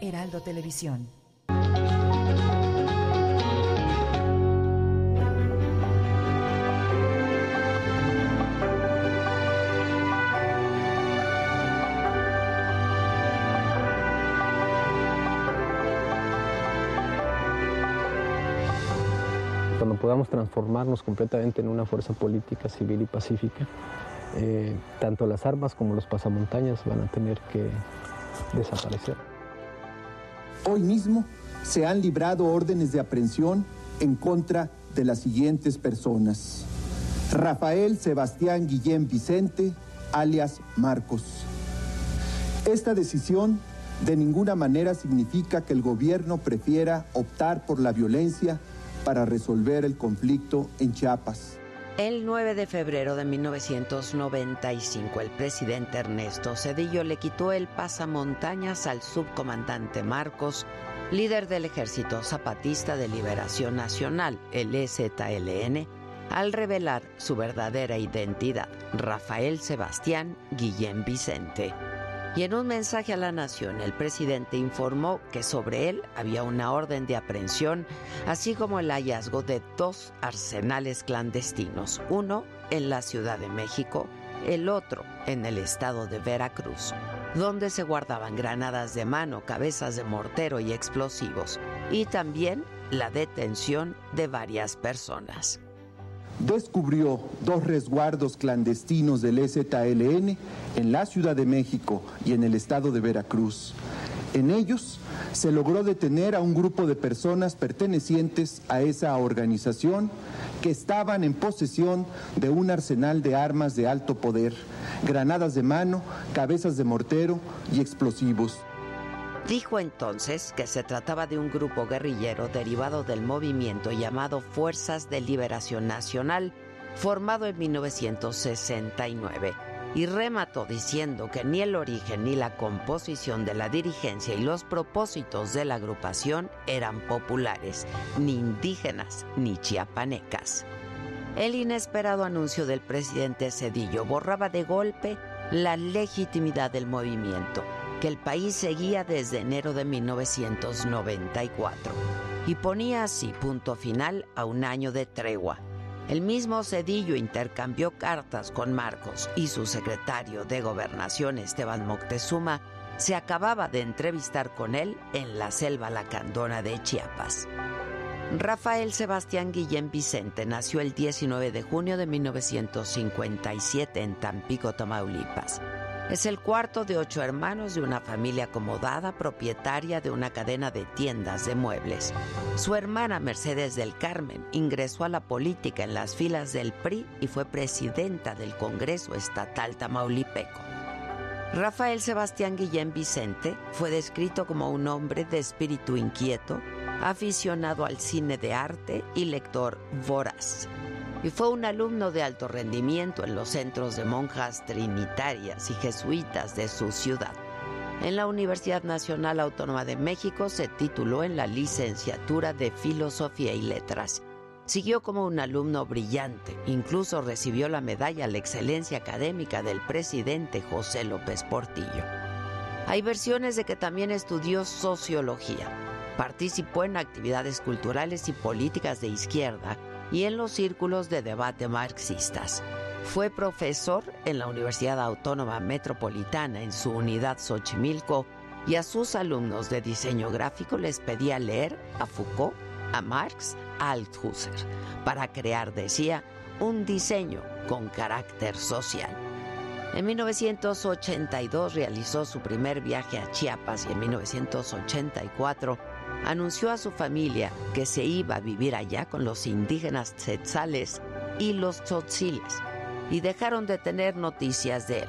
Heraldo Televisión. Cuando podamos transformarnos completamente en una fuerza política, civil y pacífica, eh, tanto las armas como los pasamontañas van a tener que desaparecer. Hoy mismo se han librado órdenes de aprehensión en contra de las siguientes personas. Rafael Sebastián Guillén Vicente, alias Marcos. Esta decisión de ninguna manera significa que el gobierno prefiera optar por la violencia para resolver el conflicto en Chiapas. El 9 de febrero de 1995, el presidente Ernesto Cedillo le quitó el pasamontañas al subcomandante Marcos, líder del Ejército Zapatista de Liberación Nacional, el EZLN, al revelar su verdadera identidad, Rafael Sebastián Guillén Vicente. Y en un mensaje a la nación, el presidente informó que sobre él había una orden de aprehensión, así como el hallazgo de dos arsenales clandestinos, uno en la Ciudad de México, el otro en el estado de Veracruz, donde se guardaban granadas de mano, cabezas de mortero y explosivos, y también la detención de varias personas descubrió dos resguardos clandestinos del EZLN en la Ciudad de México y en el estado de Veracruz. En ellos se logró detener a un grupo de personas pertenecientes a esa organización que estaban en posesión de un arsenal de armas de alto poder, granadas de mano, cabezas de mortero y explosivos. Dijo entonces que se trataba de un grupo guerrillero derivado del movimiento llamado Fuerzas de Liberación Nacional, formado en 1969, y remató diciendo que ni el origen ni la composición de la dirigencia y los propósitos de la agrupación eran populares, ni indígenas ni chiapanecas. El inesperado anuncio del presidente Cedillo borraba de golpe la legitimidad del movimiento que el país seguía desde enero de 1994 y ponía así punto final a un año de tregua. El mismo Cedillo intercambió cartas con Marcos y su secretario de Gobernación Esteban Moctezuma se acababa de entrevistar con él en la selva lacandona de Chiapas. Rafael Sebastián Guillén Vicente nació el 19 de junio de 1957 en Tampico, Tamaulipas. Es el cuarto de ocho hermanos de una familia acomodada, propietaria de una cadena de tiendas de muebles. Su hermana Mercedes del Carmen ingresó a la política en las filas del PRI y fue presidenta del Congreso Estatal Tamaulipeco. Rafael Sebastián Guillén Vicente fue descrito como un hombre de espíritu inquieto, aficionado al cine de arte y lector voraz y fue un alumno de alto rendimiento en los centros de monjas trinitarias y jesuitas de su ciudad. En la Universidad Nacional Autónoma de México se tituló en la licenciatura de Filosofía y Letras. Siguió como un alumno brillante, incluso recibió la medalla a la excelencia académica del presidente José López Portillo. Hay versiones de que también estudió sociología. Participó en actividades culturales y políticas de izquierda y en los círculos de debate marxistas. Fue profesor en la Universidad Autónoma Metropolitana en su unidad Xochimilco y a sus alumnos de diseño gráfico les pedía leer a Foucault, a Marx, a Althusser, para crear, decía, un diseño con carácter social. En 1982 realizó su primer viaje a Chiapas y en 1984 anunció a su familia que se iba a vivir allá con los indígenas tzetzales y los tzotziles, y dejaron de tener noticias de él.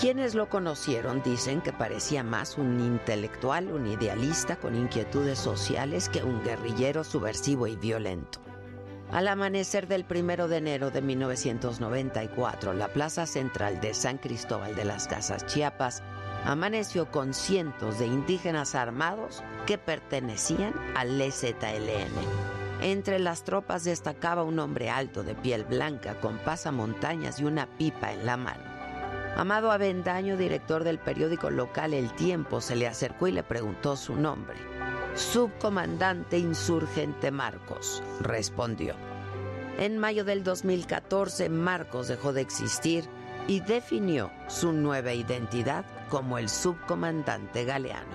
Quienes lo conocieron dicen que parecía más un intelectual, un idealista con inquietudes sociales que un guerrillero subversivo y violento. Al amanecer del primero de enero de 1994, la plaza central de San Cristóbal de las Casas Chiapas amaneció con cientos de indígenas armados que pertenecían al EZLN. Entre las tropas destacaba un hombre alto de piel blanca con pasamontañas y una pipa en la mano. Amado Avendaño, director del periódico local El Tiempo, se le acercó y le preguntó su nombre. Subcomandante Insurgente Marcos, respondió. En mayo del 2014, Marcos dejó de existir y definió su nueva identidad como el subcomandante Galeano.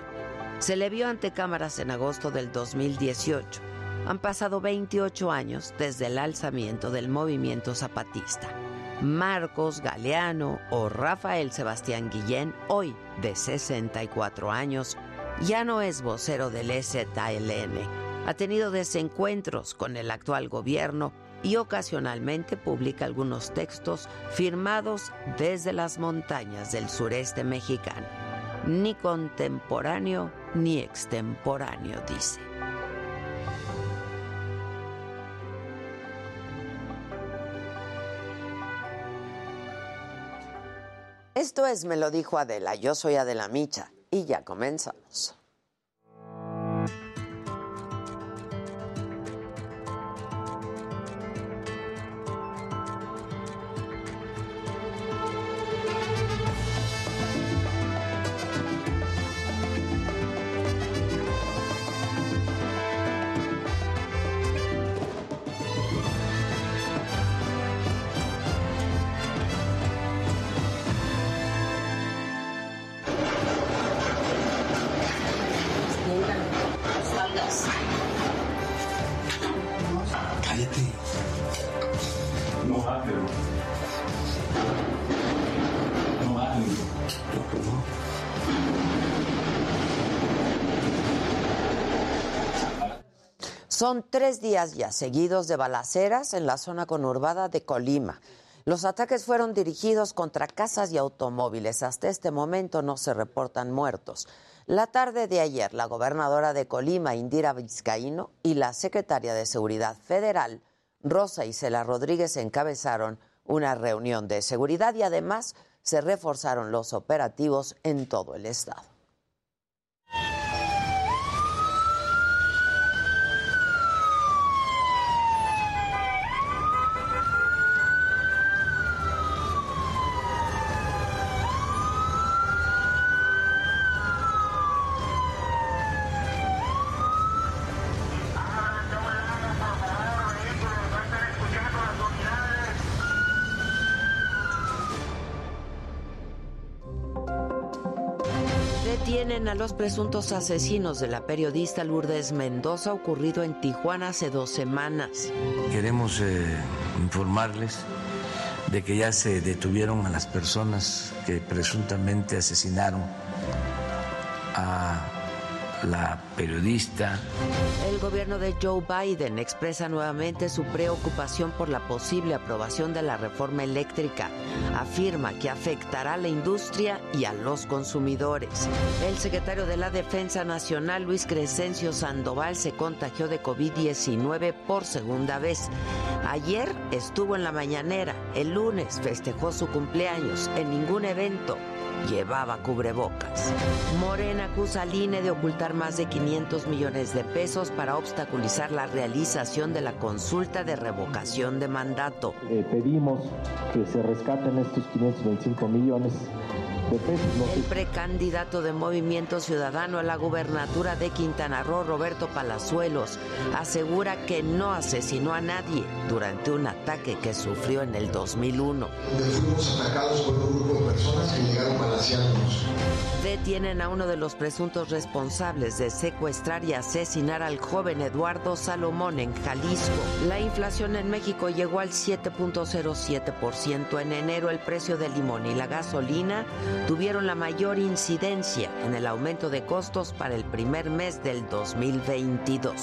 Se le vio ante cámaras en agosto del 2018. Han pasado 28 años desde el alzamiento del movimiento zapatista. Marcos Galeano o Rafael Sebastián Guillén, hoy de 64 años, ya no es vocero del EZLN. Ha tenido desencuentros con el actual gobierno y ocasionalmente publica algunos textos firmados desde las montañas del sureste mexicano. Ni contemporáneo ni extemporáneo, dice. Esto es Me lo dijo Adela, yo soy Adela Micha y ya comenzamos. Son tres días ya seguidos de balaceras en la zona conurbada de Colima. Los ataques fueron dirigidos contra casas y automóviles. Hasta este momento no se reportan muertos. La tarde de ayer, la gobernadora de Colima, Indira Vizcaíno, y la secretaria de Seguridad Federal, Rosa Isela Rodríguez, encabezaron una reunión de seguridad y además se reforzaron los operativos en todo el estado. Los presuntos asesinos de la periodista Lourdes Mendoza ocurrido en Tijuana hace dos semanas. Queremos eh, informarles de que ya se detuvieron a las personas que presuntamente asesinaron a la periodista. El gobierno de Joe Biden expresa nuevamente su preocupación por la posible aprobación de la reforma eléctrica. Afirma que afectará a la industria y a los consumidores. El secretario de la Defensa Nacional, Luis Crescencio Sandoval, se contagió de COVID-19 por segunda vez. Ayer estuvo en la mañanera, el lunes festejó su cumpleaños en ningún evento llevaba cubrebocas. Morena acusa al INE de ocultar más de 500 millones de pesos para obstaculizar la realización de la consulta de revocación de mandato. Eh, pedimos que se rescaten estos 525 millones el precandidato de Movimiento Ciudadano a la gubernatura de Quintana Roo, Roberto Palazuelos, asegura que no asesinó a nadie durante un ataque que sufrió en el 2001. Fuimos atacados por un grupo de personas que llegaron. Detienen a uno de los presuntos responsables de secuestrar y asesinar al joven Eduardo Salomón en Jalisco. La inflación en México llegó al 7.07% en enero. El precio del limón y la gasolina tuvieron la mayor incidencia en el aumento de costos para el primer mes del 2022.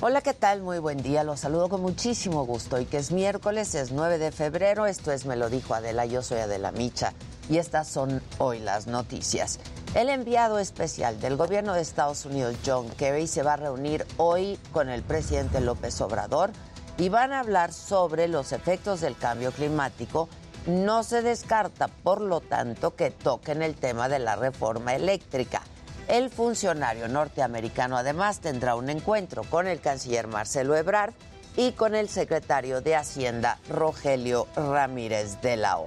Hola, ¿qué tal? Muy buen día. Los saludo con muchísimo gusto. Y que es miércoles, es 9 de febrero. Esto es Me lo dijo Adela. Yo soy Adela Micha. Y estas son hoy las noticias. El enviado especial del gobierno de Estados Unidos, John Kerry, se va a reunir hoy con el presidente López Obrador y van a hablar sobre los efectos del cambio climático no se descarta, por lo tanto, que toquen el tema de la reforma eléctrica. El funcionario norteamericano además tendrá un encuentro con el canciller Marcelo Ebrard y con el secretario de Hacienda, Rogelio Ramírez de la.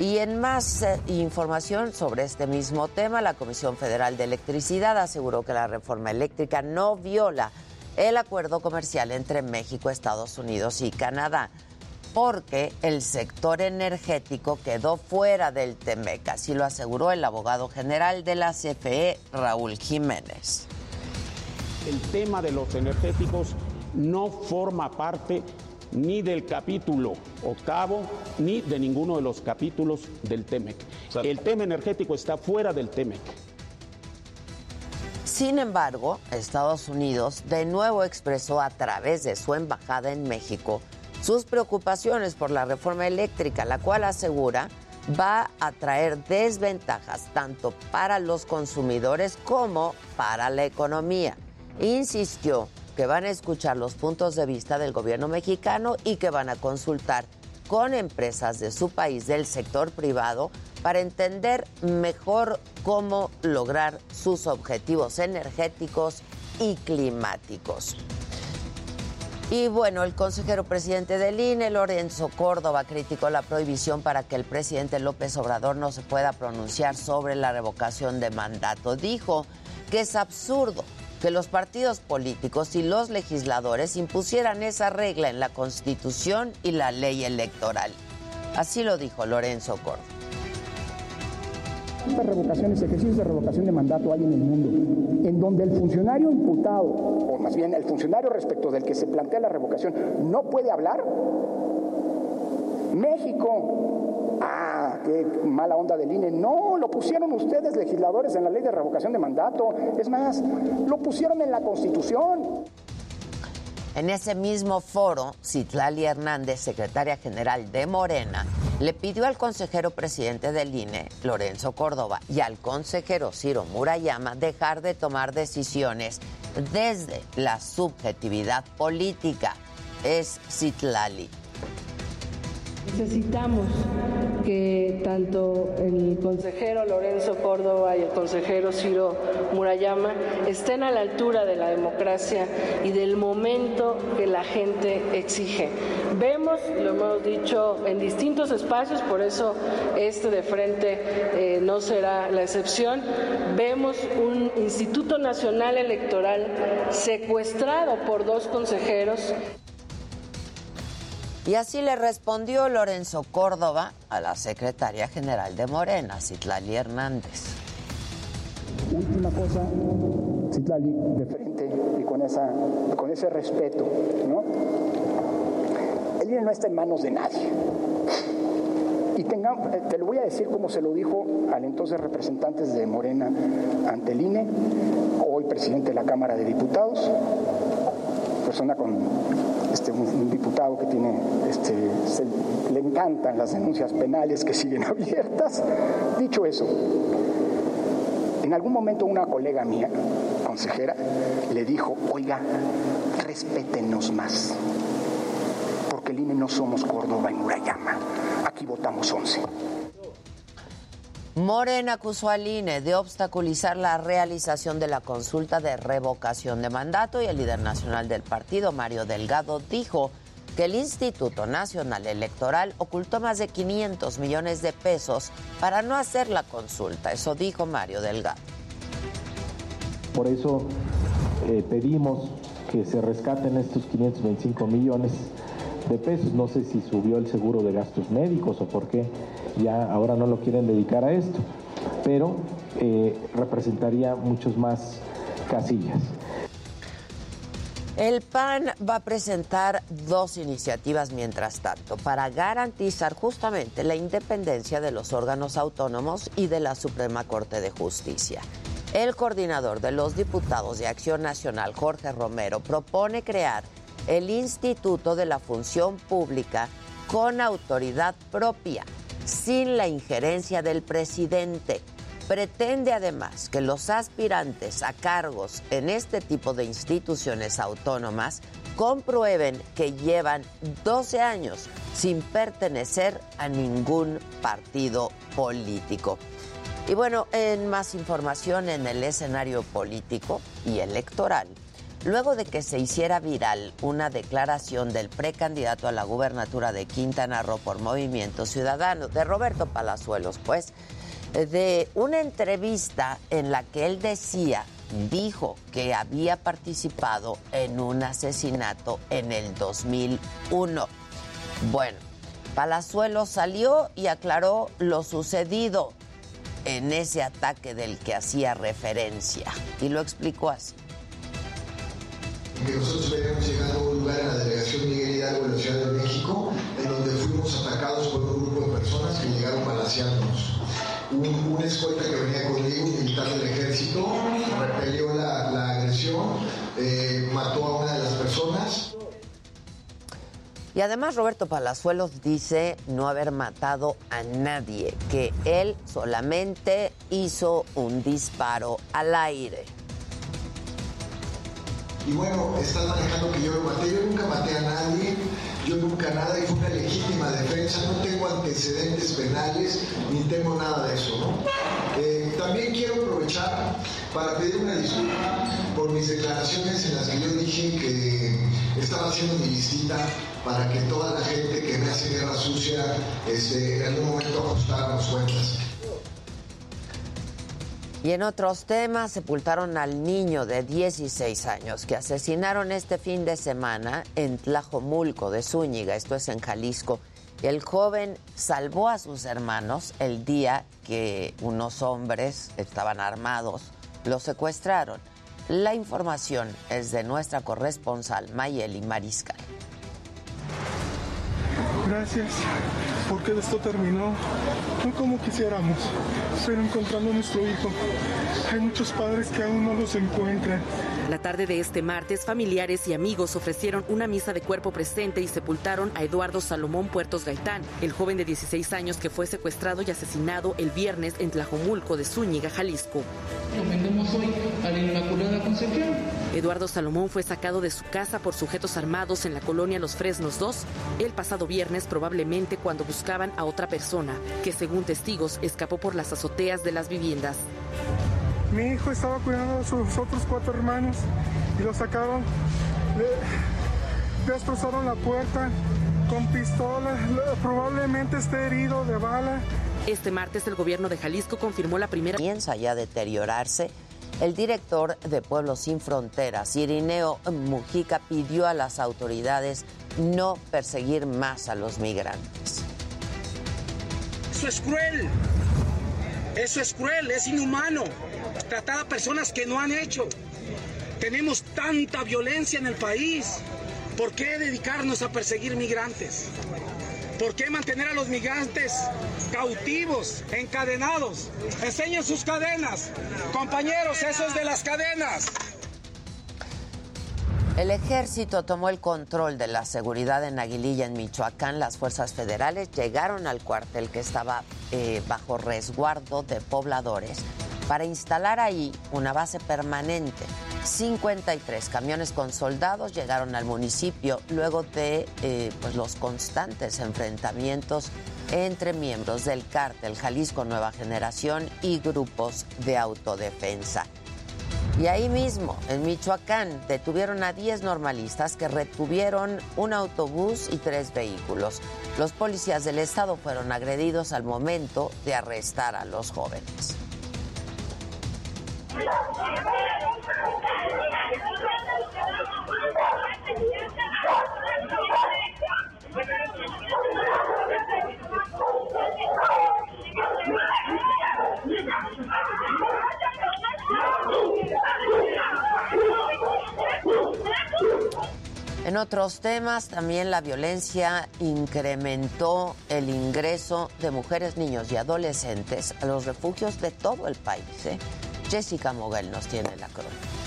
Y en más eh, información sobre este mismo tema, la Comisión Federal de Electricidad aseguró que la reforma eléctrica no viola el acuerdo comercial entre México, Estados Unidos y Canadá, porque el sector energético quedó fuera del TEMEC, así lo aseguró el abogado general de la CFE, Raúl Jiménez. El tema de los energéticos no forma parte ni del capítulo octavo ni de ninguno de los capítulos del TEMEC. El tema energético está fuera del TEMEC. Sin embargo, Estados Unidos de nuevo expresó a través de su embajada en México sus preocupaciones por la reforma eléctrica, la cual asegura va a traer desventajas tanto para los consumidores como para la economía. Insistió que van a escuchar los puntos de vista del gobierno mexicano y que van a consultar con empresas de su país del sector privado para entender mejor cómo lograr sus objetivos energéticos y climáticos. Y bueno, el consejero presidente del INE, Lorenzo Córdoba, criticó la prohibición para que el presidente López Obrador no se pueda pronunciar sobre la revocación de mandato. Dijo que es absurdo que los partidos políticos y los legisladores impusieran esa regla en la Constitución y la ley electoral. Así lo dijo Lorenzo Córdoba. ¿Cuántas revocaciones, ejercicios de revocación de mandato hay en el mundo? En donde el funcionario imputado, o más bien el funcionario respecto del que se plantea la revocación, no puede hablar. México, ah, qué mala onda del INE. No, lo pusieron ustedes, legisladores, en la ley de revocación de mandato. Es más, lo pusieron en la Constitución. En ese mismo foro, Citlali Hernández, secretaria general de Morena, le pidió al consejero presidente del INE, Lorenzo Córdoba, y al consejero Ciro Murayama dejar de tomar decisiones desde la subjetividad política. Es Citlali. Necesitamos que tanto el consejero Lorenzo Córdoba y el consejero Ciro Murayama estén a la altura de la democracia y del momento que la gente exige. Vemos, lo hemos dicho en distintos espacios, por eso este de frente eh, no será la excepción, vemos un Instituto Nacional Electoral secuestrado por dos consejeros. Y así le respondió Lorenzo Córdoba a la secretaria general de Morena, Citlali Hernández. Última cosa, Citlali, de frente y con, esa, con ese respeto, ¿no? El INE no está en manos de nadie. Y tenga, te lo voy a decir como se lo dijo al entonces representantes de Morena ante el INE, hoy presidente de la Cámara de Diputados, persona con este, un, diputado que tiene, este, le encantan las denuncias penales que siguen abiertas. Dicho eso, en algún momento una colega mía, consejera, le dijo, oiga, respétenos más, porque el INE no somos Córdoba y Murayama, aquí votamos 11. Morena acusó al INE de obstaculizar la realización de la consulta de revocación de mandato y el líder nacional del partido, Mario Delgado, dijo que el Instituto Nacional Electoral ocultó más de 500 millones de pesos para no hacer la consulta. Eso dijo Mario Delgado. Por eso eh, pedimos que se rescaten estos 525 millones de pesos. No sé si subió el seguro de gastos médicos o por qué ya ahora no lo quieren dedicar a esto, pero eh, representaría muchos más casillas. El PAN va a presentar dos iniciativas mientras tanto para garantizar justamente la independencia de los órganos autónomos y de la Suprema Corte de Justicia. El coordinador de los diputados de Acción Nacional, Jorge Romero, propone crear el Instituto de la Función Pública con autoridad propia, sin la injerencia del presidente. Pretende además que los aspirantes a cargos en este tipo de instituciones autónomas comprueben que llevan 12 años sin pertenecer a ningún partido político. Y bueno, en más información en el escenario político y electoral, luego de que se hiciera viral una declaración del precandidato a la gubernatura de Quintana Roo por Movimiento Ciudadano, de Roberto Palazuelos, pues, de una entrevista en la que él decía, dijo que había participado en un asesinato en el 2001. Bueno, Palazuelos salió y aclaró lo sucedido en ese ataque del que hacía referencia y lo explicó así que nosotros habíamos llegado a un lugar en la delegación Miguel Hidalgo de la Ciudad de México, en donde fuimos atacados por un grupo de personas que llegaron balaseándonos. Un, una escolta que venía conmigo, un militar del ejército, repelió la, agresión, eh, mató a una de las personas. Y además Roberto Palazuelos dice no haber matado a nadie, que él solamente hizo un disparo al aire. Y bueno, están manejando que yo lo maté. Yo nunca maté a nadie, yo nunca nada, y fue una legítima defensa. No tengo antecedentes penales, ni tengo nada de eso, ¿no? Eh, también quiero aprovechar para pedir una disculpa por mis declaraciones en las que yo dije que estaba haciendo mi visita para que toda la gente que me hace guerra sucia este, en algún momento ajustáramos cuentas. Y en otros temas, sepultaron al niño de 16 años que asesinaron este fin de semana en Tlajomulco de Zúñiga, esto es en Jalisco. El joven salvó a sus hermanos el día que unos hombres estaban armados, lo secuestraron. La información es de nuestra corresponsal Mayeli Mariscal. Gracias, porque esto terminó no como quisiéramos, pero encontrando a nuestro hijo. Hay muchos padres que aún no los encuentran. La tarde de este martes, familiares y amigos ofrecieron una misa de cuerpo presente y sepultaron a Eduardo Salomón Puertos Gaitán, el joven de 16 años que fue secuestrado y asesinado el viernes en Tlajomulco de Zúñiga, Jalisco. Encomendamos hoy a la Inmaculada Concepción. Eduardo Salomón fue sacado de su casa por sujetos armados en la colonia Los Fresnos 2 el pasado viernes, probablemente cuando buscaban a otra persona que, según testigos, escapó por las azoteas de las viviendas. Mi hijo estaba cuidando a sus otros cuatro hermanos y lo sacaron, le destrozaron la puerta con pistolas, probablemente esté herido de bala. Este martes el gobierno de Jalisco confirmó la primera... Piensa ya deteriorarse. El director de Pueblos Sin Fronteras, Irineo Mujica, pidió a las autoridades no perseguir más a los migrantes. Eso es cruel. Eso es cruel, es inhumano. Tratar a personas que no han hecho. Tenemos tanta violencia en el país. ¿Por qué dedicarnos a perseguir migrantes? ¿Por qué mantener a los migrantes cautivos, encadenados? Enseñen sus cadenas. Compañeros, esos de las cadenas. El ejército tomó el control de la seguridad en Aguililla, en Michoacán. Las fuerzas federales llegaron al cuartel que estaba eh, bajo resguardo de pobladores para instalar ahí una base permanente. 53 camiones con soldados llegaron al municipio luego de eh, pues los constantes enfrentamientos entre miembros del cártel Jalisco Nueva Generación y grupos de autodefensa. Y ahí mismo, en Michoacán, detuvieron a 10 normalistas que retuvieron un autobús y tres vehículos. Los policías del estado fueron agredidos al momento de arrestar a los jóvenes. En otros temas, también la violencia incrementó el ingreso de mujeres, niños y adolescentes a los refugios de todo el país. ¿eh? Jessica Moguel nos tiene la crónica.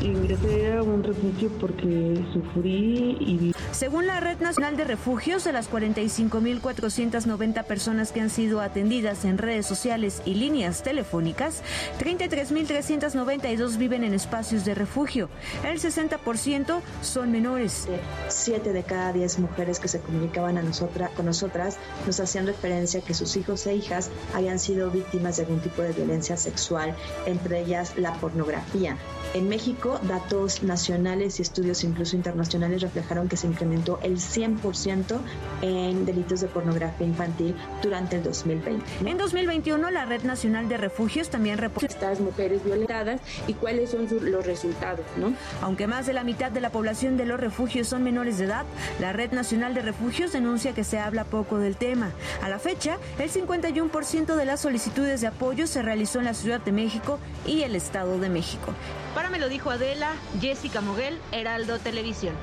Ingresé a un refugio porque sufrí y... Según la Red Nacional de Refugios, de las 45.490 personas que han sido atendidas en redes sociales y líneas telefónicas, 33.392 viven en espacios de refugio. El 60% son menores. Siete de cada diez mujeres que se comunicaban a nosotras, con nosotras nos hacían referencia que sus hijos e hijas habían sido víctimas de algún tipo de violencia sexual, entre ellas la pornografía. En México, datos nacionales y estudios incluso internacionales reflejaron que se incrementó el 100% en delitos de pornografía infantil durante el 2020. En 2021, la Red Nacional de Refugios también reportó estas mujeres violentadas y cuáles son los resultados, ¿no? Aunque más de la mitad de la población de los refugios son menores de edad, la Red Nacional de Refugios denuncia que se habla poco del tema. A la fecha, el 51% de las solicitudes de apoyo se realizó en la Ciudad de México y el Estado de México. Para me lo dijo Adela, Jessica Moguel, Heraldo Televisión.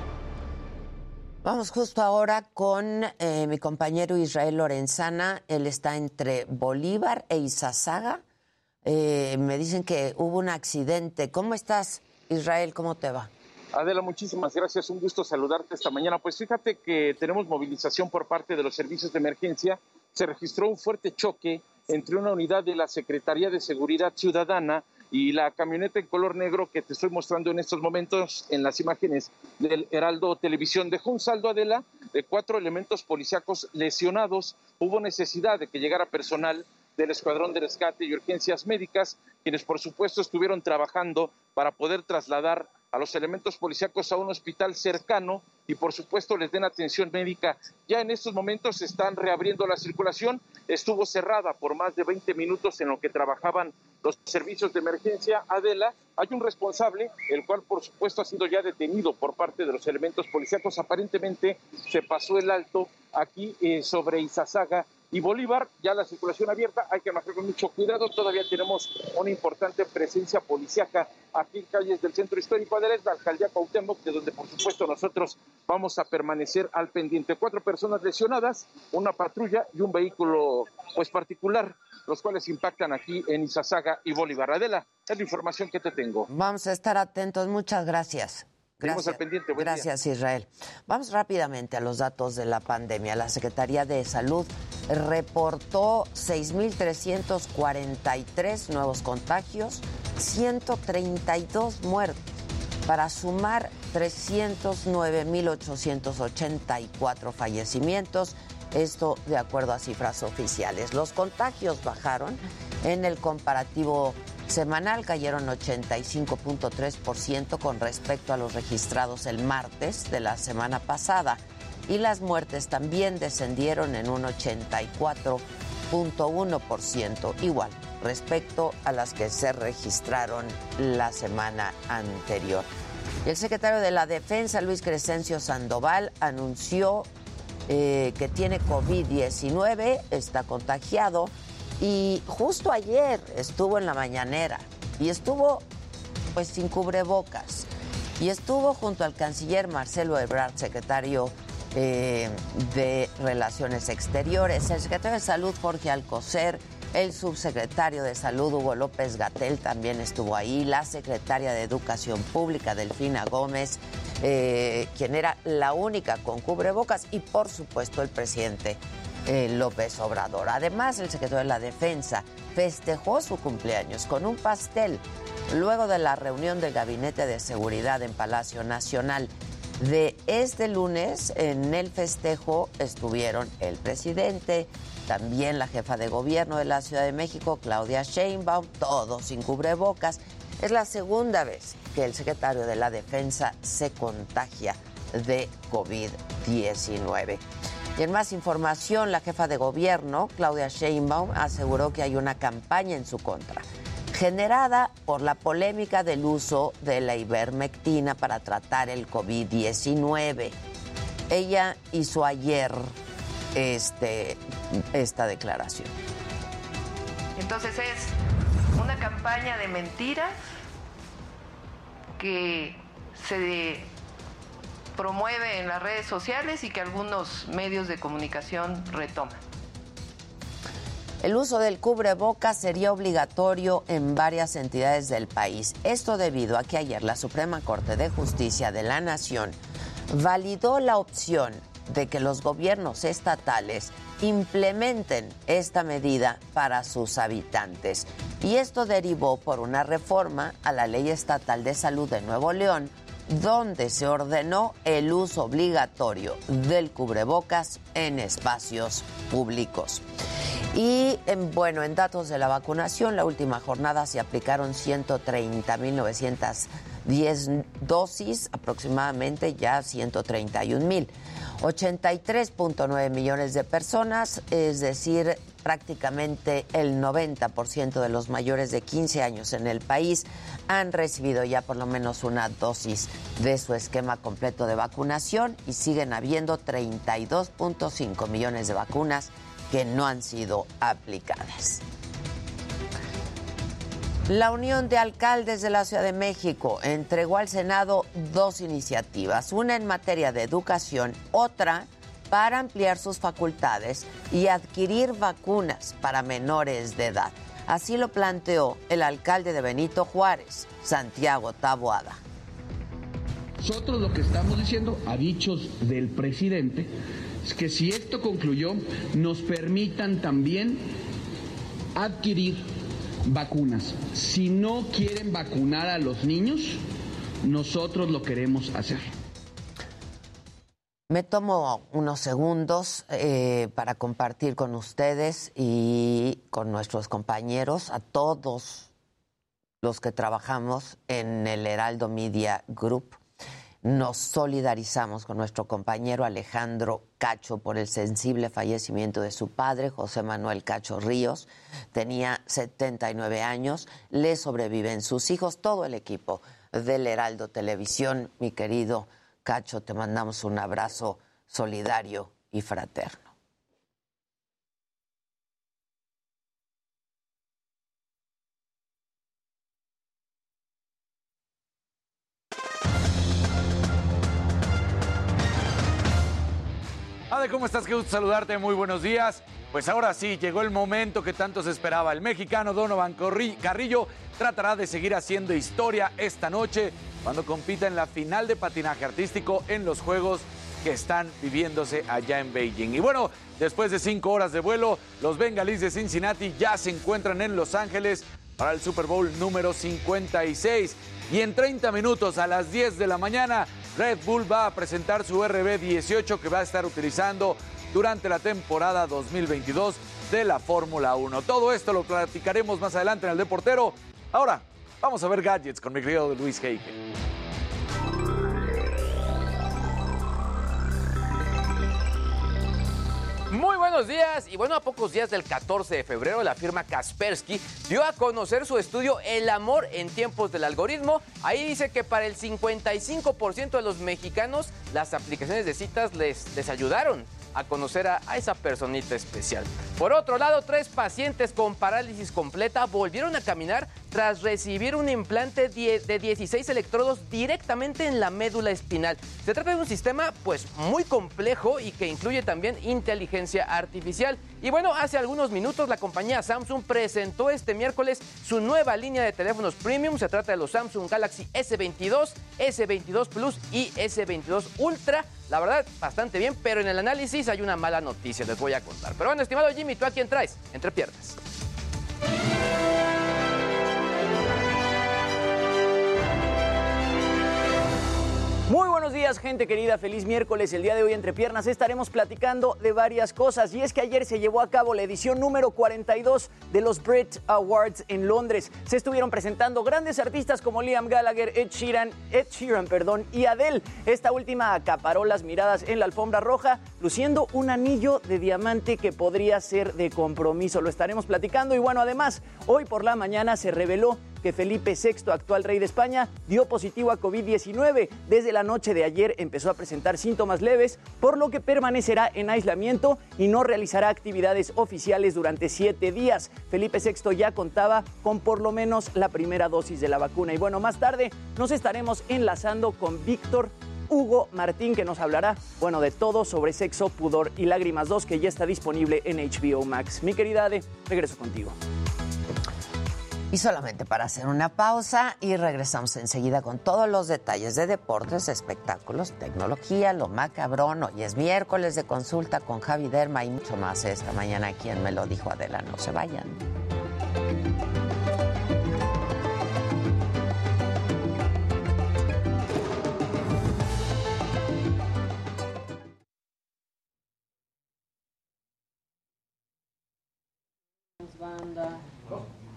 Vamos justo ahora con eh, mi compañero Israel Lorenzana. Él está entre Bolívar e Izazaga. Eh, me dicen que hubo un accidente. ¿Cómo estás, Israel? ¿Cómo te va? Adela, muchísimas gracias. Un gusto saludarte esta mañana. Pues fíjate que tenemos movilización por parte de los servicios de emergencia. Se registró un fuerte choque entre una unidad de la Secretaría de Seguridad Ciudadana y la camioneta en color negro que te estoy mostrando en estos momentos en las imágenes del Heraldo Televisión dejó un saldo Adela de cuatro elementos policíacos lesionados. Hubo necesidad de que llegara personal del Escuadrón de Rescate y Urgencias Médicas, quienes por supuesto estuvieron trabajando para poder trasladar a los elementos policíacos a un hospital cercano y por supuesto les den atención médica. Ya en estos momentos se están reabriendo la circulación, estuvo cerrada por más de 20 minutos en lo que trabajaban los servicios de emergencia. Adela, hay un responsable, el cual por supuesto ha sido ya detenido por parte de los elementos policíacos. Aparentemente se pasó el alto aquí eh, sobre Izazaga y Bolívar, ya la circulación abierta, hay que manejar con mucho cuidado, todavía tenemos una importante presencia policíaca aquí en calles del centro histórico de la alcaldía Cuauhtémoc, de donde por supuesto nosotros vamos a permanecer al pendiente. Cuatro personas lesionadas, una patrulla y un vehículo pues particular, los cuales impactan aquí en Izazaga y Bolívar. Adela, es la información que te tengo. Vamos a estar atentos, muchas gracias. Gracias, pendiente. Gracias, Israel. Vamos rápidamente a los datos de la pandemia. La Secretaría de Salud reportó 6.343 nuevos contagios, 132 muertos, para sumar 309.884 fallecimientos. Esto de acuerdo a cifras oficiales. Los contagios bajaron en el comparativo semanal cayeron 85.3% con respecto a los registrados el martes de la semana pasada y las muertes también descendieron en un 84.1%, igual respecto a las que se registraron la semana anterior. El secretario de la Defensa, Luis Crescencio Sandoval, anunció eh, que tiene COVID-19, está contagiado y justo ayer estuvo en la mañanera y estuvo pues sin cubrebocas. Y estuvo junto al canciller Marcelo Ebrard, secretario eh, de Relaciones Exteriores, el secretario de Salud Jorge Alcocer, el subsecretario de Salud Hugo López Gatel también estuvo ahí, la secretaria de Educación Pública Delfina Gómez, eh, quien era la única con cubrebocas. Y por supuesto el presidente eh, López Obrador. Además, el secretario de la Defensa festejó su cumpleaños con un pastel luego de la reunión del Gabinete de Seguridad en Palacio Nacional. De este lunes, en el festejo estuvieron el presidente, también la jefa de gobierno de la Ciudad de México, Claudia Sheinbaum, todos sin cubrebocas. Es la segunda vez que el secretario de la Defensa se contagia de COVID-19. Y en más información, la jefa de gobierno, Claudia Sheinbaum, aseguró que hay una campaña en su contra, generada por la polémica del uso de la ivermectina para tratar el COVID-19. Ella hizo ayer este, esta declaración. Entonces es una campaña de mentiras que se promueve en las redes sociales y que algunos medios de comunicación retoman. El uso del cubreboca sería obligatorio en varias entidades del país. Esto debido a que ayer la Suprema Corte de Justicia de la Nación validó la opción de que los gobiernos estatales implementen esta medida para sus habitantes. Y esto derivó por una reforma a la Ley Estatal de Salud de Nuevo León, donde se ordenó el uso obligatorio del cubrebocas en espacios públicos. Y en, bueno, en datos de la vacunación, la última jornada se aplicaron 130.910 dosis, aproximadamente ya 131.000. 83.9 millones de personas, es decir, prácticamente el 90% de los mayores de 15 años en el país han recibido ya por lo menos una dosis de su esquema completo de vacunación y siguen habiendo 32.5 millones de vacunas que no han sido aplicadas. La Unión de Alcaldes de la Ciudad de México entregó al Senado dos iniciativas, una en materia de educación, otra para ampliar sus facultades y adquirir vacunas para menores de edad. Así lo planteó el alcalde de Benito Juárez, Santiago Taboada. Nosotros lo que estamos diciendo, a dichos del presidente, es que si esto concluyó, nos permitan también adquirir vacunas. Si no quieren vacunar a los niños, nosotros lo queremos hacer. Me tomo unos segundos eh, para compartir con ustedes y con nuestros compañeros, a todos los que trabajamos en el Heraldo Media Group, nos solidarizamos con nuestro compañero Alejandro Cacho por el sensible fallecimiento de su padre, José Manuel Cacho Ríos. Tenía 79 años, le sobreviven sus hijos, todo el equipo del Heraldo Televisión. Mi querido Cacho, te mandamos un abrazo solidario y fraterno. ¿Cómo estás? Qué gusto saludarte, muy buenos días. Pues ahora sí, llegó el momento que tanto se esperaba. El mexicano Donovan Carrillo tratará de seguir haciendo historia esta noche cuando compita en la final de patinaje artístico en los Juegos que están viviéndose allá en Beijing. Y bueno, después de cinco horas de vuelo, los bengalíes de Cincinnati ya se encuentran en Los Ángeles para el Super Bowl número 56. Y en 30 minutos a las 10 de la mañana, Red Bull va a presentar su RB18 que va a estar utilizando durante la temporada 2022 de la Fórmula 1. Todo esto lo platicaremos más adelante en el Deportero. Ahora, vamos a ver gadgets con mi querido Luis Heike. Muy buenos días y bueno, a pocos días del 14 de febrero la firma Kaspersky dio a conocer su estudio El amor en tiempos del algoritmo. Ahí dice que para el 55% de los mexicanos las aplicaciones de citas les, les ayudaron a conocer a, esa personita especial. Por otro lado, tres pacientes con parálisis completa volvieron a caminar tras recibir un implante de 16 electrodos directamente en la médula espinal. Se trata de un sistema pues muy complejo y que incluye también inteligencia artificial. Y bueno, hace algunos minutos la compañía Samsung presentó este miércoles su nueva línea de teléfonos premium. Se trata de los Samsung Galaxy S22, S22 Plus y S22 Ultra. La verdad, bastante bien, pero en el análisis hay una mala noticia, les voy a contar. Pero bueno, estimado Jimmy, ¿tú a quién traes? Entre piernas. Muy buenos días, gente querida. Feliz miércoles. El día de hoy, entre piernas, estaremos platicando de varias cosas. Y es que ayer se llevó a cabo la edición número 42 de los Brit Awards en Londres. Se estuvieron presentando grandes artistas como Liam Gallagher, Ed Sheeran, Ed Sheeran perdón, y Adele. Esta última acaparó las miradas en la alfombra roja, luciendo un anillo de diamante que podría ser de compromiso. Lo estaremos platicando. Y bueno, además, hoy por la mañana se reveló que Felipe VI, actual rey de España, dio positivo a COVID-19. Desde la noche de ayer empezó a presentar síntomas leves, por lo que permanecerá en aislamiento y no realizará actividades oficiales durante siete días. Felipe VI ya contaba con por lo menos la primera dosis de la vacuna. Y bueno, más tarde nos estaremos enlazando con Víctor Hugo Martín, que nos hablará, bueno, de todo sobre sexo, pudor y lágrimas 2, que ya está disponible en HBO Max. Mi querida Ade, regreso contigo. Y solamente para hacer una pausa y regresamos enseguida con todos los detalles de deportes, espectáculos, tecnología, lo macabrón. Hoy es miércoles de consulta con Javi Derma y mucho más esta mañana. Quien me lo dijo Adela, no se vayan.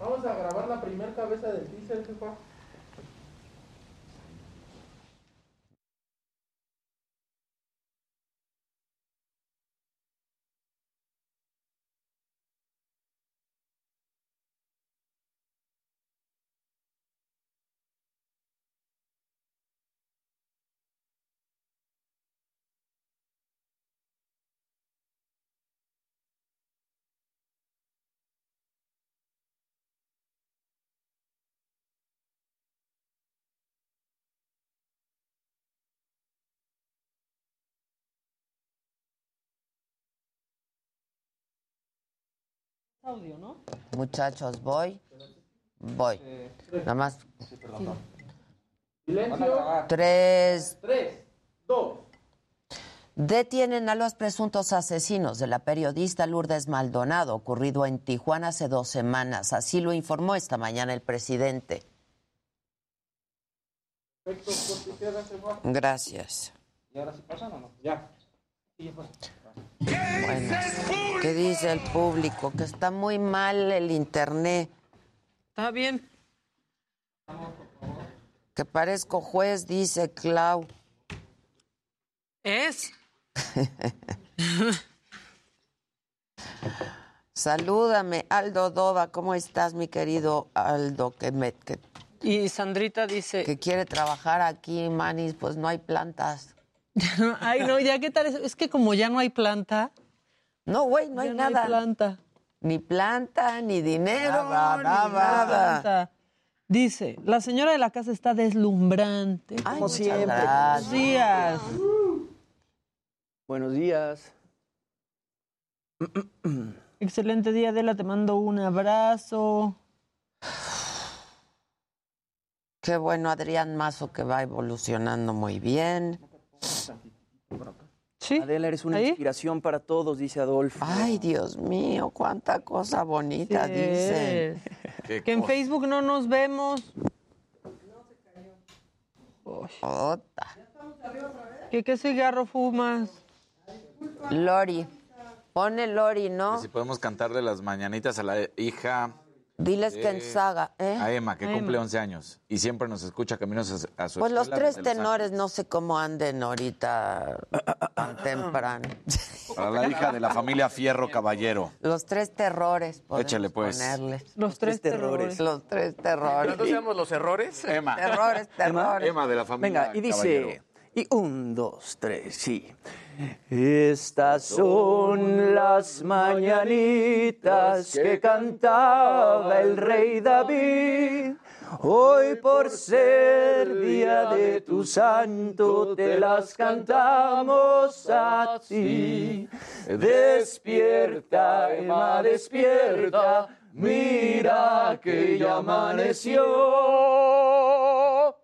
Vamos a grabar la primera cabeza del teaser, jefa. Audio, ¿no? Muchachos, voy. Voy. Nada más. Silencio. Tres. Tres, dos. Detienen a los presuntos asesinos de la periodista Lourdes Maldonado, ocurrido en Tijuana hace dos semanas. Así lo informó esta mañana el presidente. Gracias. ¿Y ahora sí pasan o no? Ya. Sí, ya. Bueno, ¿qué dice el público? Que está muy mal el internet. Está bien. Que parezco juez, dice Clau. Es. Salúdame, Aldo Doda. ¿Cómo estás, mi querido Aldo? Que, me, que, Y Sandrita dice. que quiere trabajar aquí, Manis. Pues no hay plantas. Ay, no, ya qué tal. Es, es que como ya no hay planta. No, güey, no hay ya nada. No hay planta. Ni planta, ni dinero, Nada, ni nada. nada. Planta. Dice, la señora de la casa está deslumbrante. Ay, como siempre. gracias. Buenos días. Buenos días. Excelente día, Adela. Te mando un abrazo. Qué bueno, Adrián Mazo, que va evolucionando muy bien. Sí. Adela, eres una ¿Ahí? inspiración para todos, dice Adolfo. Ay, Dios mío, cuánta cosa bonita Sí dicen. Que en Facebook no nos vemos. Ota. ¿Qué, qué cigarro fumas? Lori. Pone Lori, ¿no? Si podemos cantarle las mañanitas a la hija. Diles que en Eh, saga, ¿eh? A Emma, que A cumple Emma. 11 años y siempre nos escucha caminos a, a su Pues los tres Los tenores no sé cómo anden ahorita tan temprano. Para la hija de la familia Fierro Caballero. Los tres terrores. Échale, pues. Ponerles. Los tres terrores. Los tres terrores. ¿No seamos los errores? Emma. Terrores, terrores. Emma de la familia Venga, y dice, Caballero. y un, dos, tres, sí. Estas son las mañanitas que cantaba el rey David. Hoy por ser día de tu santo te las cantamos a ti. Despierta, Emma, despierta. Mira que ya amaneció.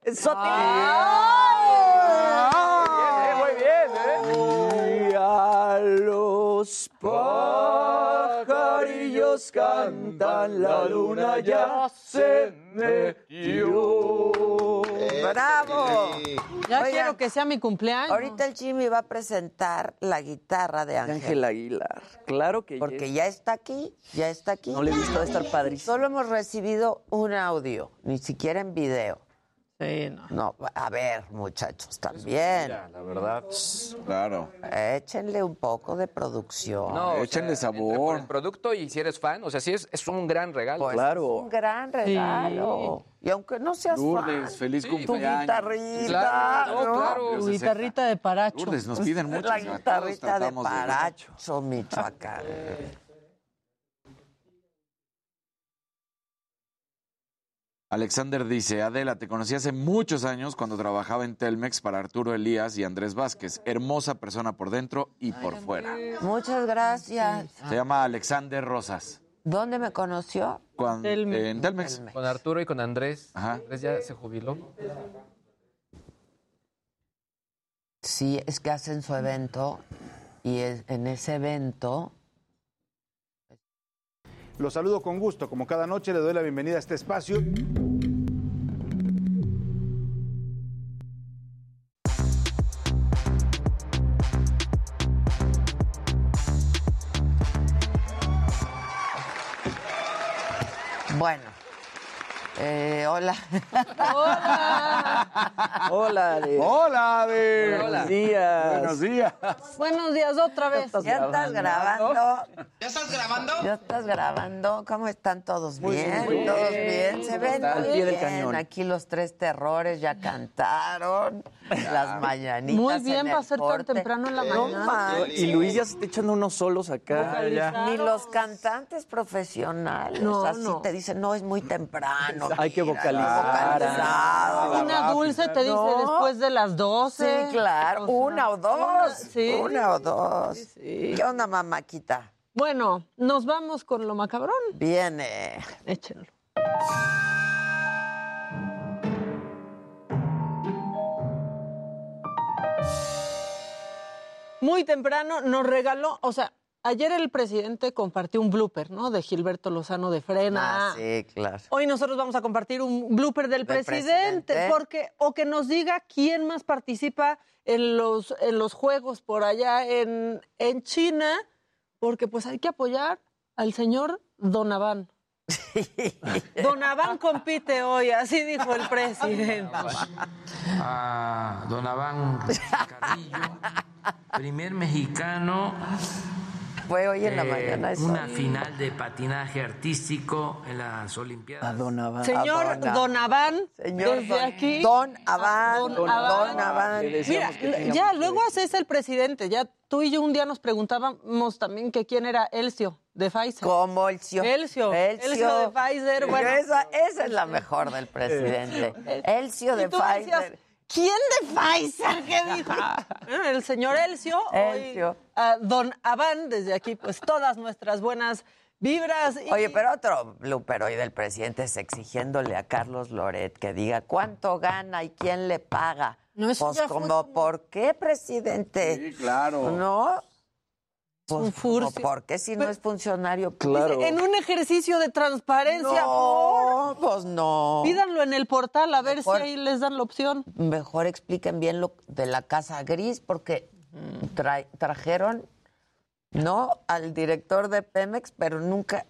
Eso los pajarillos cantan, la luna ya se metió. ¡Bravo! Ya Oigan, quiero que sea mi cumpleaños. Ahorita el Jimmy va a presentar la guitarra de Ángel. Ángel Aguilar, claro que Porque ya está aquí, ya está aquí. No le he visto, va a estar padrísimo. Solo hemos recibido un audio, ni siquiera en video. Sí, no. No, a ver, muchachos, también. La verdad, claro. Échenle un poco de producción. No, o Échenle sea, sabor. por el producto y si eres fan, o sea, sí es, es un gran regalo. Pues claro. es un gran regalo. Y aunque no seas Lourdes, fan, feliz Sí, tu cumpleaños. guitarrita, Claro, ¿no? claro. Tu guitarrita de paracho. Lourdes, nos piden mucho. La guitarrita de Paracho, Michoacán. Alexander dice, Adela, te conocí hace muchos años cuando trabajaba en Telmex para Arturo Elías y Andrés Vázquez. Hermosa persona por dentro y por fuera. Muchas gracias. Se llama Alexander Rosas. ¿Dónde me conoció? Cuan- Telmex. En Telmex. Con Arturo y con Andrés. Andrés ya se jubiló. Sí, es que hacen su evento y es- en ese evento Los saludo con gusto. Como cada noche le doy la bienvenida a este espacio. Bueno, eh, hola. Hola, Ade. Hola, Ade. Buenos días. Buenos días. Buenos días otra vez. ¿Ya estás grabando? ¿Ya estás grabando? ¿Ya estás grabando? ¿Cómo están todos? Muy bien, bien. todos bien. Se ven Al muy pie del bien. cañón. Aquí los tres terrores ya cantaron. Las mañanitas. Muy bien en el para ser tan temprano en la No mañana. Y Luis ya se está echando unos solos acá. Ni los cantantes profesionales. No, así no. te dicen, no, es muy temprano. Hay que vocalizar. vocalizado. Una dulce te dice No. después de las 12. Sí, claro. O sea, una o dos. una- sí. Una o dos. ¿Qué onda, mamáquita? Bueno, nos vamos con lo macabrón. Viene. Échenlo. Muy temprano nos regaló, o sea, ayer el presidente compartió un blooper, ¿no? De Gilberto Lozano de Frena. Ah, sí, claro. Hoy nosotros vamos a compartir un blooper del, Del presidente, presidente. porque o que nos diga quién más participa en los en los juegos por allá en, en China, porque pues hay que apoyar al señor Donavan. Donavan compite hoy, así dijo el presidente. a Don Aván Carrillo, primer mexicano Fue hoy en la eh, mañana eso. una final de patinaje artístico en las Olimpiadas. Donavan. Señor Donavan, Señor desde Don- aquí. Don Aván. Don Don Aván. Mira, ya luego haces el presidente. Ya tú y yo un día nos preguntábamos también que quién era Elcio de Pfizer. Como Elcio. Elcio. Elcio de Pfizer. Bueno, esa, esa es la mejor del presidente. Elcio de decías, Pfizer. ¿Quién de Pfizer? ¿Qué dijo? El señor Elcio. Elcio. Hoy, don Aván, desde aquí, pues todas nuestras buenas vibras. y- Oye, pero otro blooper hoy del presidente es exigiéndole a Carlos Loret que diga cuánto gana y quién le paga. No, eso pues ya fue como, ¿por qué, presidente? Sí, claro. ¿No? Pues. ¿por qué si no es funcionario? Claro. En un ejercicio de transparencia, No, pues no. pídanlo en el portal a ver Mejor. si ahí les dan la opción. Mejor expliquen bien lo de la Casa Gris, porque tra- trajeron, no al director de Pemex, pero nunca,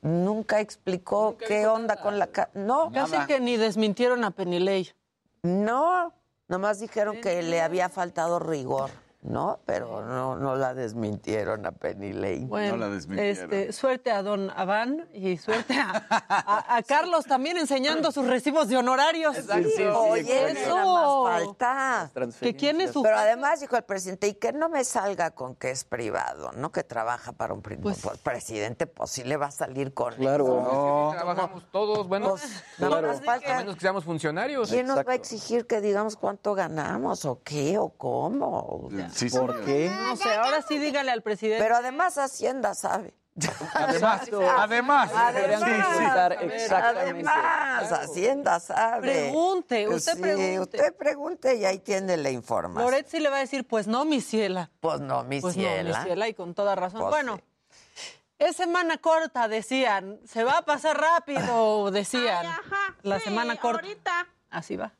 nunca explicó qué onda con la casa. No, Casi que ni desmintieron a Penilei. no, nomás dijeron que le había faltado rigor, ¿no? Pero no, no la desmintieron a Penny Lane. Bueno, la desmintieron. este, suerte a don Aván y suerte a, a- a Carlos también enseñando sus recibos de honorarios. Sí, sí, Oye, Eso. nada más falta. Que quién es su Pero además dijo el presidente, y que no me salga con que es privado, ¿no? Que trabaja para un Pues- por presidente, pues sí le va a salir con Claro. Trabajamos todos, bueno, Pues, nada más falta- a menos que seamos funcionarios. ¿Quién nos va a Exacto. exigir que digamos cuánto ganamos o qué o cómo? Sí, ¿Por señor. qué? No sé, ahora sí dígale al presidente. Pero además Hacienda sabe. Además, Exacto. además. Deberían Además, exactamente. Además, Hacienda sabe. Pregunte, usted Sí, pregunte. usted pregunte y ahí tiene la información. Loret sí le va a decir, pues no, mi ciela. Pues no, mi Pues no, ciela. mi ciela, y con toda razón. Pues bueno, sí. es semana corta, decían. Se va a pasar rápido, decían. La semana corta. Así va.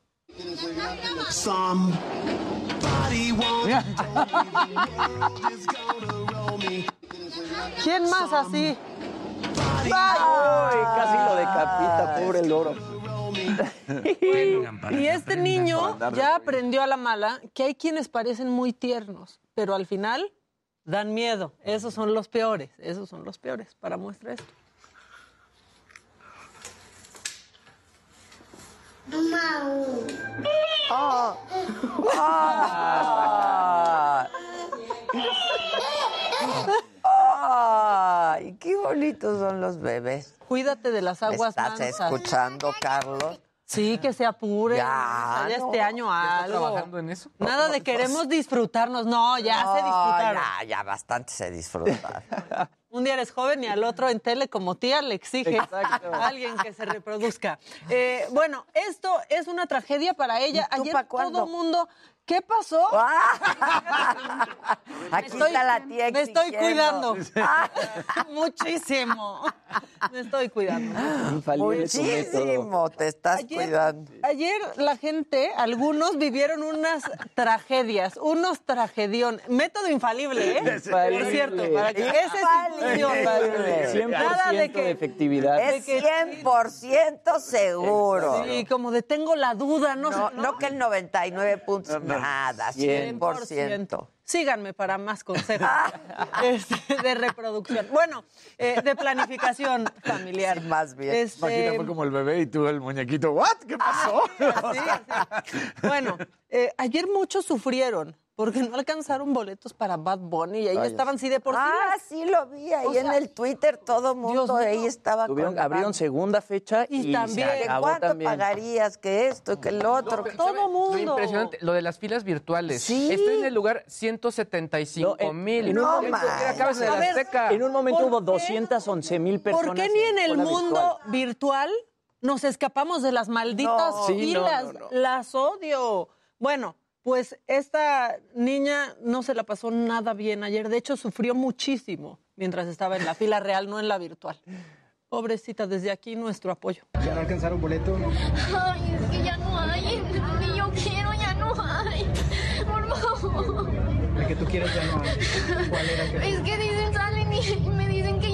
¿Quién más así? Ay, casi lo decapita, pobre loro. Y este niño ya aprendió a la mala que hay quienes parecen muy tiernos, pero al final dan miedo. Esos son los peores, esos son los peores. Para muestra esto. Oh. Ah. Ay, qué bonitos son los bebés. Cuídate de las aguas ¿Estás mansas. escuchando, Carlos? Sí, que se apuren. Ya, Ya, no. este año ¿Ya está algo. trabajando en eso? Nada de queremos disfrutarnos. No, ya se No, disfrutaron. Ya, ya bastante se disfruta. Un día eres joven y al otro en tele como tía le exige Exacto. a alguien que se reproduzca. Eh, bueno, esto es una tragedia para ella. ¿Y tú Ayer todo el mundo... ¿Qué pasó? Aquí estoy- está la tía Me estoy cuidando. Muchísimo. Me estoy cuidando. Muchísimo te estás Ayer- cuidando. Ayer la gente, algunos vivieron unas tragedias, unos tragedión. Método infalible, ¿eh? Infalible. Por cierto, para que esa es. Infalible. 100% Nada de de, que- efectividad. Es 100% seguro. Sí, como de tengo la duda, no, No, sé. no que el 99 puntos, nada, 100%. Síganme para más consejos este, de reproducción. Bueno, eh, de planificación familiar. Sí, más bien. Este, Imagina, fue como el bebé y tú el muñequito. ¿What? ¿Qué pasó? así, así. Bueno, eh, ayer muchos sufrieron porque no alcanzaron boletos para Bad Bunny y ahí estaban sí de por sí. Ah, las- sí lo vi ahí O en sea, el Twitter, todo mundo Dios mío. ahí estaba Tuvieron- con abrieron segunda fecha y, Y también- se ¿Que acabó ¿Cuánto también. pagarías que esto, que el otro? que- Todo Lo mundo. impresionante, lo de las filas virtuales. Sí. Estoy en el lugar 175 No, en- mil. en un No, momento- man. acabas de A la ver, Azteca. En un momento ¿Por hubo qué? 211 mil personas. ¿Por qué ni en el mundo virtual. virtual nos escapamos de las malditas No. Sí, no, filas? no, no. Las odio. Bueno, pues esta niña no se la pasó nada bien ayer. De hecho, sufrió muchísimo mientras estaba en la fila real, no en la virtual. Pobrecita, desde aquí nuestro apoyo. ¿Ya no alcanzaron boleto? Ay, es que ya no hay. Que yo quiero ya no hay. Por favor. El que tú quieres ya no hay. ¿Cuál era que Es que dicen, salen y me dicen que.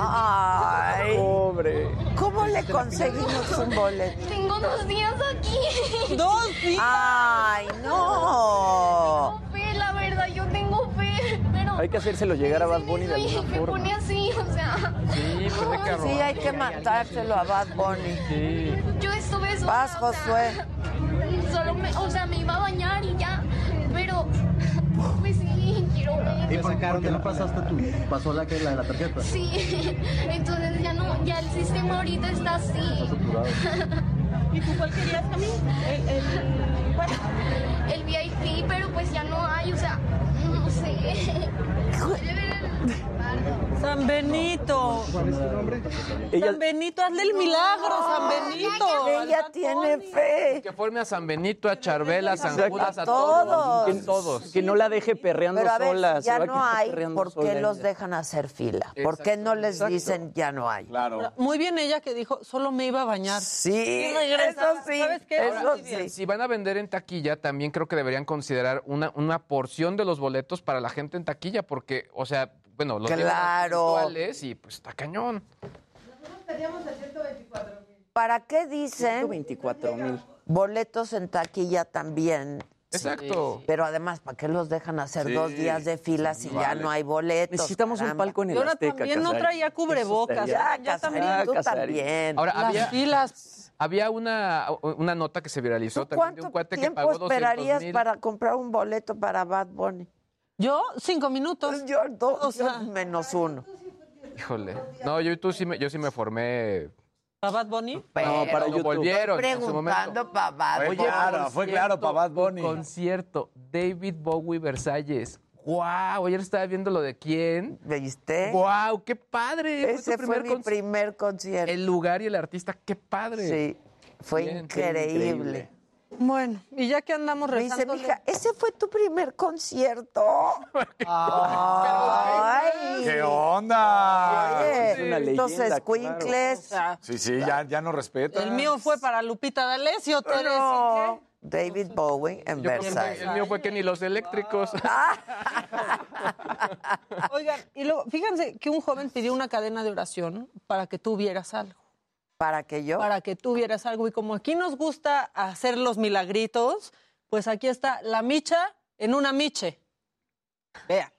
Ay, Pobre. ¿cómo le conseguimos un boleto? Tengo dos días aquí. ¡Dos días! Ay, no. Tengo fe, la verdad, yo tengo fe. Pero Hay que hacérselo llegar a Bad Bunny de Sí, alguna me pone así, o sea. Sí, pues de que Sí, hay que mandárselo a Bad Bunny. Sí. Yo estuve sola. Vas, o sea, Josué. Solo me, o sea, me iba a bañar y ya. Pero, pues sí, quiero ver. ¿Te sacaron? ¿Te no pasaste tu pasó la que la, la tarjeta? Sí, entonces ya no, ya el sistema ahorita está así. ¿Y tú cuál querías también? El, el, ¿cuál? El VIP, pero pues ya no hay, o sea, no sé. San Benito. ¿Cuál es tu nombre? Ella- San Benito, hazle el milagro, San Benito. Ella tiene fe. Que forme a San Benito, a Charbel, a San. Judas, a A todos. todos. A todos. Que no la deje perreando Pero a ver, sola. si se ya no hay, ¿por qué los ella. dejan hacer fila? ¿Por qué no les Exacto. dicen ya no hay? Claro. Muy bien ella que dijo, solo me iba a bañar. Sí, eso sí. ¿Sabes qué? Eso sí. Si van a vender en taquilla, también creo que deberían considerar una, una porción de los boletos para la gente en taquilla, porque, o sea, bueno, los Claro. virtuales y pues está cañón. ¿Para qué dicen 124 mil. boletos en taquilla también? Exacto. Pero además, ¿para qué los dejan hacer Sí. dos días de fila si ya Vale. no hay boletos? Necesitamos un caramba? palco en el ahora Azteca. también no traía cubrebocas. Ya, Ya Casarín, también. tú también. Ahora, Las había, filas. había una, una nota que se viralizó ¿Tú también de cuánto un cuate que tiempo pagó 200 esperarías mil. para comprar un boleto para Bad Bunny? Yo, cinco minutos. Pues yo, dos, O sea- yo menos uno. Híjole. No, yo, tú sí me, yo sí me formé. ¿Para Bad Bunny? No, para YouTube. volvieron. Preguntando para Bad Fue Bunny. claro, por fue claro para Bad Bunny. Concierto, David Bowie Versalles. ¡Wow! Ayer estaba viendo lo de quién. ¿Viste? ¡Wow! ¡Qué padre! Ese tu fue mi primer concierto. El lugar y el artista, ¡qué padre! Sí, fue Bien, increíble. increíble. Bueno, y ya que andamos Me dice, rezando. mija, ese fue tu primer concierto. Ay. ¿Qué onda? Oye, Es una estos leyenda, escuincles. Sí, sí, ya, ya no respeta. El mío fue para Lupita D'Alessio, Teresa. No, David Bowie en Yo Versailles. el mío fue que ni los eléctricos. Oigan, y luego, fíjense que un joven pidió una cadena de oración para que tú vieras algo. ¿Para que yo? Para que tú vieras algo. Y como aquí nos gusta hacer los milagritos, pues aquí está la micha en una miche. Vean.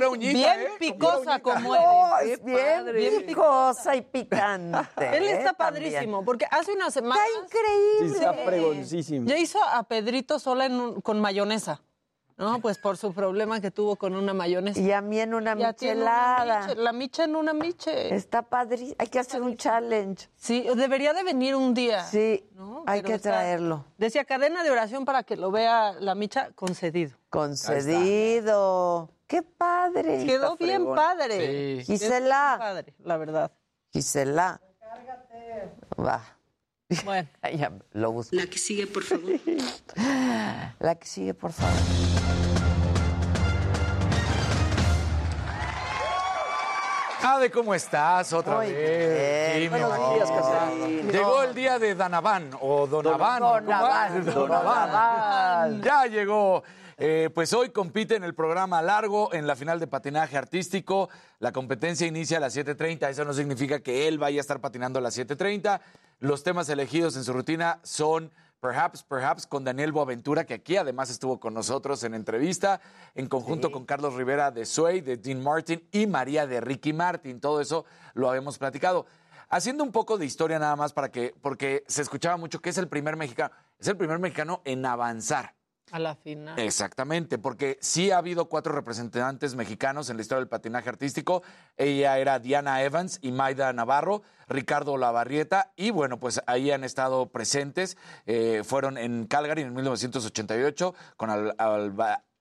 Pura uñita, Bien ¿eh? Con pura picosa uñita. como No, eres. es Qué bien padre. bien picosa y picante. Él está ¿eh? También. padrísimo, porque hace una semana Increíble. Sí, está fregoncísimo. ya hizo a Pedrito sola en un- con mayonesa. No, pues por su problema que tuvo con una mayonesa. Y a mí en una una michelada. miche, la micha en una miche. Está padrísimo. Hay que hacer un challenge. Sí, debería de venir un día. Sí, ¿no? hay Pero que está- traerlo. Decía cadena de oración para que lo vea la micha concedido. Concedido. ¡Qué padre! Quedó bien fregón. padre. Sí. Quedó bien Gisela. padre, la verdad. Gisela. Va. Bueno. Ya lo busco. La que sigue, por favor. La que sigue, por favor. Ade, ¿cómo estás? Otra Muy vez. bien. Buenos días. Llegó el día de Danaván o Donavan. ¿cómo Donavan, va? Donavan. Ya llegó. Eh, pues hoy compite en el programa largo en la final de patinaje artístico. La competencia inicia a las 7.30. Eso no significa que él vaya a estar patinando a las 7.30. Los temas elegidos en su rutina son Perhaps, Perhaps con Daniel Boaventura, que aquí además estuvo con nosotros en entrevista, en conjunto con Carlos Rivera de Sway, de Dean Martin y María de Ricky Martin. Todo eso lo habíamos platicado. Haciendo un poco de historia nada más para que, porque se escuchaba mucho que es el primer mexicano, es el primer mexicano en avanzar. A la final. Exactamente, porque sí ha habido cuatro representantes mexicanos en la historia del patinaje artístico. Ella era Diana Evans y Maida Navarro, Ricardo Lavarrieta, y bueno, pues ahí han estado presentes. Eh, fueron en Calgary en 1988 con Al-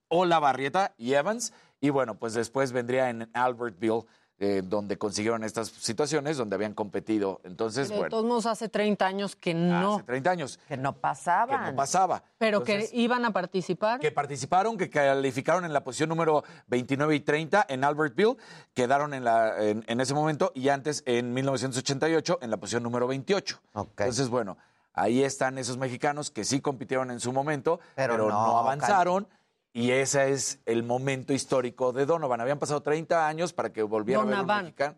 Olavarrieta y Evans, y bueno, pues después vendría en Albertville. Eh, donde consiguieron estas situaciones, donde habían competido. Entonces, Pero de bueno, todos modos hace 30 años que no. hace 30 años Que no que pasaban. no pasaba. pero Entonces, que iban a participar. que participaron, que calificaron en la posición número 29 y 30 en Albertville, quedaron en, la, en, en ese momento y antes en 1988 en la posición número 28. Ok. Entonces, bueno, ahí están esos mexicanos que sí compitieron en su momento, Pero pero, no, no, avanzaron. Y ese es el momento histórico de Donovan. Habían pasado 30 años para que volviera a ver un mexicano.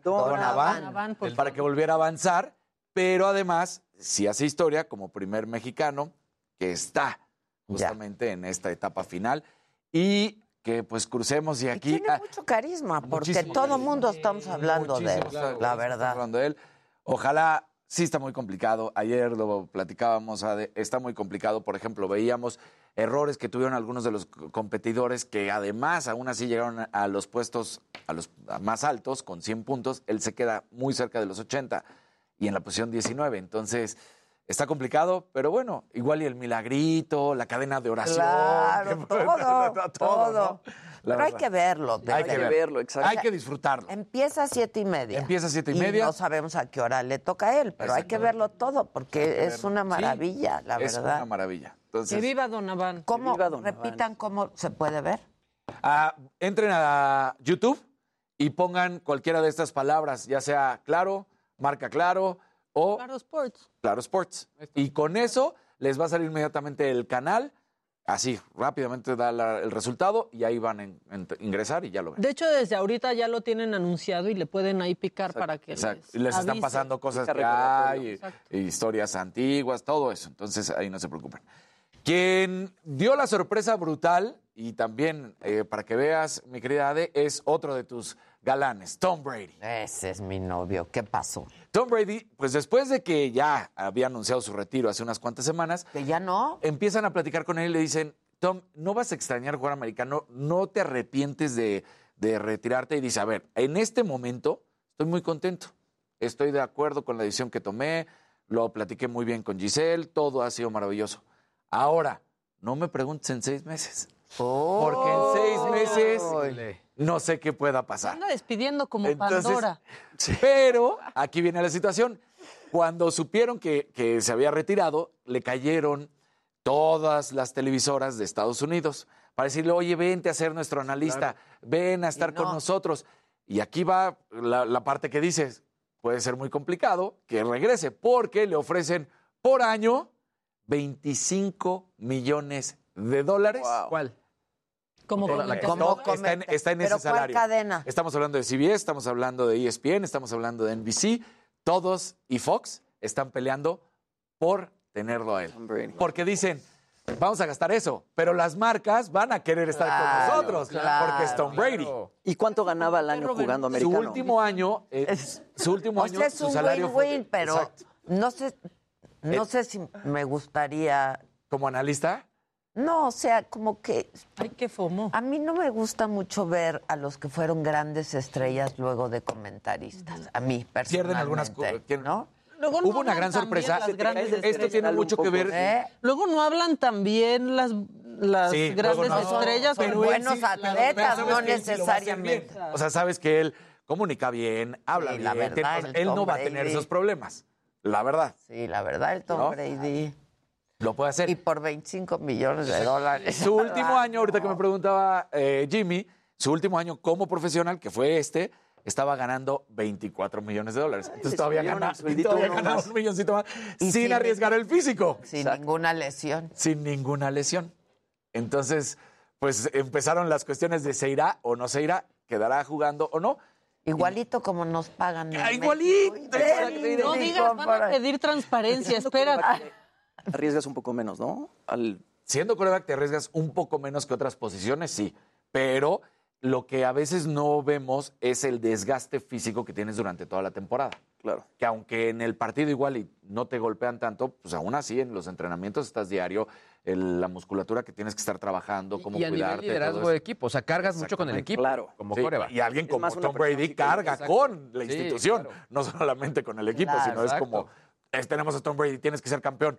Para que volviera a avanzar, pero además sí hace historia como primer mexicano que está justamente en esta etapa final y que pues crucemos y aquí Tiene ah, mucho carisma, porque muchísimo todo carisma. mundo estamos hablando de él, claro, la verdad. hablando de él. Ojalá sí está muy complicado. Ayer lo platicábamos, está muy complicado. Por ejemplo, veíamos errores que tuvieron algunos de los competidores que además aún así llegaron a- los puestos a los más altos con 100 puntos. Él se queda muy cerca de los 80 y en la posición 19. Entonces, está complicado, pero bueno, igual y el milagrito, la cadena de oración. Claro, todo, todo. ¿no? La Pero hay que verlo. de Hay que verdad. verlo, exacto. Hay que disfrutarlo. Empieza a siete y media. Empieza a siete y media. no sabemos a qué hora le toca a él, pero hay que verlo todo porque es una maravilla, la es verdad. una maravilla. Entonces, que viva Donovan. ¿Cómo? Que viva. Repitan cómo se puede ver. Ah, entren a YouTube y pongan cualquiera de estas palabras, ya sea claro, marca claro o Claro Sports. Claro Sports. Y con eso les va a salir inmediatamente el canal, así rápidamente da la- el resultado y ahí van a en- en- ingresar y ya lo ven. De hecho, desde ahorita ya lo tienen anunciado y le pueden ahí picar para que Exacto. les, Y les están pasando cosas Pica que hay, y- y historias antiguas, todo eso. Entonces ahí no se preocupen. Quien dio la sorpresa brutal, y también eh, para que veas, mi querida Ade, es otro de tus galanes, Tom Brady. Ese es mi novio. ¿Qué pasó? Tom Brady, pues después de que ya había anunciado su retiro hace unas cuantas semanas, que ya no, empiezan a platicar con él y le dicen, Tom, no vas a extrañar jugar americano, no te arrepientes de, de retirarte. Y dice, a ver, en este momento estoy muy contento, estoy de acuerdo con la decisión que tomé, lo platiqué muy bien con Giselle, todo ha sido maravilloso. Ahora, no me preguntes en seis meses, porque en seis meses no sé qué pueda pasar. Anda despidiendo como Entonces, Pandora. Pero aquí viene la situación. Cuando supieron que, que se había retirado, le cayeron todas las televisoras de Estados Unidos para decirle, oye, vente a ser nuestro analista, ven a estar con nosotros. Y aquí va la, la parte que dices, puede ser muy complicado que regrese, porque le ofrecen por año 25 millones de dólares. ¿Cuál? Como Toda la que- ¿Cómo todo está en, ese salario. cadena? Estamos hablando de CBS, estamos hablando de ESPN, estamos hablando de NBC. Todos y Fox están peleando por tenerlo a él. Porque dicen, vamos a gastar eso, pero las marcas van a querer estar Claro, con nosotros claro, porque es Tom Brady. ¿Y cuánto ganaba al año jugando Su americano? último año, eh, su último O año, sea, es su un salario fue- win-win, pero Exacto. no sé, no Eh, sé si me gustaría. ¿Como analista? No, o sea, como que. Ay, qué fomo. A mí no me gusta mucho ver a los que fueron grandes estrellas luego de comentaristas. A mí, personalmente. Pierden algunas cosas. ¿no? Luego no Hubo una gran sorpresa. Esto tiene mucho que ver. ¿Eh? Luego no hablan tan bien las, las Sí, grandes no. estrellas. Son como- buenos Pero atletas, no necesariamente. O sea, sabes que él comunica bien, habla Sí, bien. la verdad, tiene- o sea, el él no va a tener Brady. esos problemas. La verdad. Sí, la verdad, el Tom ¿No? Brady. Lo puede hacer. Y por 25 millones de dólares. Su último año, ahorita que me preguntaba eh, Jimmy, su último año como profesional, que fue este, estaba ganando 24 millones de dólares. Entonces todavía sueldito todavía más. un milloncito más Y sin sin- arriesgar el físico. Sin ninguna lesión. Sin ninguna lesión. Entonces, pues empezaron las cuestiones de se irá o no se irá, quedará jugando o no. Igualito como nos pagan. en Ah, México. igualito, No digas, van a pedir transparencia, espérate. Arriesgas un poco menos, ¿no? Al... Siendo coreback te arriesgas un poco menos que otras posiciones, sí. Pero lo que a veces no vemos es el desgaste físico que tienes durante toda la temporada. Claro. Que aunque en el partido igual y no te golpean tanto, pues aún así en los entrenamientos estás diario, el- la musculatura que tienes que estar trabajando, cómo y nivel cuidarte. liderazgo de equipo, o sea, cargas mucho con el equipo, Claro. como Sí, coreback. y alguien como Tom Brady carga Exacto. con la Sí, institución, claro. no solamente con el equipo, Claro, sino es como, es, tenemos a Tom Brady, tienes que ser campeón.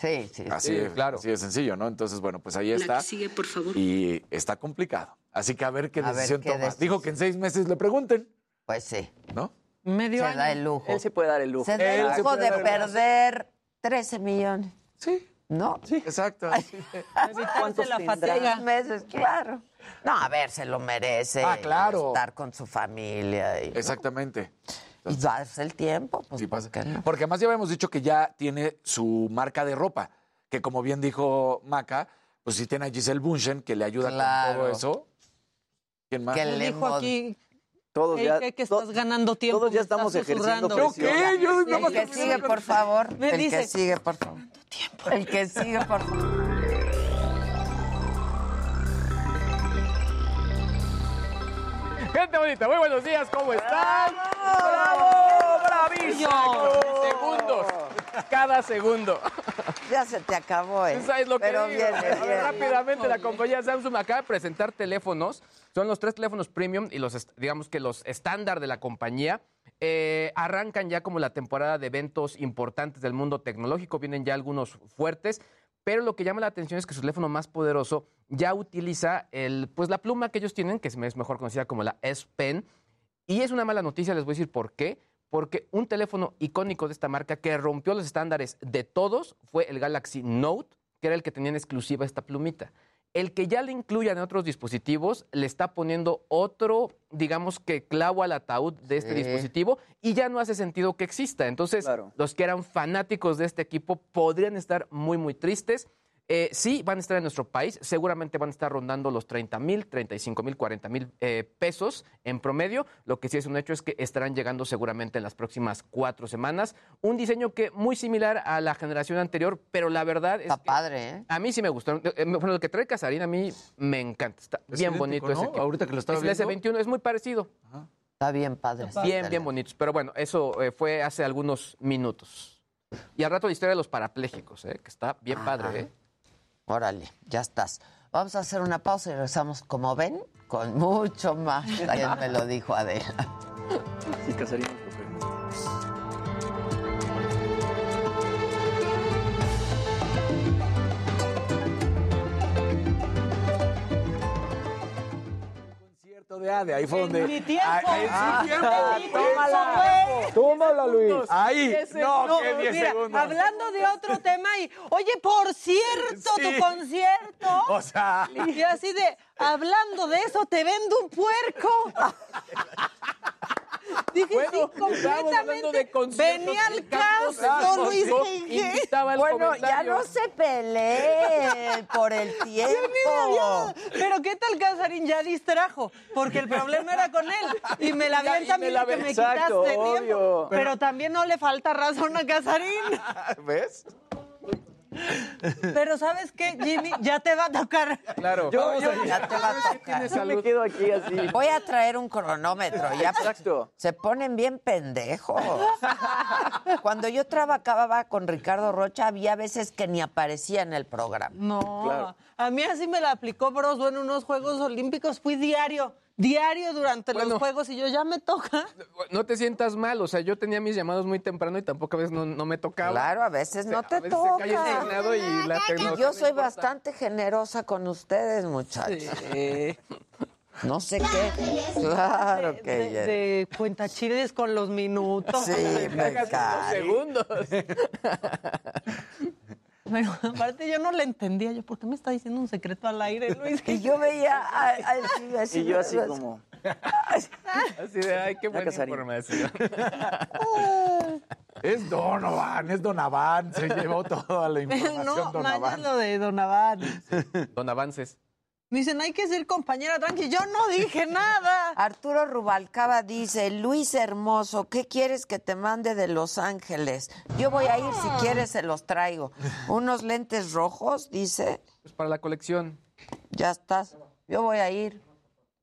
Sí, sí. Así, Sí, de- claro. así de sencillo, ¿no? Entonces, bueno, pues ahí La está. que sigue, por favor. Y está complicado. Así que a ver qué A ver decisión qué toma. decisión. Dijo que en seis meses le pregunten, Pues sí. ¿no? Medio Se año. da el lujo. Él se puede dar el lujo. Se da el lujo de perder 13 millones. Sí, ¿No? sí, exacto. Evitarse la fatiga. Seis meses, claro. No, a ver, se lo merece. Ah, claro. Estar con su familia y, Exactamente. Y darse el tiempo. Pues, Sí ¿por pasa. qué no? Porque además ya habíamos dicho que ya tiene su marca de ropa, que como bien dijo Maca, pues sí tiene a Giselle Bunchen que le ayuda Claro. con todo eso. ¿Quién más? Que le dijo aquí Todos Ey, ya, que, estás ganando tiempo. todos ya estamos ejerciendo susurrando. ¿Yo qué? Yo El que sigue, por favor. Me El que sigue, por favor. El que sigue, por favor. Gente bonita, muy buenos días, ¿cómo están? ¡Bravo! ¡Bravísimo! Segundos, cada segundo. Ya se te acabó, ¿eh? ¿Sabes lo que Pero digo? viene, rápidamente, la compañía Samsung acaba de presentar teléfonos. Son los tres teléfonos premium y los, digamos que los estándar de la compañía. Eh, arrancan ya como la temporada de eventos importantes del mundo tecnológico. Vienen ya algunos fuertes. Pero lo que llama la atención es que su teléfono más poderoso ya utiliza el, pues la pluma que ellos tienen, que es mejor conocida como la S Pen. Y es una mala noticia, les voy a decir por qué. Porque un teléfono icónico de esta marca que rompió los estándares de todos fue el Galaxy Note, que era el que tenía en exclusiva esta plumita. El que ya le incluyan en otros dispositivos le está poniendo otro, digamos que clavo al ataúd de este Sí. dispositivo y ya no hace sentido que exista. Entonces, Claro. los que eran fanáticos de este equipo podrían estar muy, muy tristes. Eh, sí, van a estar en nuestro país, seguramente van a estar rondando los 30 mil, 35 mil, 40 mil eh, pesos en promedio. Lo que sí es un hecho es que estarán llegando seguramente en las próximas cuatro semanas. Un diseño que muy similar a la generación anterior, pero la verdad es Está que padre, ¿eh? a mí sí me gustó. Eh, Bueno, lo que trae Casarín a mí me encanta. Está Es bien idéntico, bonito ¿no? ese equipo. Ahorita que lo estaba es el viendo. S21, es muy parecido. Está bien padre. ese Bien, bien bonitos. Pero bueno, eso eh, fue hace algunos minutos. Y al rato la historia de los parapléjicos, eh, que está bien Ajá. padre. ¿eh? Órale, ya estás. Vamos a hacer una pausa y regresamos, como ven, con mucho más. Ayer me lo dijo Adela. Sí, Casarín Concierto de Ade, ahí fue donde. En mi tiempo. Ah, en su Ah, tiempo. tómala. tiempo, Tómala, Luis. Ahí. No, segundos. que 10 Mira, segundos. Hablando de otro tema y, oye, por cierto, Sí. tu concierto. O sea. Y así de, hablando de eso, te vendo un puerco. Dije, Bueno, sí, estábamos hablando de completamente. conciertos Venía al caso, Elíseos. Luis Bueno, ya comentario. no se peleen por el tiempo. Pero qué tal Casarín ya distrajo, porque el problema era con él y me la Ya, avienta a mí me la que me Exacto, quitaste obvio. tiempo. Pero también no le falta razón a Casarín. ¿Ves? Pero ¿sabes qué, Jimmy? Ya te va a tocar. Claro. Yo- Vamos yo- allá. Ya te va a tocar. Yo Tiene me salud. quedo aquí así. Voy a traer un cronómetro. Ya Exacto. Se ponen bien pendejos. Cuando yo trabajaba con Ricardo Rocha, había veces que ni aparecía en el programa. No, Claro. a mí así me la aplicó Brosbo en unos Juegos Olímpicos. Fui diario, diario durante Bueno. los Juegos y yo ya me toca. No te sientas mal, o sea, yo tenía mis llamados muy temprano y tampoco a veces no, no me tocaba. Claro, a veces no A te veces se cae toca. indignado y la Y tecnología yo no soy bastante generosa con ustedes, muchachos. No sé qué. Claro que de, ya- de cuentachiles con los minutos. Sí, me cae. Segundos. Pero aparte yo no le entendía. Yo, ¿por qué me está diciendo un secreto al aire, Luis? Y yo veía así, Y yo así como. Así de, ay, qué buena información. Es Donovan, es Donavan. Se llevó toda la información no, no Donavan. es lo de Donavan. Don Avances. Me dicen, hay que ser compañera tranqui. Yo no dije nada. Arturo Rubalcaba dice, Luis Hermoso, ¿qué quieres que te mande de Los Ángeles? Yo voy a ir, si quieres se los traigo. Unos lentes rojos, dice, Pues para la colección. ya estás. Yo voy a ir.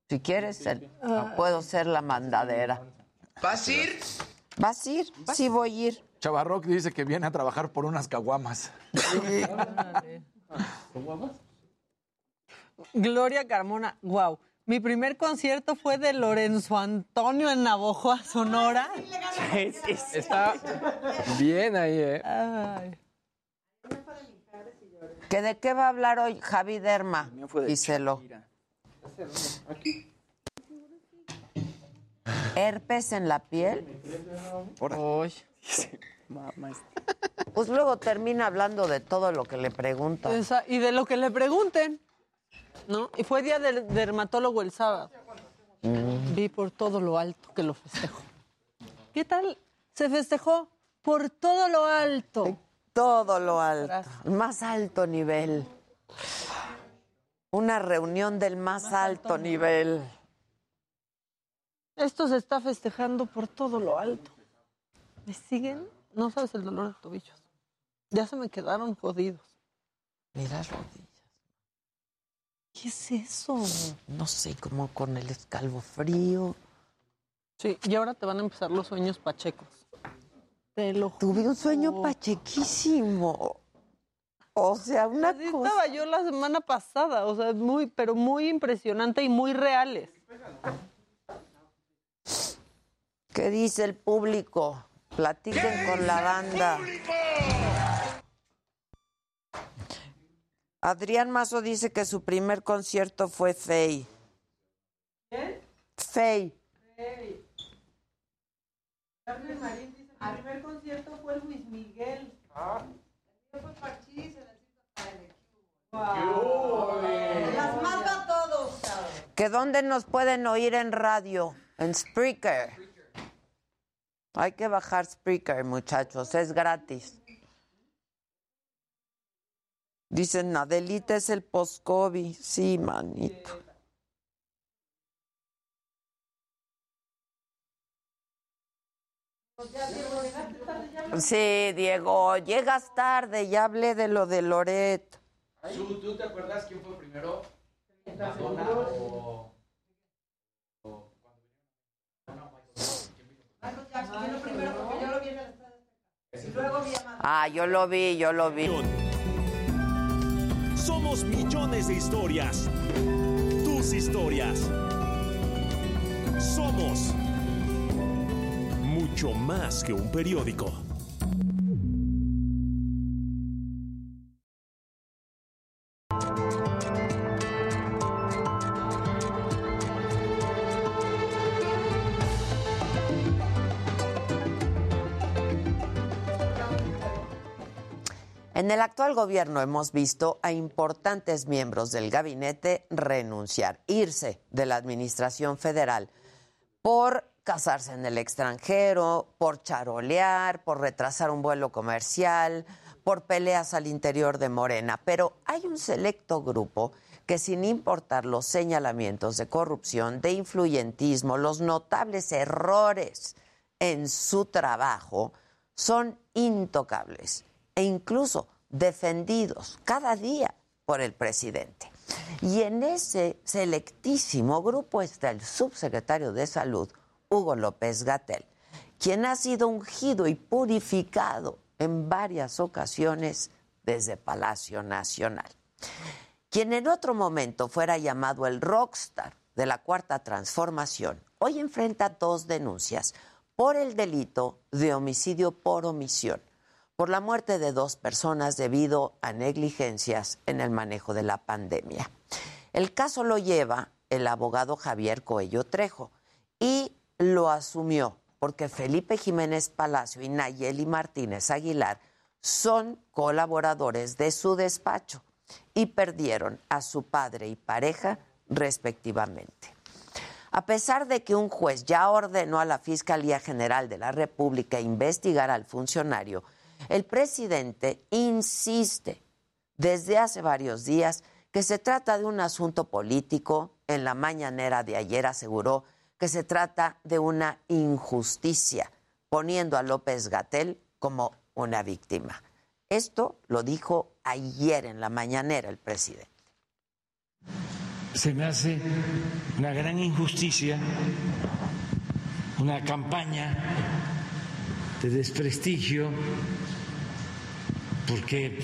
Si quieres, se- puedo ser la mandadera. ¿Vas a ir? ¿Vas a ir? Sí, voy a ir. Chavarroc dice que viene a trabajar por unas caguamas. Gloria Carmona, wow. Mi primer concierto fue de Lorenzo Antonio en Navojoa, Sonora. Está bien ahí, ¿eh? Ay. ¿Que ¿De qué va a hablar hoy Javi Derma? Díselo. ¿Herpes en la piel? Pues luego termina hablando de todo lo que le preguntan. Esa- y de lo que le pregunten, ¿no? Y fue día del dermatólogo el sábado. Vi por todo lo alto que lo festejó. ¿Qué tal? Se festejó por todo lo alto. Todo lo alto. Más alto nivel. Una reunión del más, alto, nivel. Esto se está festejando por todo lo alto. ¿Me siguen? No sabes el dolor de tobillos. Ya se me quedaron jodidos. Mira las rodillas. ¿Qué es eso? No sé, como con el escalofrío. Sí, y ahora te van a empezar los sueños pachecos. Te lo Tuve un sueño pachequísimo. O sea, una Así cosa. estaba yo la semana pasada, o sea, muy, pero muy impresionante y muy reales. ¿Qué dice el público? Platiquen con la banda. Adrián Mazo dice que su primer concierto fue Fey. ¿Quién? Fey. Carmen Marín dice, mi primer concierto fue Luis Miguel. El mío fue Parchís el Las mata a todos. ¿Que dónde nos pueden oír en radio? En Spreaker. Hay que bajar Spreaker, muchachos, es gratis. Dicen, Adelita es el post-COVID. Sí, manito. Sí, Diego, llegas tarde, ya hablé de lo de Loret. ¿Tú, tú te acuerdas quién fue primero? ¿Madonna o...? Ah, yo lo vi, yo lo vi. Somos millones de historias. Tus historias. Somos mucho más que un periódico. En el actual gobierno hemos visto a importantes miembros del gabinete renunciar, irse de la administración federal por casarse en el extranjero, por charolear, por retrasar un vuelo comercial, por peleas al interior de Morena. Pero hay un selecto grupo que sin importar los señalamientos de corrupción, de influyentismo, los notables errores en su trabajo, son intocables e incluso defendidos cada día por el presidente. Y en ese selectísimo grupo está el subsecretario de Salud, Hugo López Gatel, quien ha sido ungido y purificado en varias ocasiones desde Palacio Nacional. Quien en otro momento fuera llamado el rockstar de la Cuarta Transformación, hoy enfrenta dos denuncias por el delito de homicidio por omisión, por la muerte de dos personas debido a negligencias en el manejo de la pandemia. El caso lo lleva el abogado Javier Coello Trejo y lo asumió porque Felipe Jiménez Palacio y Nayeli Martínez Aguilar son colaboradores de su despacho y perdieron a su padre y pareja respectivamente. A pesar de que un juez ya ordenó a la Fiscalía General de la República investigar al funcionario, el presidente insiste desde hace varios días que se trata de un asunto político. En la mañanera de ayer aseguró que se trata de una injusticia, poniendo a López Gatel como una víctima. Esto lo dijo ayer en la mañanera el presidente. Se me hace una gran injusticia, una campaña de desprestigio, porque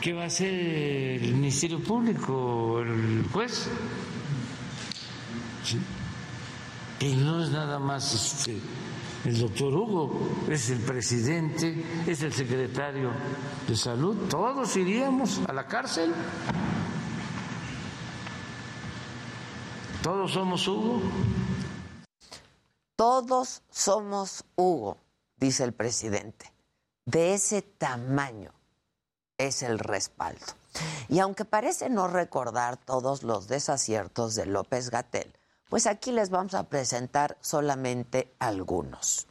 ¿qué va a hacer el Ministerio Público, el juez? Y no es nada más este, el doctor Hugo, es el presidente, es el secretario de salud, todos iríamos a la cárcel. Todos somos Hugo. Todos somos Hugo, dice el presidente. De ese tamaño es el respaldo. Y aunque parece no recordar todos los desaciertos de López Gatel, pues aquí les vamos a presentar solamente algunos.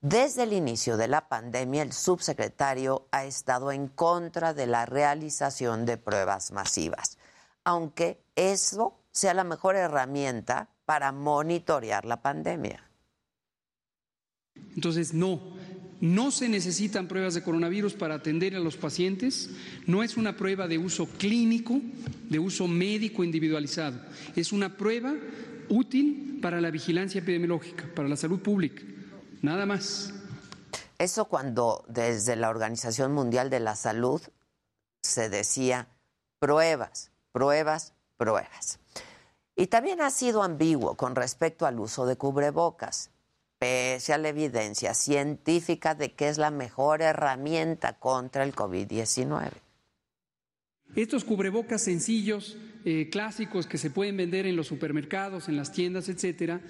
Desde el inicio de la pandemia, el subsecretario ha estado en contra de la realización de pruebas masivas, aunque eso sea la mejor herramienta para monitorear la pandemia. Entonces, no, no se necesitan pruebas de coronavirus para atender a los pacientes, no es una prueba de uso clínico, de uso médico individualizado, es una prueba útil para la vigilancia epidemiológica, para la salud pública, nada más. Eso cuando desde la Organización Mundial de la Salud se decía pruebas, pruebas, pruebas. Y también ha sido ambiguo con respecto al uso de cubrebocas, pese a la evidencia científica de que es la mejor herramienta contra el COVID-19. Estos cubrebocas sencillos, eh, clásicos que se pueden vender en los supermercados, en las tiendas, etcétera,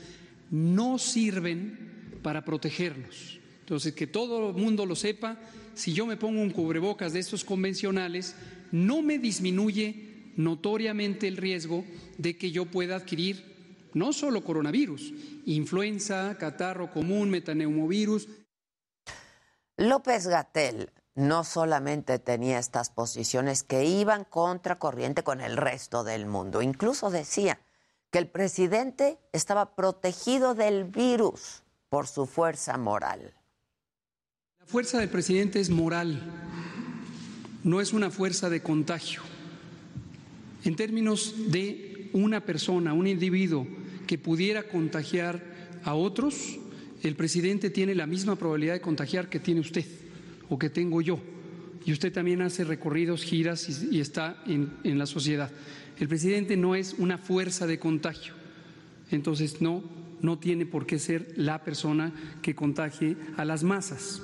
no sirven para protegernos. Entonces, que todo el mundo lo sepa, si yo me pongo un cubrebocas de estos convencionales, no me disminuye notoriamente el riesgo de que yo pueda adquirir no solo coronavirus, influenza, catarro común, metaneumovirus. López Gatel no solamente tenía estas posiciones que iban contra corriente con el resto del mundo, incluso decía que el presidente estaba protegido del virus por su fuerza moral. La fuerza del presidente es moral, no es una fuerza de contagio. En términos de una persona, un individuo que pudiera contagiar a otros, el presidente tiene la misma probabilidad de contagiar que tiene usted o que tengo yo. Y usted también hace recorridos, giras y, está en, en la sociedad. El presidente no es una fuerza de contagio. Entonces, no, no tiene por qué ser la persona que contagie a las masas.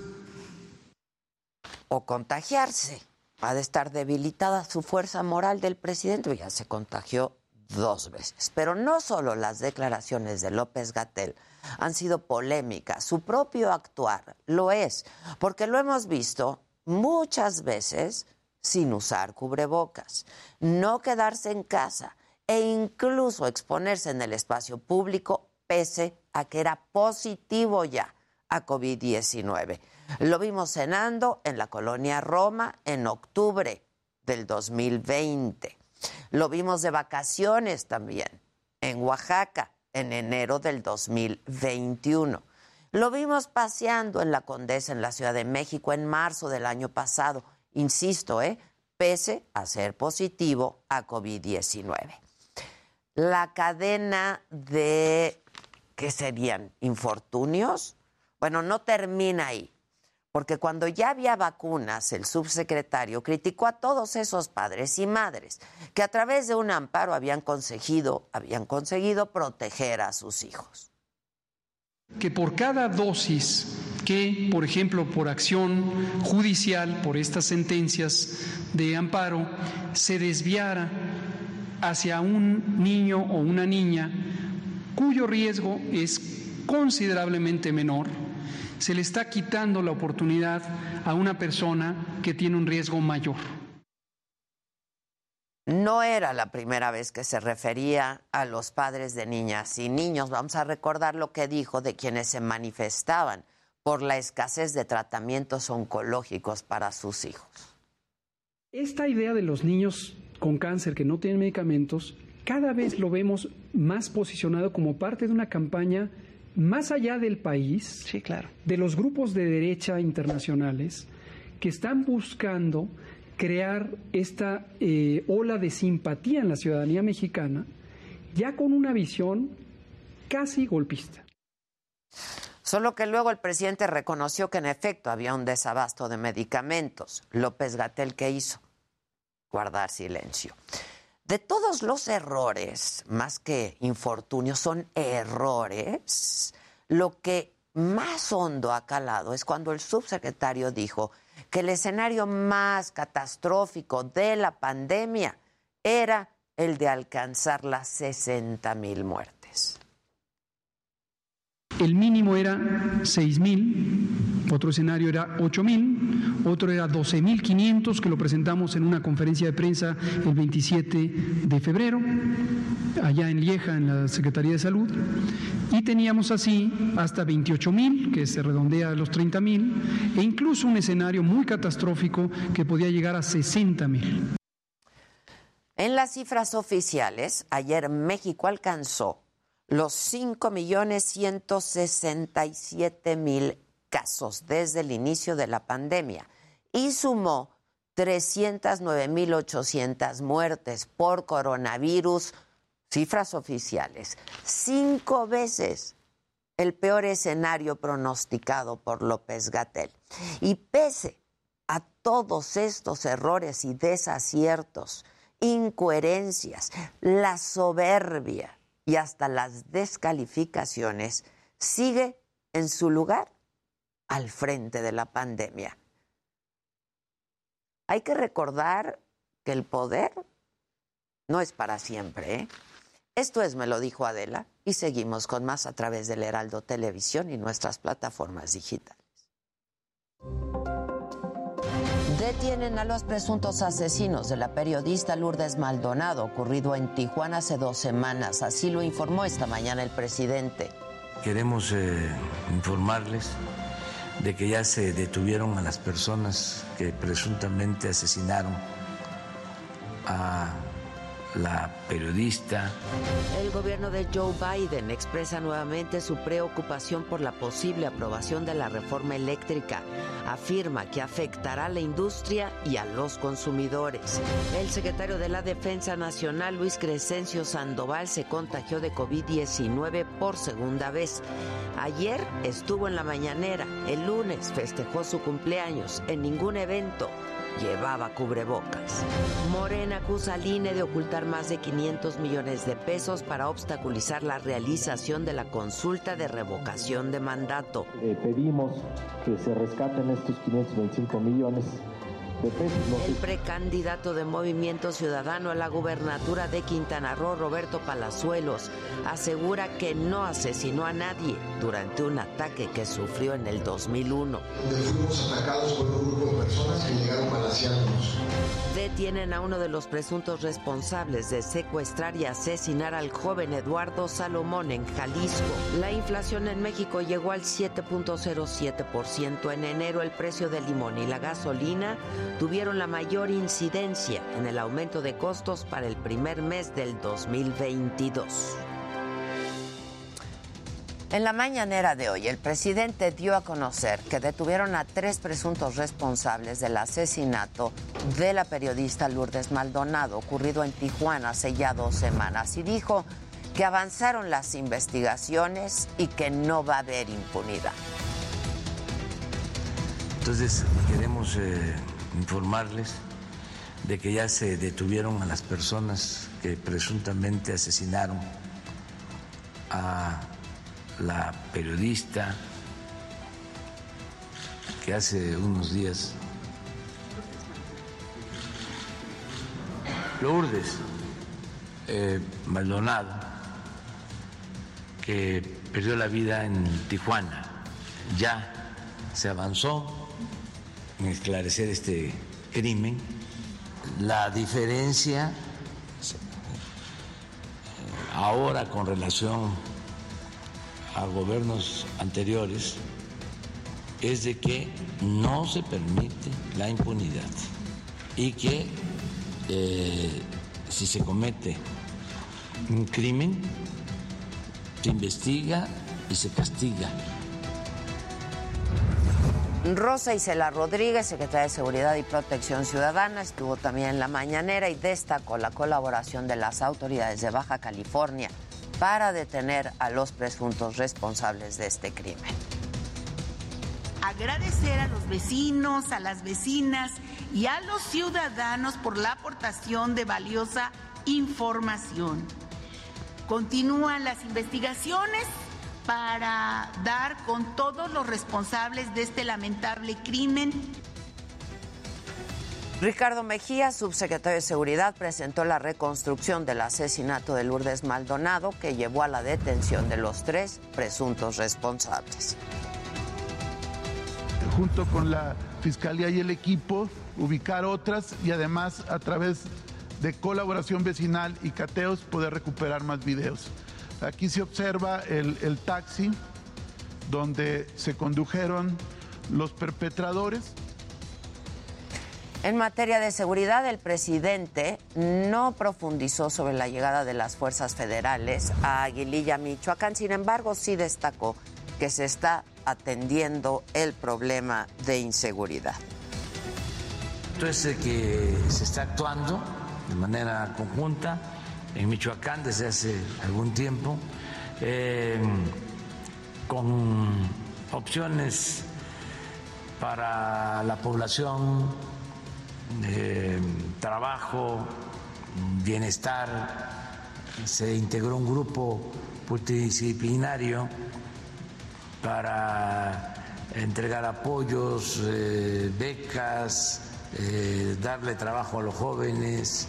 O contagiarse. Ha de estar debilitada su fuerza moral del presidente. Ya se contagió dos veces. Pero no solo las declaraciones de López Gatel han sido polémicas, su propio actuar lo es, porque lo hemos visto muchas veces sin usar cubrebocas, no quedarse en casa e incluso exponerse en el espacio público pese a que era positivo ya a COVID-19. Lo vimos cenando en la colonia Roma en octubre del 2020. Lo vimos de vacaciones también en Oaxaca en enero del 2021. Lo vimos paseando en la Condesa en la Ciudad de México en marzo del año pasado insisto, ¿eh? pese a ser positivo a COVID-19. La cadena de, ¿qué serían? ¿Infortunios? Bueno, no termina ahí, porque cuando ya había vacunas, el subsecretario criticó a todos esos padres y madres que a través de un amparo habían conseguido, habían conseguido proteger a sus hijos. Que por cada dosis que, por ejemplo, por acción judicial, por estas sentencias de amparo, se desviara hacia un niño o una niña cuyo riesgo es considerablemente menor, se le está quitando la oportunidad a una persona que tiene un riesgo mayor. No era la primera vez que se refería a los padres de niñas y niños. Vamos a recordar lo que dijo de quienes se manifestaban por la escasez de tratamientos oncológicos para sus hijos. Esta idea de los niños con cáncer que no tienen medicamentos, cada vez lo vemos más posicionado como parte de una campaña más allá del país, sí, claro. de los grupos de derecha internacionales que están buscando crear esta eh, ola de simpatía en la ciudadanía mexicana, ya con una visión casi golpista. Solo que luego el presidente reconoció que en efecto había un desabasto de medicamentos. López Gatel, ¿qué hizo? Guardar silencio. De todos los errores, más que infortunios, son errores, lo que más hondo ha calado es cuando el subsecretario dijo que el escenario más catastrófico de la pandemia era el de alcanzar las 60 mil muertes. El mínimo era 6 mil, otro escenario era 8 mil, otro era 12 mil 500 que lo presentamos en una conferencia de prensa el 27 de febrero, allá en Lieja, en la Secretaría de Salud, y teníamos así hasta 28 mil, que se redondea a los 30 mil, e incluso un escenario muy catastrófico que podía llegar a 60 mil. En las cifras oficiales, ayer México alcanzó los 5.167.000 casos desde el inicio de la pandemia y sumó 309.800 muertes por coronavirus, cifras oficiales, cinco veces el peor escenario pronosticado por López Gatel. Y pese a todos estos errores y desaciertos, incoherencias, la soberbia, y hasta las descalificaciones, sigue en su lugar al frente de la pandemia. Hay que recordar que el poder no es para siempre. ¿eh? Esto es, me lo dijo Adela, y seguimos con más a través del Heraldo Televisión y nuestras plataformas digitales. Detienen a los presuntos asesinos de la periodista Lourdes Maldonado, ocurrido en Tijuana hace dos semanas. Así lo informó esta mañana el presidente. Queremos eh, informarles de que ya se detuvieron a las personas que presuntamente asesinaron a la periodista. El gobierno de Joe Biden expresa nuevamente su preocupación por la posible aprobación de la reforma eléctrica. Afirma que afectará a la industria y a los consumidores. El secretario de la Defensa Nacional, Luis Crescencio Sandoval, se contagió de COVID-19 por segunda vez. Ayer estuvo en la mañanera, el lunes festejó su cumpleaños en ningún evento llevaba cubrebocas. Morena acusa al INE de ocultar más de 500 millones de pesos para obstaculizar la realización de la consulta de revocación de mandato. Eh, pedimos que se rescaten estos 525 millones. El precandidato de Movimiento Ciudadano a la gubernatura de Quintana Roo, Roberto Palazuelos, asegura que no asesinó a nadie durante un ataque que sufrió en el 2001. Donde fuimos atacados por un grupo de personas que llegaron balanceándonos. Detienen a uno de los presuntos responsables de secuestrar y asesinar al joven Eduardo Salomón en Jalisco. La inflación en México llegó al 7.07% en enero. El precio del limón y la gasolina tuvieron la mayor incidencia en el aumento de costos para el primer mes del 2022. En la mañanera de hoy, el presidente dio a conocer que detuvieron a tres presuntos responsables del asesinato de la periodista Lourdes Maldonado, ocurrido en Tijuana hace ya dos semanas, y dijo que avanzaron las investigaciones y que no va a haber impunidad. Entonces, queremos eh, informarles de que ya se detuvieron a las personas que presuntamente asesinaron a la periodista que hace unos días, Lourdes eh, Maldonado, que perdió la vida en Tijuana. Ya se avanzó esclarecer este crimen. La diferencia ahora con relación a gobiernos anteriores es de que no se permite la impunidad y que eh, si se comete un crimen se investiga y se castiga. Rosa Isela Rodríguez, secretaria de Seguridad y Protección Ciudadana, estuvo también en la mañanera y destacó la colaboración de las autoridades de Baja California para detener a los presuntos responsables de este crimen. Agradecer a los vecinos, a las vecinas y a los ciudadanos por la aportación de valiosa información. Continúan las investigaciones para dar con todos los responsables de este lamentable crimen Ricardo Mejía, subsecretario de Seguridad, presentó la reconstrucción del asesinato de Lourdes Maldonado que llevó a la detención de los tres presuntos responsables. Junto con la Fiscalía y el equipo, ubicar otras y además a través de colaboración vecinal y cateos poder recuperar más videos. Aquí se observa el, el taxi donde se condujeron los perpetradores. En materia de seguridad, el presidente no profundizó sobre la llegada de las fuerzas federales a Aguililla, Michoacán. Sin embargo, sí destacó que se está atendiendo el problema de inseguridad. Entonces, que se está actuando de manera conjunta en Michoacán desde hace algún tiempo, eh, con opciones para la población eh, trabajo, bienestar, se integró un grupo multidisciplinario para entregar apoyos, eh, becas, darle trabajo a los jóvenes.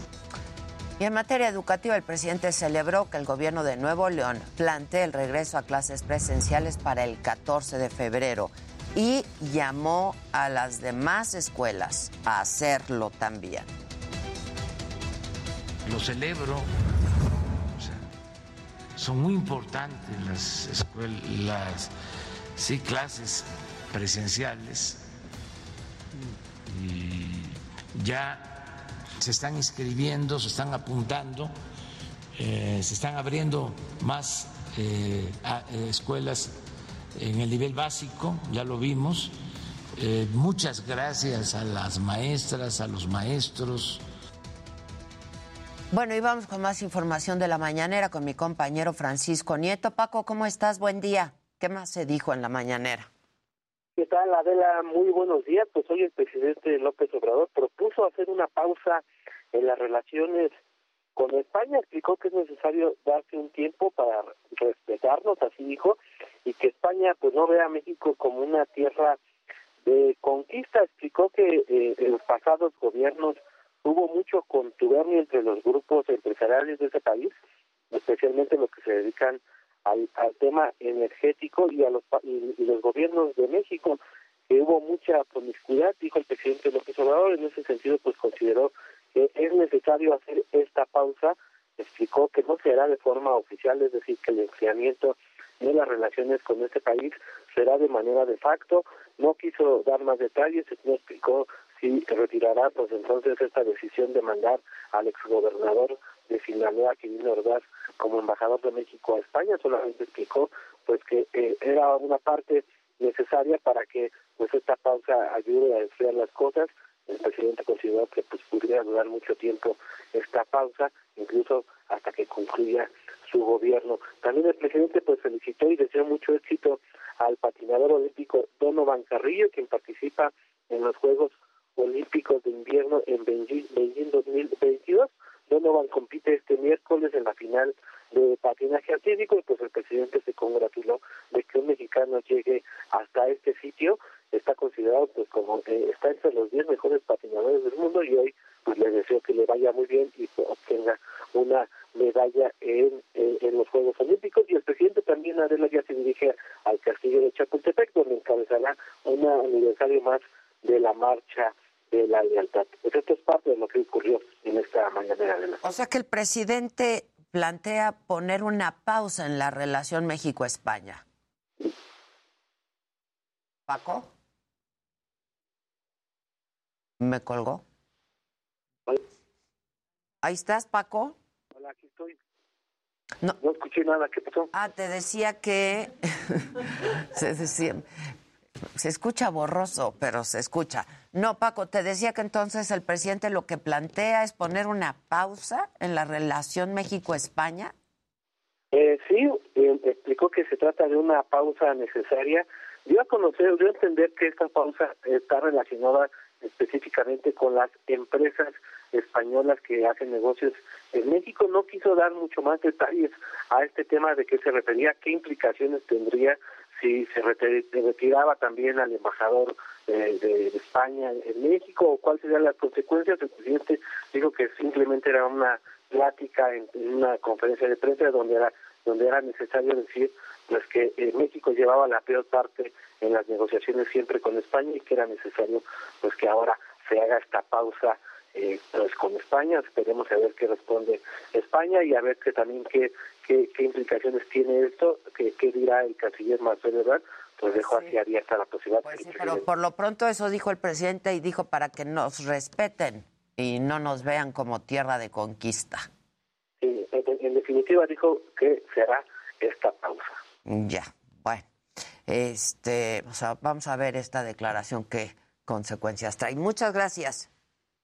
Y en materia educativa, el presidente celebró que el gobierno de Nuevo León plantee el regreso a clases presenciales para el 14 de febrero y llamó a las demás escuelas a hacerlo también. Lo celebro. son muy importantes las clases presenciales. Y ya se están inscribiendo, se están apuntando, eh, se están abriendo más eh, eh, escuelas en el nivel básico, ya lo vimos. Muchas gracias a las maestras, a los maestros. Bueno, y vamos con más información de la mañanera con mi compañero Francisco Nieto. Paco, ¿cómo estás? Buen día. ¿Qué más se dijo en la mañanera? ¿Qué tal, Adela? Muy buenos días. Pues hoy el presidente López Obrador propuso hacer una pausa en las relaciones con España. Explicó que es necesario darse un tiempo para respetarnos, así dijo, y que España pues no vea a México como una tierra de conquista. Explicó que eh, en los pasados gobiernos hubo mucho contubernio entre los grupos empresariales de ese país, especialmente los que se dedican al, tema energético y a los y, y los gobiernos de México que hubo mucha promiscuidad, dijo el presidente López Obrador, en ese sentido pues consideró que es necesario hacer esta pausa, explicó que no será de forma oficial, es decir, que el enfriamiento de las relaciones con este país será de manera de facto, no quiso dar más detalles, no explicó si retirará pues entonces esta decisión de mandar al exgobernador de Sinaloa, Quirino Ordaz, como embajador de México a España, solamente explicó pues que eh, era una parte necesaria para que pues esta pausa ayude a enfriar las cosas. El presidente consideró que pues pudiera durar mucho tiempo esta pausa, incluso hasta que concluya su gobierno. También el presidente pues felicitó y deseó mucho éxito al patinador olímpico Donovan Carrillo, quien participa en los Juegos Olímpicos de Invierno en Beijing, Beijing 2022. Donovan compite este miércoles en la final de patinaje artístico y pues el presidente se congratuló de que un mexicano llegue hasta este sitio. Está considerado pues como eh, está entre los 10 mejores patinadores del mundo y hoy pues le deseo que le vaya muy bien y obtenga una medalla en, en, en los Juegos Olímpicos. Y el presidente también Adela ya se dirige al castillo de Chapultepec donde encabezará un aniversario más de la marcha de la lealtad. Pues esto es parte de lo que ocurrió en esta la O sea que el presidente plantea poner una pausa en la relación México-España. Paco. ¿Me colgó? Ahí estás, Paco. Hola, aquí estoy. No. no escuché nada, ¿qué pasó? Ah, te decía que se, decía, se escucha borroso, pero se escucha. No, Paco, te decía que entonces el presidente lo que plantea es poner una pausa en la relación México-España. Eh, sí, eh, explicó que se trata de una pausa necesaria. Dio a conocer, dio a entender que esta pausa está relacionada específicamente con las empresas españolas que hacen negocios en México. No quiso dar mucho más detalles a este tema de qué se refería, qué implicaciones tendría si se retiraba también al embajador de, España en México o cuáles serían las consecuencias. El presidente dijo que simplemente era una plática en, en una conferencia de prensa donde era donde era necesario decir pues que eh, México llevaba la peor parte en las negociaciones siempre con España y que era necesario pues que ahora se haga esta pausa eh, pues con España esperemos a ver qué responde España y a ver que también qué qué, qué implicaciones tiene esto qué, qué dirá el canciller Marcelo Ebrard pues dejó sí. así abierta la posibilidad Pues sí, pero por lo pronto eso dijo el presidente y dijo para que nos respeten y no nos vean como tierra de conquista. Sí, en, en definitiva dijo que se hará esta pausa Ya, bueno. Este, o sea, vamos a ver esta declaración qué consecuencias trae. Muchas gracias.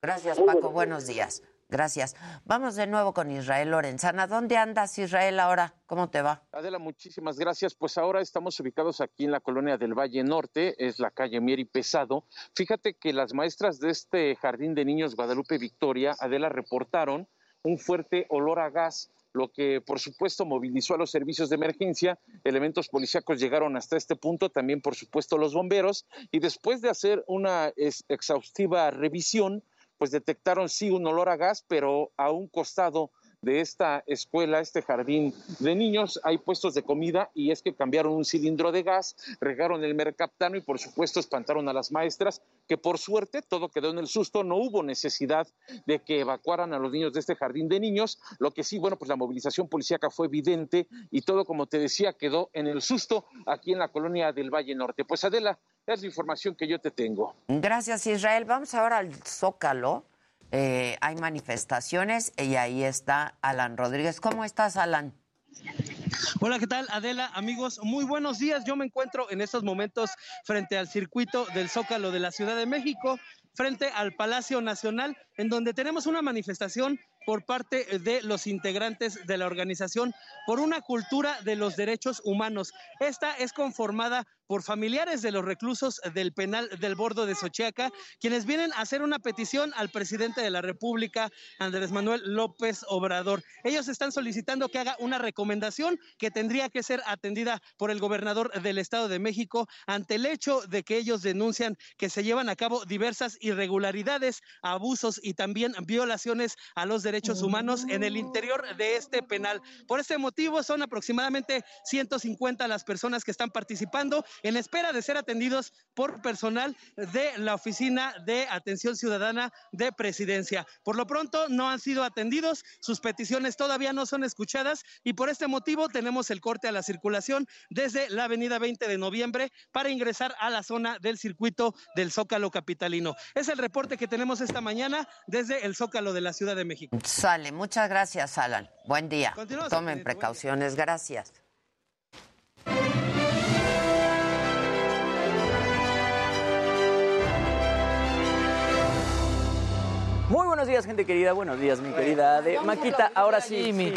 Gracias, Muy Paco. buenos Buenos días. Gracias. Vamos de nuevo con Israel Lorenzana. ¿Dónde andas, Israel, ahora? ¿Cómo te va? Adela, muchísimas gracias. Pues ahora estamos ubicados aquí en la colonia del Valle Norte, es la calle Mieri Pesado. Fíjate que las maestras de este jardín de niños Guadalupe Victoria, Adela, reportaron un fuerte olor a gas lo que por supuesto movilizó a los servicios de emergencia. Elementos policíacos llegaron hasta este punto, también por supuesto los bomberos, y después de hacer una exhaustiva revisión, pues detectaron sí un olor a gas, pero a un costado de esta escuela, este jardín de niños, hay puestos de comida y es que cambiaron un cilindro de gas, regaron el mercaptano y por supuesto espantaron a las maestras, que por suerte todo quedó en el susto, no hubo necesidad de que evacuaran a los niños de este jardín de niños, lo que sí, bueno, pues la movilización policíaca fue evidente y todo, como te decía, quedó en el susto aquí en la colonia del Valle Norte. Pues Adela, es la información que yo te tengo. Gracias, Israel. Vamos ahora al Zócalo. Eh, hay manifestaciones y ahí está Alan Rodríguez. ¿Cómo estás, Alan? Hola, ¿qué tal? Adela, amigos, muy buenos días. Yo me encuentro en estos momentos frente al circuito del Zócalo de la Ciudad de México, frente al Palacio Nacional, en donde tenemos una manifestación por parte de los integrantes de la organización por una cultura de los derechos humanos. Esta es conformada por familiares de los reclusos del penal del Bordo de Sochiaca, quienes vienen a hacer una petición al presidente de la República, Andrés Manuel López Obrador. Ellos están solicitando que haga una recomendación que tendría que ser atendida por el gobernador del Estado de México ante el hecho de que ellos denuncian que se llevan a cabo diversas irregularidades, abusos y también violaciones a los derechos humanos en el interior de este penal. Por este motivo son aproximadamente 150 las personas que están participando en espera de ser atendidos por personal de la Oficina de Atención Ciudadana de Presidencia. Por lo pronto no han sido atendidos, sus peticiones todavía no son escuchadas y por este motivo tenemos el corte a la circulación desde la avenida 20 de noviembre para ingresar a la zona del circuito del Zócalo Capitalino. Es el reporte que tenemos esta mañana desde el Zócalo de la Ciudad de México. Sale. Muchas gracias, Alan. Buen día. Continuamos, Tomen día. precauciones. Gracias. Buenos días, gente querida. Buenos días, mi querida Ade. Maquita, ahora sí. sí.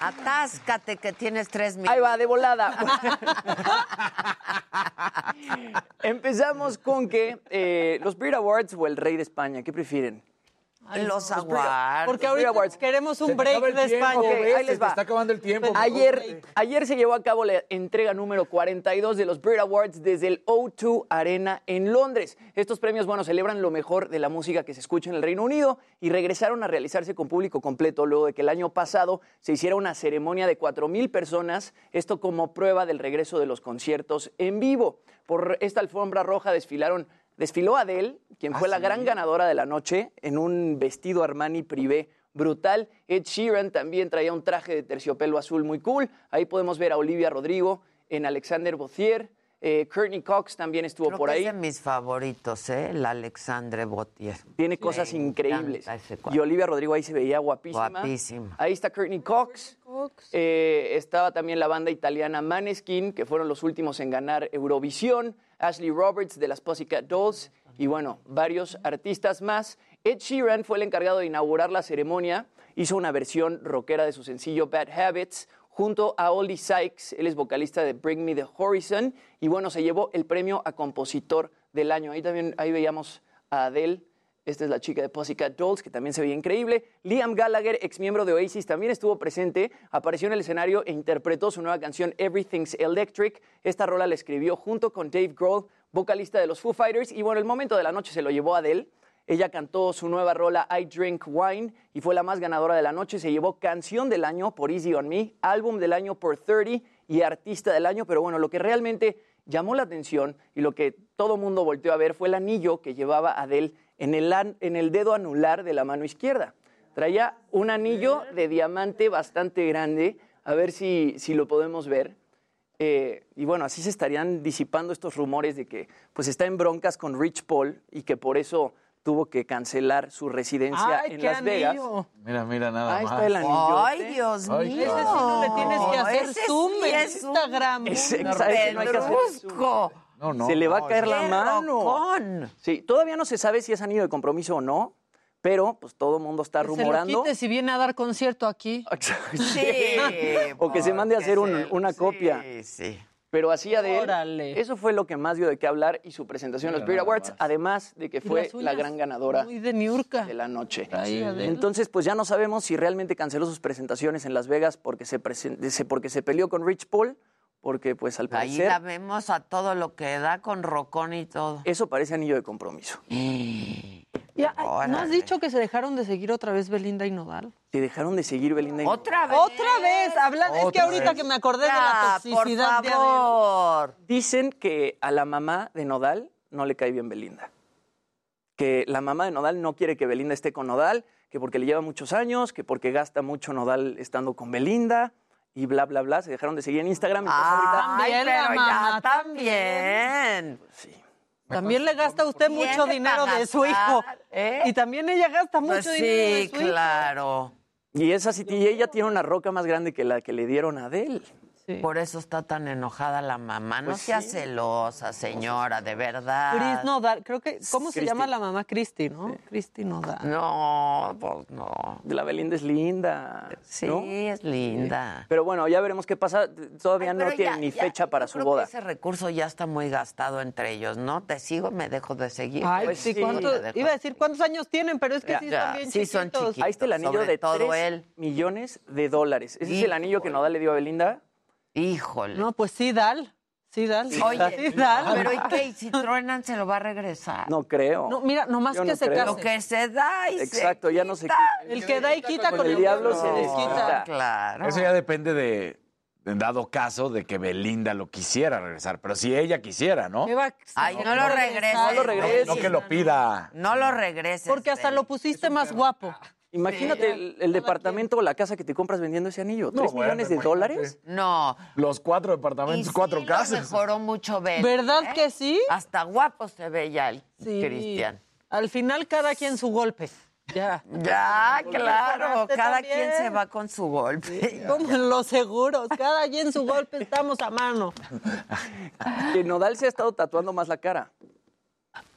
Atáscate que tienes tres mil. Ahí va, de volada. Empezamos con que eh, los Brit Awards o el Rey de España, ¿qué prefieren? Los awards. Porque ahorita queremos un break de España. Ok, ahí les va. está acabando el tiempo. Ayer, ayer se llevó a cabo la entrega número 42 de los Brit Awards desde el O2 Arena en Londres. Estos premios, bueno, celebran lo mejor de la música que se escucha en el Reino Unido y regresaron a realizarse con público completo luego de que el año pasado se hiciera una ceremonia de 4.000 personas, esto como prueba del regreso de los conciertos en vivo. Por esta alfombra roja desfilaron Desfiló Adele, quien fue la gran ganadora de la noche, en un vestido Armani privé brutal. Ed Sheeran también traía un traje de terciopelo azul muy cool. Ahí podemos ver a Olivia Rodrigo, en Alexander Bouthier. Eh, Courtney Cox también estuvo Creo por que ahí. Es de mis favoritos, ¿eh? El Alexandre Botier. Tiene cosas increíbles. Y Olivia Rodrigo ahí se veía guapísima. Guapísima. Ahí está Courtney Cox. Eh, estaba también la banda italiana Maneskin, que fueron los últimos en ganar Eurovisión. Ashley Roberts de las Pussycat Dolls. Y bueno, varios artistas más. Ed Sheeran fue el encargado de inaugurar la ceremonia. Hizo una versión rockera de su sencillo Bad Habits junto a Oldie Sykes. Él es vocalista de Bring Me the Horizon. Y bueno, se llevó el premio a compositor del año. Ahí también ahí veíamos a Adele. Esta es la chica de Pussycat Dolls, que también se veía increíble. Liam Gallagher, ex miembro de Oasis, también estuvo presente. Apareció en el escenario e interpretó su nueva canción Everything's Electric. Esta rola la escribió junto con Dave Grohl, vocalista de los Foo Fighters. Y bueno, el momento de la noche se lo llevó Adele. Ella cantó su nueva rola I Drink Wine y fue la más ganadora de la noche. Se llevó canción del año por Easy on Me, álbum del año por 30 y artista del año. Pero bueno, lo que realmente llamó la atención y lo que todo mundo volteó a ver fue el anillo que llevaba Adele en el, an- en el dedo anular de la mano izquierda. Traía un anillo de diamante bastante grande, a ver si, si lo podemos ver. Eh, y bueno, así se estarían disipando estos rumores de que pues está en broncas con Rich Paul y que por eso tuvo que cancelar su residencia Ay, en qué Las Vegas. anillo. Mira, mira, nada Ahí más. está el anillo. Ay, Dios mío. Ese sí no le tienes que hacer Ese zoom sí en es un Instagram. Es- exacto, ese no hay que hacer zoom. Pedrusco. No, no. se le va a caer la ¡Qué mano. rocón! Sí, todavía no se sabe si es anillo de compromiso o no, pero pues todo el mundo está Que se lo rumorando. quite si viene a dar concierto aquí. Sí. o que se mande a hacer un- una copia. Sí, sí. Pero así Adele, Órale. eso fue lo que más dio de qué hablar y su presentación en los Brit Awards, además de que fue la gran ganadora Muy de Niurka. de la noche. Ahí, Adele. Entonces, pues ya no sabemos si realmente canceló sus presentaciones en Las Vegas porque se- porque se peleó con Rich Paul, porque pues al Ahí parecer la vemos a todo lo que da con rocón y todo. eso parece anillo de compromiso. Ya, ¿No has dicho que se dejaron de seguir otra vez Belinda y Nodal? Te dejaron de seguir Belinda y ¿Otra vez? Otra vez, hablan, es que ahorita vez. que me acordé de la toxicidad por de favor. Dicen que a la mamá de Nodal no le cae bien Belinda. Que la mamá de Nodal no quiere que Belinda esté con Nodal, que porque le lleva muchos años, que porque gasta mucho Nodal estando con Belinda y bla, bla, bla. Se dejaron de seguir en Instagram. Ay, También pero ya también. sí. También le gasta usted mucho dinero para de su hijo. ¿eh? Y también ella gasta mucho Pues dinero de sí, su hijo. claro. Y esa sí, y ella tiene una roca más grande que la que le dieron a Adele. Sí. Por eso está tan enojada la mamá. No Pues sea sí. celosa, señora, de verdad. Chris Nodal, creo que, ¿cómo se llama la mamá? Cristi, ¿no? Cristi Nodal. No, pues no. De la Belinda es linda. Sí, ¿no? es linda. Pero bueno, ya veremos qué pasa. Todavía Ay, no tiene ya- ni ya, fecha para yo su creo boda. Que ese recurso ya está muy gastado entre ellos, ¿no? Te sigo, me dejo de seguir. Ay, Pues sí, sí. ¿cuánto- iba a de decir cuántos años tienen, pero es que Ya, sí ya, son bien sí son chiquitos. chiquitos. Ahí está el anillo sobre de todo 3 él. millones de dólares. Ese es el anillo que. Nodal le dio a Belinda. Híjole. No, pues sí, Dal. Sí, Dal. Oye, sí, Dal. pero ¿y qué? ¿Y si truenan se lo va a regresar? No creo. No, mira, nomás Yo que no se creo. Lo case. que se da y Exacto, se ya no se quita. El que da y quita Con con, el diablo diablo se se desquita. desquita. Claro. Eso ya depende de, en dado caso, de que Belinda lo quisiera regresar. Pero si ella quisiera, ¿no? ¿Qué va- Ay, no lo regreses. No lo regreses. No que lo pida. No lo regreses. Porque hasta Bel. lo pusiste más guapo. Imagínate el, el departamento o la casa que te compras vendiendo ese anillo. No, ¿Tres bueno, millones de imagínate. dólares? No. Los cuatro departamentos, cuatro lo casas. mejoró mucho Bel. ¿Verdad ¿eh? que sí? Hasta guapo se ve ya el Sí. Cristian. Al final cada quien su golpe. Ya. Ya, claro. Cada también. quien se va con su golpe. Como en los seguros, cada quien su golpe, estamos a mano. Que Nodal se ha estado tatuando más la cara.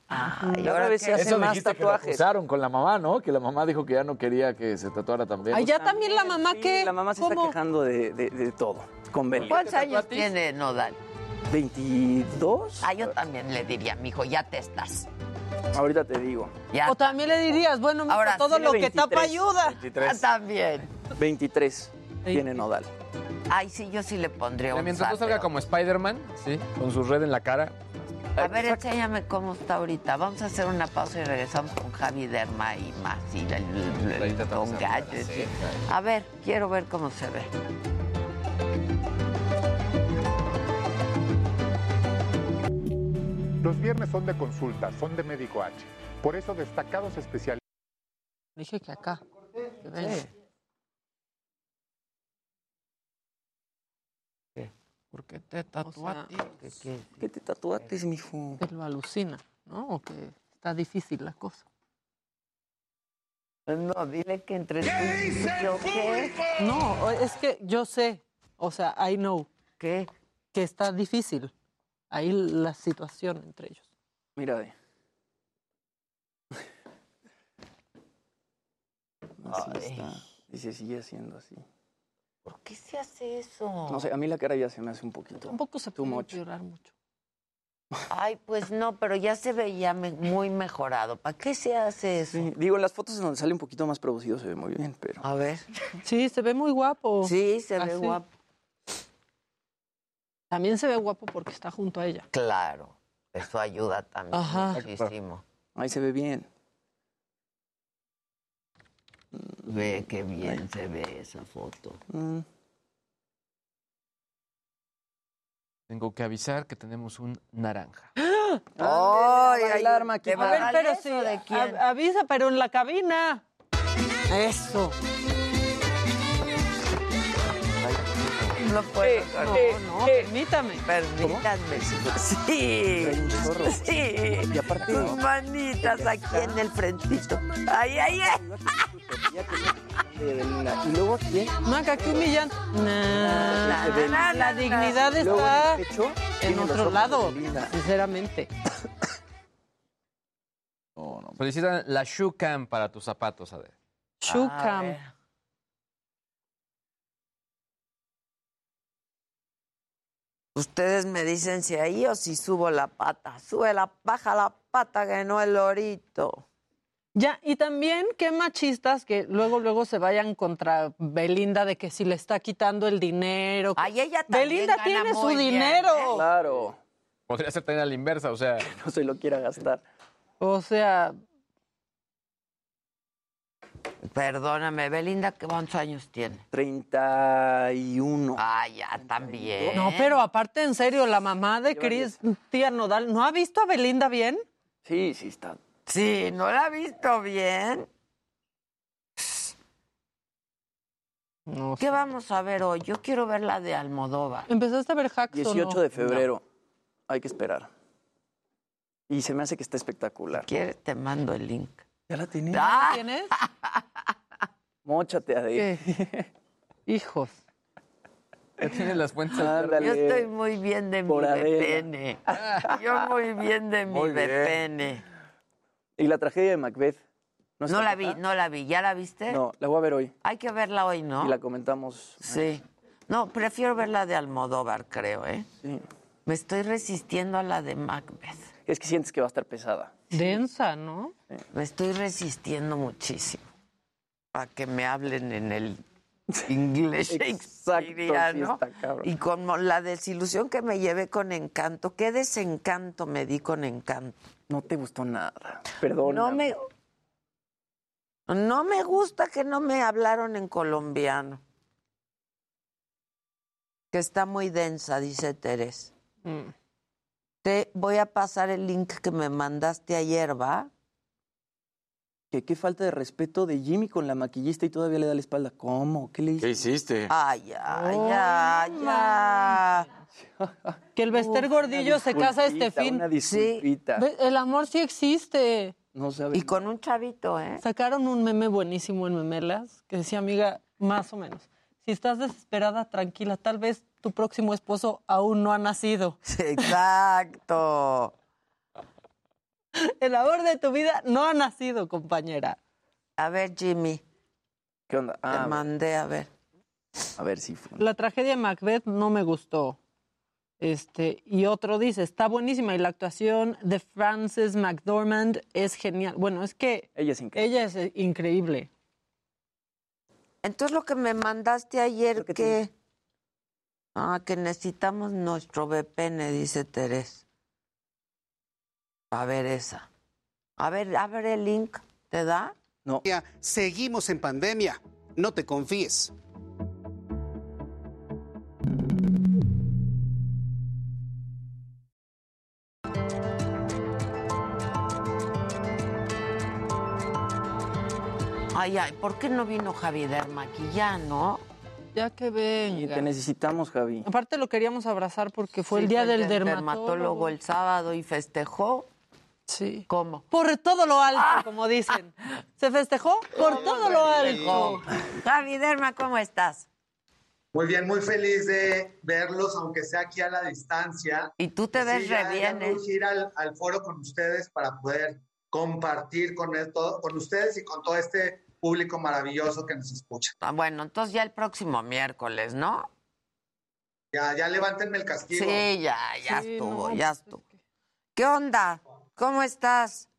Ay, Cada ahora qué- se hacen Eso más dijiste que lo tatuajes. acusaron con la mamá, ¿no? Que la mamá dijo que ya no quería que se tatuara también. Ya también la mamá Sí, que. La mamá se está quejando de, de- de todo. Con Beli. ¿Cuántos años tiene Nodal? ¿22? Ah, yo también le diría, mijo, ya te estás. Ahorita te digo. Ya. O también le dirías, bueno, mijo, Ahora, todo lo que 23, tapa ayuda. 23. Ah, también. 23 tiene Nodal. Ay, sí, yo sí le pondría un Mientras no salga como Spider-Man, sí, con su red en la cara. A ver, enséñame cómo está ahorita. Vamos a hacer una pausa y regresamos con Javi Derma y más. Y el, el- el Don Gallo, sí. A ver, quiero ver cómo se ve. Los viernes son de consulta, son de médico H. Por eso destacados especialistas. Dije que acá. que ¿Por qué te tatuaste? O sea, ¿Qué te tatuaste, mijo? que lo alucina, ¿no? O que está difícil la cosa. No, dile que entre tú y yo, ¿qué? No, es que yo sé, o sea, I know. ¿Qué? Que está difícil. Ahí la situación entre ellos. Mira, ve. Así Ay. está. Y se sigue haciendo así. ¿Por qué se hace eso? No sé, a mí la cara ya se me hace un poquito. Tampoco se Too puede much. empeorar mucho. Ay, pues no, pero ya se veía me- muy mejorado. ¿Para qué se hace eso? Sí, digo, en las fotos en donde sale un poquito más producido se ve muy bien, pero... A ver. Sí, se ve muy guapo. Sí, se ve guapo. También se ve guapo porque está junto a ella. Claro, eso ayuda también Ajá. muchísimo. Ahí se ve bien. Ve qué bien se ve esa foto. Mm. Tengo que avisar que tenemos un naranja. ¡Ah! ¡Ay, a bailar, Maki. A ver, pero sí, de quién? a- avisa, pero en la cabina. Eso. No puedo. No, Eh, no, permítame. Permítanme. Sí. Sí. Y aparte... Tus manitas aquí en el frentito. Ay, ay, ay. Y luego, ¿quién? Maca, qué humillante. La dignidad está en otro lado, sinceramente. No, no. Solicitan la shoe cam para tus zapatos, a ver. A Shukam. ver. Ustedes me dicen si ahí o si subo la pata. Sube la, baja la pata que no el lorito. Ya, y también qué machistas que luego, luego se vayan contra Belinda de que si le está quitando el dinero. Ay, ella también Belinda gana tiene su bien, dinero. ¿eh? Claro. Podría ser también a la inversa, o sea, No se lo quiera gastar. O sea, Perdóname, Belinda, ¿cuántos años tiene? 31. Ah, ya, también. no, pero aparte, en serio, la mamá de Cris, tía Nodal, ¿no ha visto a Belinda bien? Sí, sí está. Sí, ¿no la ha visto bien? No ¿Qué vamos a ver hoy? Yo quiero ver la de Almodóvar. ¿Empezaste a ver Hacks o 18 no? de febrero. Hay que esperar. Y se me hace que está espectacular. ¿Quieres? Te mando el link. ¿Ya la tienes? ¡Ah! ¿Tienes? Móchate a de. ¿Qué? Hijos. ya tienes las fuentes. Ándale. Yo estoy muy bien de mi Por pene. Yo muy bien de mi pene. Y la tragedia de Macbeth. No está la vi, no la vi. ¿Ya la viste? No, la voy a ver hoy. Hay que verla hoy, ¿no? Y la comentamos. Sí. No, prefiero ver la de Almodóvar, creo, ¿eh? Sí. Me estoy resistiendo a la de Macbeth. Es que sientes que va a estar pesada. Densa, ¿no? Me estoy resistiendo muchísimo a que me hablen en el inglés Exacto, sí shakespeariano. y como la desilusión que me llevé con Encanto, qué desencanto me di con Encanto. No te gustó nada. Perdón. No me no me gusta que no me hablaron en colombiano. Que está muy densa, dice Teresa. Mm. Te voy a pasar el link que me mandaste ayer, ¿va? Que qué falta de respeto de Jimmy con la maquillista y todavía le da la espalda. ¿Cómo? ¿Qué le hizo? ¿Qué hiciste? Ay, ya, ya, ya. Que el Bester Gordillo se casa este fin. Una disculpita. Ve, El amor sí existe. No sabes. Y con un chavito, ¿eh? Sacaron un meme buenísimo en Memelas que decía, amiga, más o menos. Si estás desesperada, tranquila, tal vez tu próximo esposo aún no ha nacido. Exacto. El amor de tu vida no ha nacido, compañera. A ver, Jimmy. ¿Qué onda? Te Ah, mandé a ver. A ver si fue. La tragedia de Macbeth no me gustó. Este, y otro dice, está buenísima y la actuación de Frances McDormand es genial. Bueno, es que ella es increíble. Ella es increíble. Entonces lo que me mandaste ayer que... Ah, que necesitamos nuestro VPN, dice Teresa. A ver esa. A ver, abre el link. ¿Te da? No. Seguimos en pandemia. No te confíes. Ay, ay, ¿por qué no vino Javi Derma aquí ya, no? Ya que venga. Y te necesitamos, Javi. Aparte lo queríamos abrazar porque fue Sí, el día fue del dermatólogo. el sábado y festejó. Sí. ¿Cómo? Por todo lo alto, como dicen. ¿Se festejó? Por todo lo alto. Javi Derma, ¿cómo estás? Muy bien, muy feliz de verlos, aunque sea aquí a la distancia. Y tú te ves re ya bien, ¿eh? ir al, al foro con ustedes para poder compartir con, esto, con ustedes y con todo este público maravilloso que nos escucha. Ah, Bueno, entonces ya el próximo miércoles, ¿no? Ya, ya levántenme el castigo. Sí, ya, ya estuvo, ya estuvo. ¿Qué onda? ¿Cómo estás?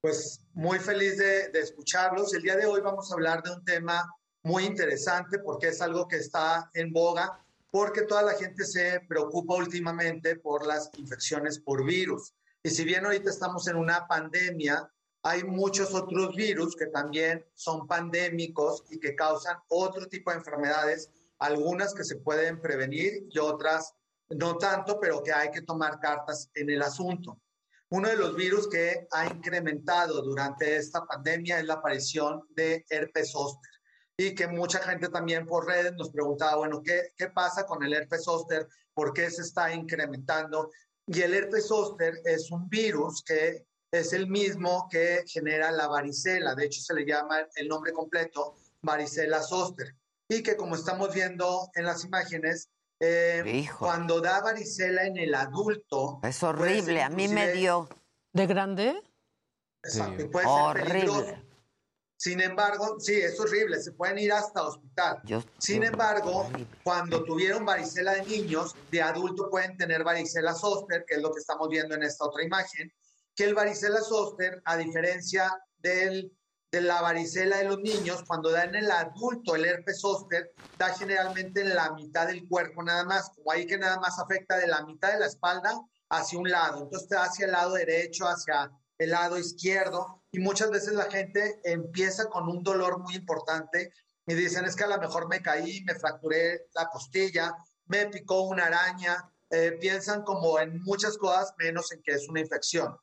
Pues muy feliz de, de escucharlos. El día de hoy vamos a hablar de un tema muy interesante porque es algo que está en boga, porque toda la gente se preocupa últimamente por las infecciones por virus. Y si bien ahorita estamos en una pandemia, hay muchos otros virus que también son pandémicos y que causan otro tipo de enfermedades, algunas que se pueden prevenir y otras no tanto, pero que hay que tomar cartas en el asunto. Uno de los virus que ha incrementado durante esta pandemia es la aparición de herpes zóster y que mucha gente también por redes nos preguntaba, bueno, ¿qué, qué pasa con el herpes zóster? ¿Por qué se está incrementando? Y el herpes zóster es un virus que es el mismo que genera la varicela, de hecho se le llama el nombre completo varicela zóster, y que como estamos viendo en las imágenes, eh, cuando da varicela en el adulto... Es horrible, a mí me dio. ¿De grande? Exacto, y puede ser peligroso. Sin embargo, sí, es horrible, se pueden ir hasta hospital. Sin embargo, cuando tuvieron varicela de niños, de adulto pueden tener varicela zóster, que es lo que estamos viendo en esta otra imagen, que el varicela zóster, a diferencia del, de la varicela de los niños, cuando da en el adulto el herpes zóster, da generalmente en la mitad del cuerpo nada más, como ahí que nada más afecta de la mitad de la espalda hacia un lado, entonces te da hacia el lado derecho, hacia el lado izquierdo, y muchas veces la gente empieza con un dolor muy importante y dicen, es que a lo mejor me caí, me fracturé la costilla, me picó una araña, eh, piensan como en muchas cosas menos en que es una infección.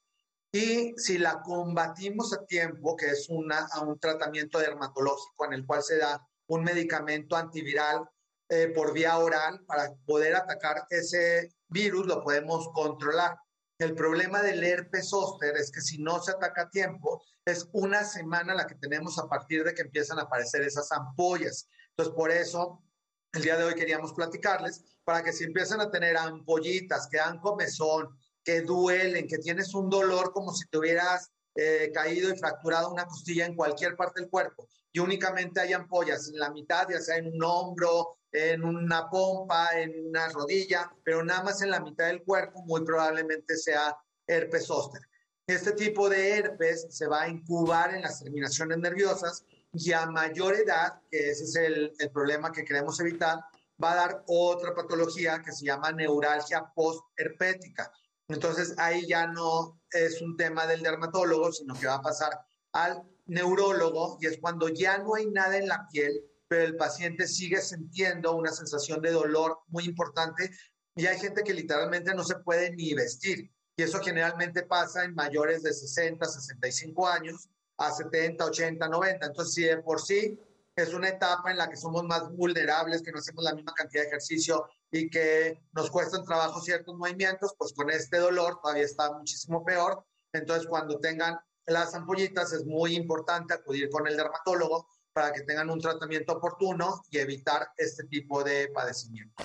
Y si la combatimos a tiempo, que es una, un tratamiento dermatológico en el cual se da un medicamento antiviral eh, por vía oral para poder atacar ese virus, lo podemos controlar. El problema del herpes zóster es que si no se ataca a tiempo, es una semana la que tenemos a partir de que empiezan a aparecer esas ampollas. Entonces, por eso, el día de hoy queríamos platicarles para que si empiezan a tener ampollitas que dan comezón, que duelen, que tienes un dolor como si te hubieras eh, caído y fracturado una costilla en cualquier parte del cuerpo y únicamente hay ampollas en la mitad, ya sea en un hombro, en una pompa, en una rodilla, pero nada más en la mitad del cuerpo, muy probablemente sea herpes zóster. Este tipo de herpes se va a incubar en las terminaciones nerviosas y a mayor edad, que ese es el, el problema que queremos evitar, va a dar otra patología que se llama neuralgia postherpética. Entonces ahí ya no es un tema del dermatólogo, sino que va a pasar al neurólogo y es cuando ya no hay nada en la piel, pero el paciente sigue sintiendo una sensación de dolor muy importante y hay gente que literalmente no se puede ni vestir. Y eso generalmente pasa en mayores de 60, 65 años a 70, 80, 90. Entonces, si de por sí es una etapa en la que somos más vulnerables, que no hacemos la misma cantidad de ejercicio y que nos cuestan trabajo ciertos movimientos, pues con este dolor todavía está muchísimo peor. Entonces, cuando tengan las ampollitas, es muy importante acudir con el dermatólogo para que tengan un tratamiento oportuno y evitar este tipo de padecimiento.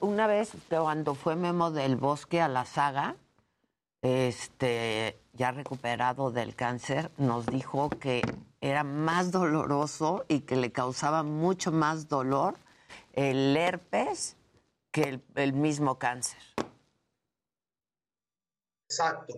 Una vez, cuando fue Memo del Bosque a la saga, este, ya recuperado del cáncer, nos dijo que era más doloroso y que le causaba mucho más dolor el herpes que el, mismo cáncer. Exacto.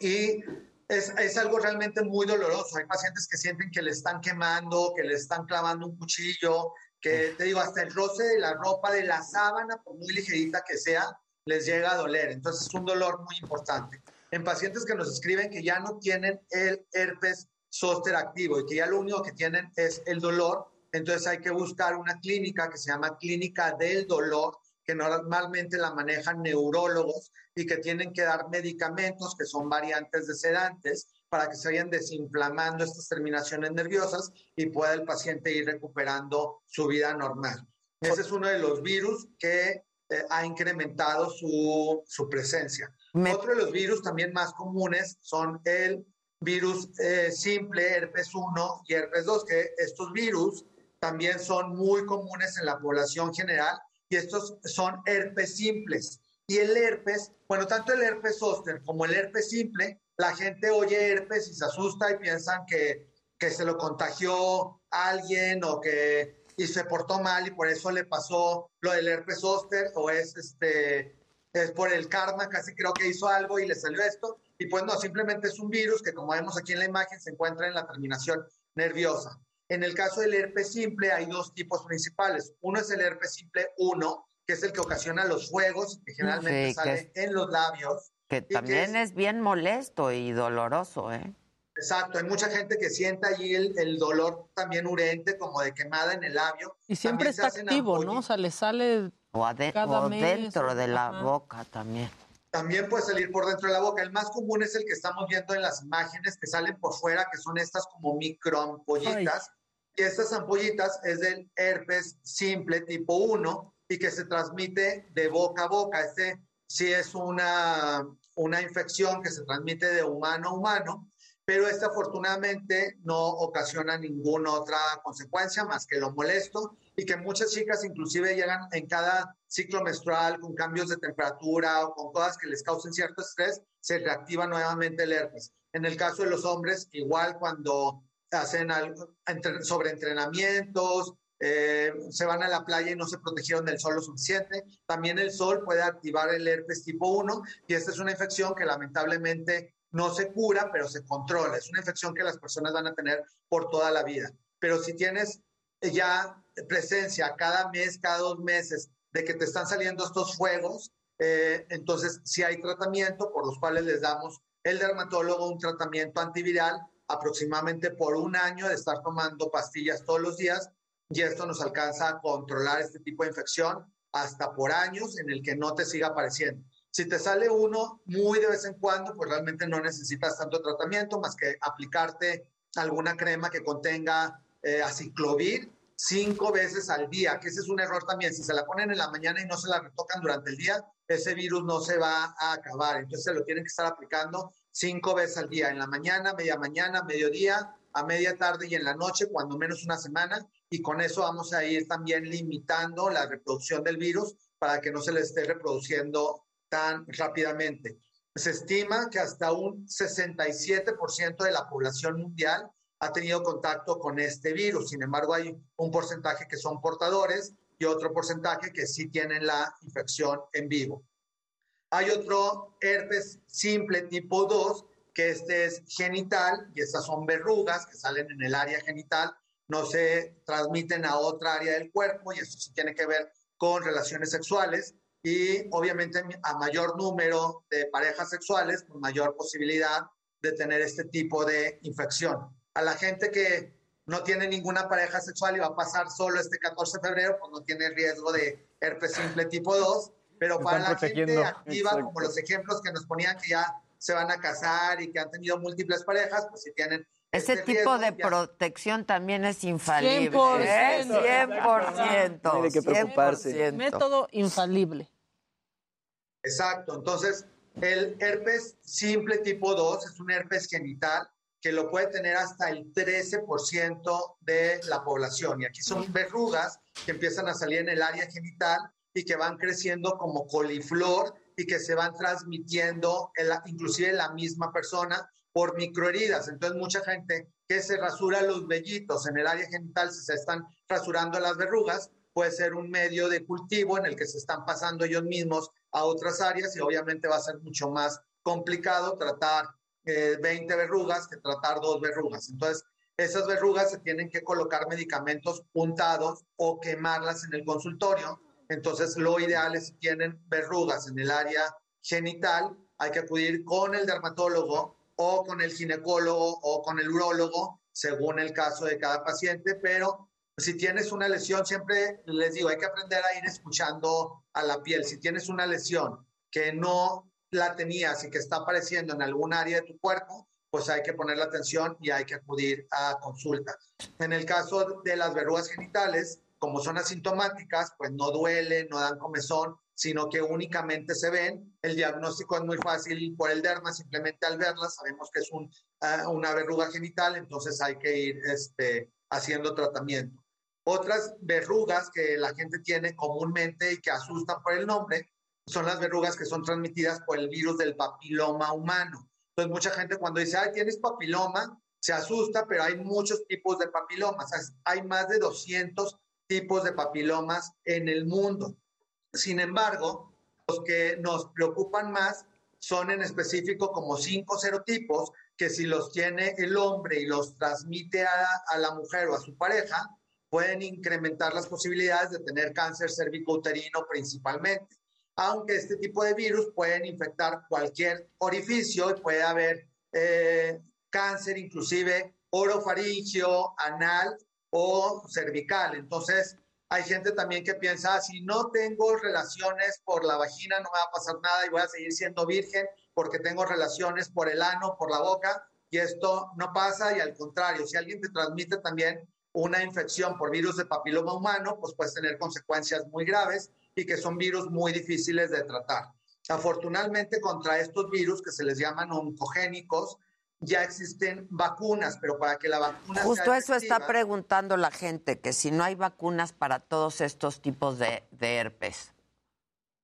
Y es, es, algo realmente muy doloroso. Hay pacientes que sienten que le están quemando, que le están clavando un cuchillo, que te digo, hasta el roce de la ropa, de la sábana, por muy ligerita que sea, les llega a doler. Entonces es un dolor muy importante. En pacientes que nos escriben que ya no tienen el herpes zóster activo y que ya lo único que tienen es el dolor, entonces hay que buscar una clínica que se llama clínica del dolor, que normalmente la manejan neurólogos y que tienen que dar medicamentos que son variantes de sedantes para que se vayan desinflamando estas terminaciones nerviosas y pueda el paciente ir recuperando su vida normal. Ese es uno de los virus que eh, ha incrementado su, su presencia. Otro de los virus también más comunes son el virus eh, simple, herpes 1 y herpes 2, que estos virus también son muy comunes en la población general y estos son herpes simples. Y el herpes, bueno, tanto el herpes zóster como el herpes simple, la gente oye herpes y se asusta y piensan que, que se lo contagió alguien o que y se portó mal y por eso le pasó lo del herpes zóster o es este es por el karma, casi creo que hizo algo y le salió esto. Y pues no, simplemente es un virus que como vemos aquí en la imagen se encuentra en la terminación nerviosa. En el caso del herpes simple hay dos tipos principales. Uno es el herpes simple 1, que es el que ocasiona los fuegos, que generalmente sale en los labios. Que también es bien molesto y doloroso, ¿eh? Exacto, hay mucha gente que siente allí el, dolor también urente, como de quemada en el labio. Y siempre está activo, ¿no? O sea, le sale o, cada dentro de la boca también. También puede salir por dentro de la boca. El más común es el que estamos viendo en las imágenes que salen por fuera, que son estas como microampollitas. Y estas ampollitas es del herpes simple tipo 1 y que se transmite de boca a boca. Este sí es una, una infección que se transmite de humano a humano pero este afortunadamente no ocasiona ninguna otra consecuencia más que lo molesto y que muchas chicas inclusive llegan en cada ciclo menstrual con cambios de temperatura o con cosas que les causen cierto estrés, se reactiva nuevamente el herpes. En el caso de los hombres, igual cuando hacen sobreentrenamientos, eh, se van a la playa y no se protegieron del sol lo suficiente. También el sol puede activar el herpes tipo 1 y esta es una infección que lamentablemente no se cura, pero se controla. Es una infección que las personas van a tener por toda la vida. Pero si tienes ya presencia cada mes, cada dos meses, de que te están saliendo estos fuegos, eh, entonces si hay tratamiento por los cuales les damos el dermatólogo un tratamiento antiviral aproximadamente por un año de estar tomando pastillas todos los días y esto nos alcanza a controlar este tipo de infección hasta por años en el que no te siga apareciendo. Si te sale uno muy de vez en cuando, pues realmente no necesitas tanto tratamiento más que aplicarte alguna crema que contenga eh, aciclovir cinco veces al día, que ese es un error también. Si se la ponen en la mañana y no se la retocan durante el día, ese virus no se va a acabar. Entonces lo tienen que estar aplicando cinco veces al día, en la mañana, media mañana, mediodía, a media tarde y en la noche, cuando menos una semana. Y con eso vamos a ir también limitando la reproducción del virus para que no se le esté reproduciendo tan rápidamente. Se estima que hasta un 67% de la población mundial ha tenido contacto con este virus. Sin embargo, hay un porcentaje que son portadores y otro porcentaje que sí tienen la infección en vivo. Hay otro herpes simple tipo 2, que este es genital y estas son verrugas que salen en el área genital, no se transmiten a otra área del cuerpo y esto sí tiene que ver con relaciones sexuales y obviamente a mayor número de parejas sexuales, pues mayor posibilidad de tener este tipo de infección. A la gente que no tiene ninguna pareja sexual y va a pasar solo este 14 de febrero, pues no tiene riesgo de herpes simple tipo 2, pero para la gente activa, como los ejemplos que nos ponían que ya se van a casar y que han tenido múltiples parejas, pues si tienen ese este tipo de protección también es infalible. 100%. ¿eh? 100%. Tiene que preocuparse. 100%. Método infalible. Exacto, entonces el herpes simple tipo 2 es un herpes genital que lo puede tener hasta el 13% de la población. Y aquí son verrugas que empiezan a salir en el área genital y que van creciendo como coliflor y que se van transmitiendo en la, inclusive en la misma persona por microheridas. Entonces mucha gente que se rasura los vellitos en el área genital, se están rasurando las verrugas, puede ser un medio de cultivo en el que se están pasando ellos mismos a otras áreas y obviamente va a ser mucho más complicado tratar 20 eh, verrugas que tratar dos verrugas. Entonces, esas verrugas se tienen que colocar medicamentos puntados o quemarlas en el consultorio. Entonces, lo ideal es si tienen verrugas en el área genital, hay que acudir con el dermatólogo o con el ginecólogo o con el urólogo, según el caso de cada paciente, pero si tienes una lesión, siempre les digo, hay que aprender a ir escuchando a la piel. Si tienes una lesión que no la tenías y que está apareciendo en algún área de tu cuerpo, pues hay que poner la atención y hay que acudir a consulta. En el caso de las verrugas genitales, como son asintomáticas, pues no duelen, no dan comezón, sino que únicamente se ven. El diagnóstico es muy fácil por el derma, simplemente al verlas sabemos que es un, ah, una verruga genital, entonces hay que ir este, haciendo tratamiento. Otras verrugas que la gente tiene comúnmente y que asustan por el nombre son las verrugas que son transmitidas por el virus del papiloma humano. Entonces, mucha gente cuando dice, ay, tienes papiloma, se asusta, pero hay muchos tipos de papilomas. Hay más de 200 tipos de papilomas en el mundo. Sin embargo, los que nos preocupan más son en específico como cinco serotipos que si los tiene el hombre y los transmite a, a la mujer o a su pareja, pueden incrementar las posibilidades de tener cáncer cervicouterino principalmente. Aunque este tipo de virus pueden infectar cualquier orificio y puede haber eh, cáncer inclusive orofaringio, anal o cervical. Entonces, hay gente también que piensa, ah, si no tengo relaciones por la vagina, no me va a pasar nada y voy a seguir siendo virgen porque tengo relaciones por el ano, por la boca, y esto no pasa y al contrario, si alguien te transmite también una infección por virus de papiloma humano, pues puedes tener consecuencias muy graves y que son virus muy difíciles de tratar. Afortunadamente contra estos virus que se les llaman oncogénicos, ya existen vacunas, pero para que la vacuna Justo eso está preguntando la gente, que si no hay vacunas para todos estos tipos de, de herpes.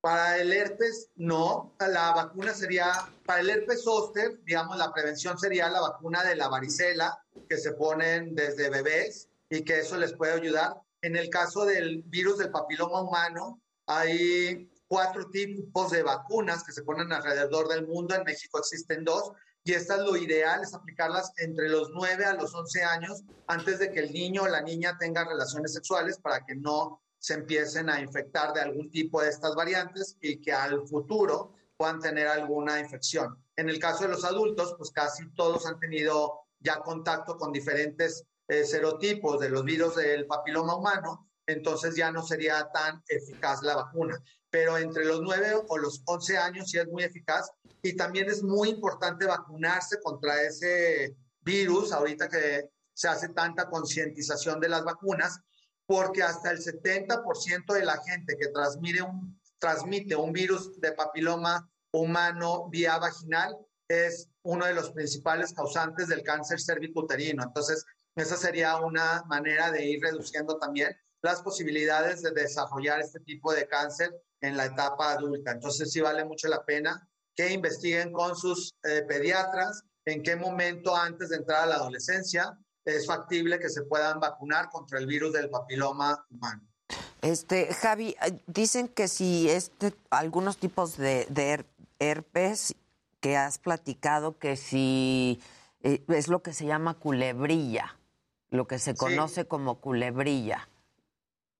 Para el herpes, no. La vacuna sería, para el herpes zóster, digamos, la prevención sería la vacuna de la varicela, que se ponen desde bebés y que eso les puede ayudar. En el caso del virus del papiloma humano, hay cuatro tipos de vacunas que se ponen alrededor del mundo. En México existen dos. Y esta es lo ideal, es aplicarlas entre los 9 a los 11 años antes de que el niño o la niña tenga relaciones sexuales para que no se empiecen a infectar de algún tipo de estas variantes y que al futuro puedan tener alguna infección. En el caso de los adultos, pues casi todos han tenido ya contacto con diferentes eh, serotipos de los virus del papiloma humano, entonces ya no sería tan eficaz la vacuna. Pero entre los 9 o los 11 años sí es muy eficaz y también es muy importante vacunarse contra ese virus, ahorita que se hace tanta concientización de las vacunas, porque hasta el 70% de la gente que transmite un, transmite un virus de papiloma humano vía vaginal es uno de los principales causantes del cáncer cervicuterino. Entonces, esa sería una manera de ir reduciendo también las posibilidades de desarrollar este tipo de cáncer en la etapa adulta. Entonces sí vale mucho la pena que investiguen con sus eh, pediatras en qué momento antes de entrar a la adolescencia es factible que se puedan vacunar contra el virus del papiloma humano. Este, Javi, eh, dicen que si este, algunos tipos de, herpes que has platicado, que si eh, es lo que se llama culebrilla, lo que se conoce como culebrilla.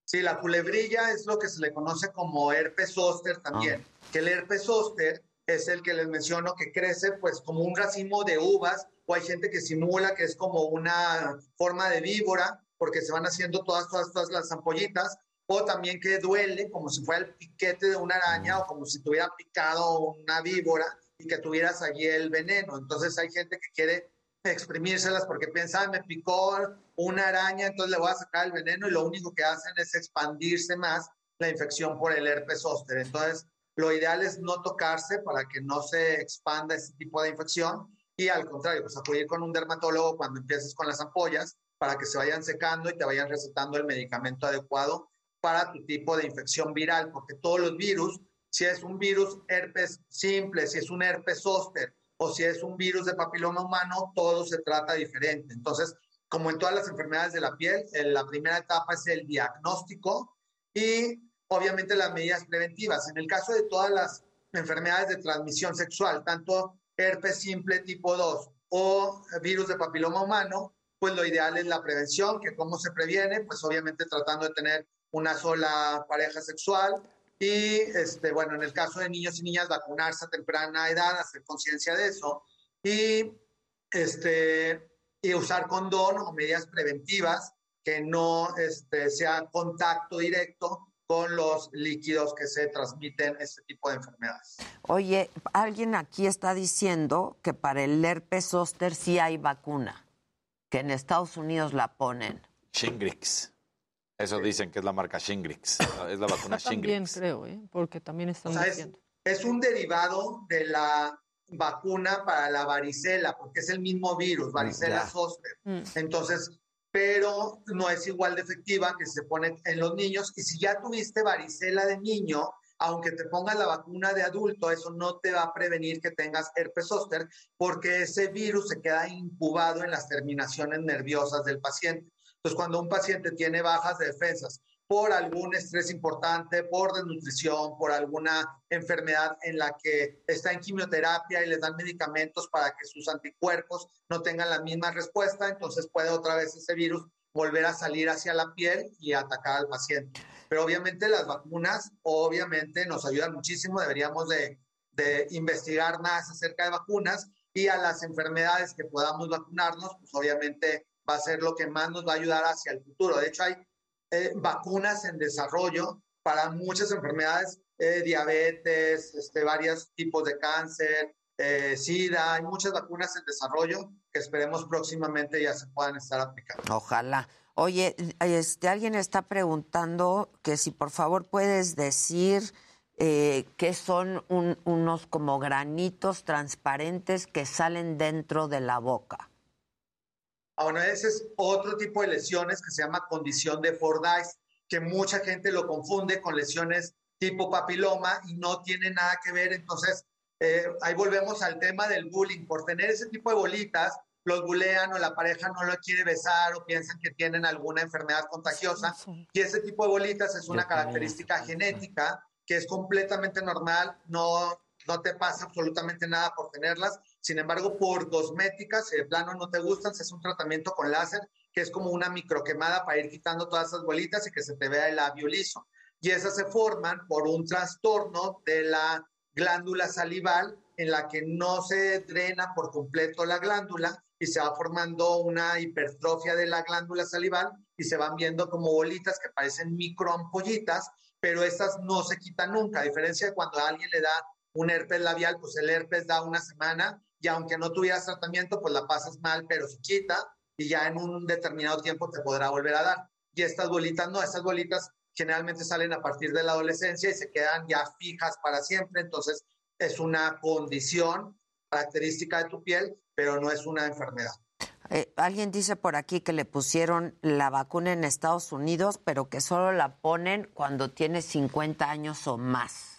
Sí, la culebrilla es lo que se le conoce como herpes zóster también, ah. que el herpes zóster es el que les menciono que crece pues como un racimo de uvas o hay gente que simula que es como una forma de víbora porque se van haciendo todas, todas, todas las ampollitas o también que duele como si fuera el piquete de una araña o como si tuviera picado una víbora y que tuvieras allí el veneno. Entonces hay gente que quiere exprimírselas porque piensa, me picó una araña, entonces le voy a sacar el veneno y lo único que hacen es expandirse más la infección por el herpes zóster. Entonces, lo ideal es no tocarse para que no se expanda ese tipo de infección y al contrario, pues acudir con un dermatólogo cuando empieces con las ampollas para que se vayan secando y te vayan recetando el medicamento adecuado para tu tipo de infección viral, porque todos los virus si es un virus herpes simple, si es un herpes zóster o si es un virus de papiloma humano, todo se trata diferente. Entonces, como en todas las enfermedades de la piel, la primera etapa es el diagnóstico y obviamente las medidas preventivas. En el caso de todas las enfermedades de transmisión sexual, tanto herpes simple tipo 2 o virus de papiloma humano, pues lo ideal es la prevención, que cómo se previene, pues obviamente tratando de tener una sola pareja sexual y, este, bueno, en el caso de niños y niñas, vacunarse a temprana edad, hacer conciencia de eso y, este, y usar condón o medidas preventivas que no este, sea contacto directo con los líquidos que se transmiten este tipo de enfermedades. Oye, alguien aquí está diciendo que para el herpes zóster sí hay vacuna, que en Estados Unidos la ponen. Shingrix. Eso dicen que es la marca Shingrix. Es la vacuna Shingrix. También creo, ¿eh? porque también están diciendo. Es, un derivado de la vacuna para la varicela, porque es el mismo virus, varicela zoster. Mm. Entonces, pero no es igual de efectiva que se pone en los niños. Y si ya tuviste varicela de niño, aunque te pongas la vacuna de adulto, eso no te va a prevenir que tengas herpes zóster, porque ese virus se queda incubado en las terminaciones nerviosas del paciente. Entonces, cuando un paciente tiene bajas de defensas por algún estrés importante, por desnutrición, por alguna enfermedad en la que está en quimioterapia y les dan medicamentos para que sus anticuerpos no tengan la misma respuesta, entonces puede otra vez ese virus volver a salir hacia la piel y atacar al paciente. Pero obviamente las vacunas, obviamente nos ayudan muchísimo, deberíamos de, de investigar más acerca de vacunas y a las enfermedades que podamos vacunarnos, pues obviamente va a ser lo que más nos va a ayudar hacia el futuro. De hecho, hay eh, vacunas en desarrollo para muchas enfermedades, eh, diabetes, este, varios tipos de cáncer, eh, SIDA, hay muchas vacunas en desarrollo que esperemos próximamente ya se puedan estar aplicando. Ojalá. Oye, este, alguien está preguntando que si por favor puedes decir eh, qué son unos como granitos transparentes que salen dentro de la boca. Ah, bueno, ese es otro tipo de lesiones que se llama condición de Fordyce, que mucha gente lo confunde con lesiones tipo papiloma y no tiene nada que ver. Entonces, eh, ahí volvemos al tema del bullying. Por tener ese tipo de bolitas, los bulean o la pareja no lo quiere besar o piensan que tienen alguna enfermedad contagiosa. Y ese tipo de bolitas es una característica genética que es completamente normal, no, no te pasa absolutamente nada por tenerlas. Sin embargo, por cosméticas, si de plano no te gustan, se hace un tratamiento con láser, que es como una microquemada para ir quitando todas esas bolitas y que se te vea el labio liso. Y esas se forman por un trastorno de la glándula salival en la que no se drena por completo la glándula y se va formando una hipertrofia de la glándula salival y se van viendo como bolitas que parecen microampollitas, pero estas no se quitan nunca, a diferencia de cuando a alguien le da un herpes labial, pues el herpes da una semana y aunque no tuvieras tratamiento, pues la pasas mal, pero se quita y ya en un determinado tiempo te podrá volver a dar. Y estas bolitas no, estas bolitas generalmente salen a partir de la adolescencia y se quedan ya fijas para siempre, entonces es una condición característica de tu piel, pero no es una enfermedad. Eh, alguien dice por aquí que le pusieron la vacuna en Estados Unidos, pero que solo la ponen cuando tiene 50 años o más.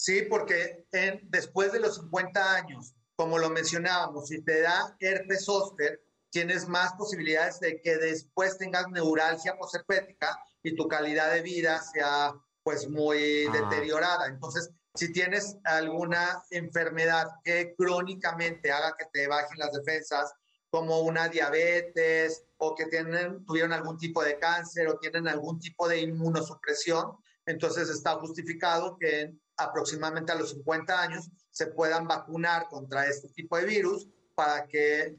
Sí, porque después de los 50 años, como lo mencionábamos, si te da herpes zóster, tienes más posibilidades de que después tengas neuralgia posherpética y tu calidad de vida sea pues muy ah. deteriorada. Entonces, si tienes alguna enfermedad que crónicamente haga que te bajen las defensas, como una diabetes o que tienen, tuvieron algún tipo de cáncer o tienen algún tipo de inmunosupresión, entonces está justificado que aproximadamente a los 50 años se puedan vacunar contra este tipo de virus para que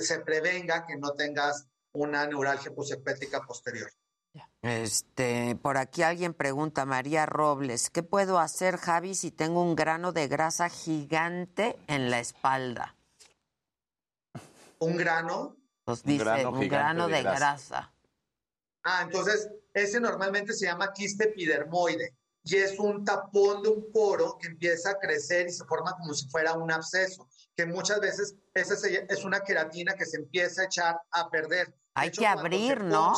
se prevenga que no tengas una neuralgia posepética posterior. Este, por aquí alguien pregunta, María Robles, ¿qué puedo hacer, Javi, si tengo un grano de grasa gigante en la espalda? ¿Un grano? Pues dice, un grano, de, grasa. Ah, entonces, ese normalmente se llama quiste epidermoide y es un tapón de un poro que empieza a crecer y se forma como si fuera un absceso, que muchas veces esa es una queratina que se empieza a echar a perder. Hay que abrir, ¿no?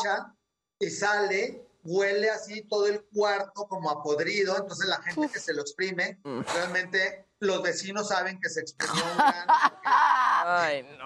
Y sale, huele así todo el cuarto como a podrido, entonces la gente que se lo exprime, Mm. realmente los vecinos saben que se exprimió un grano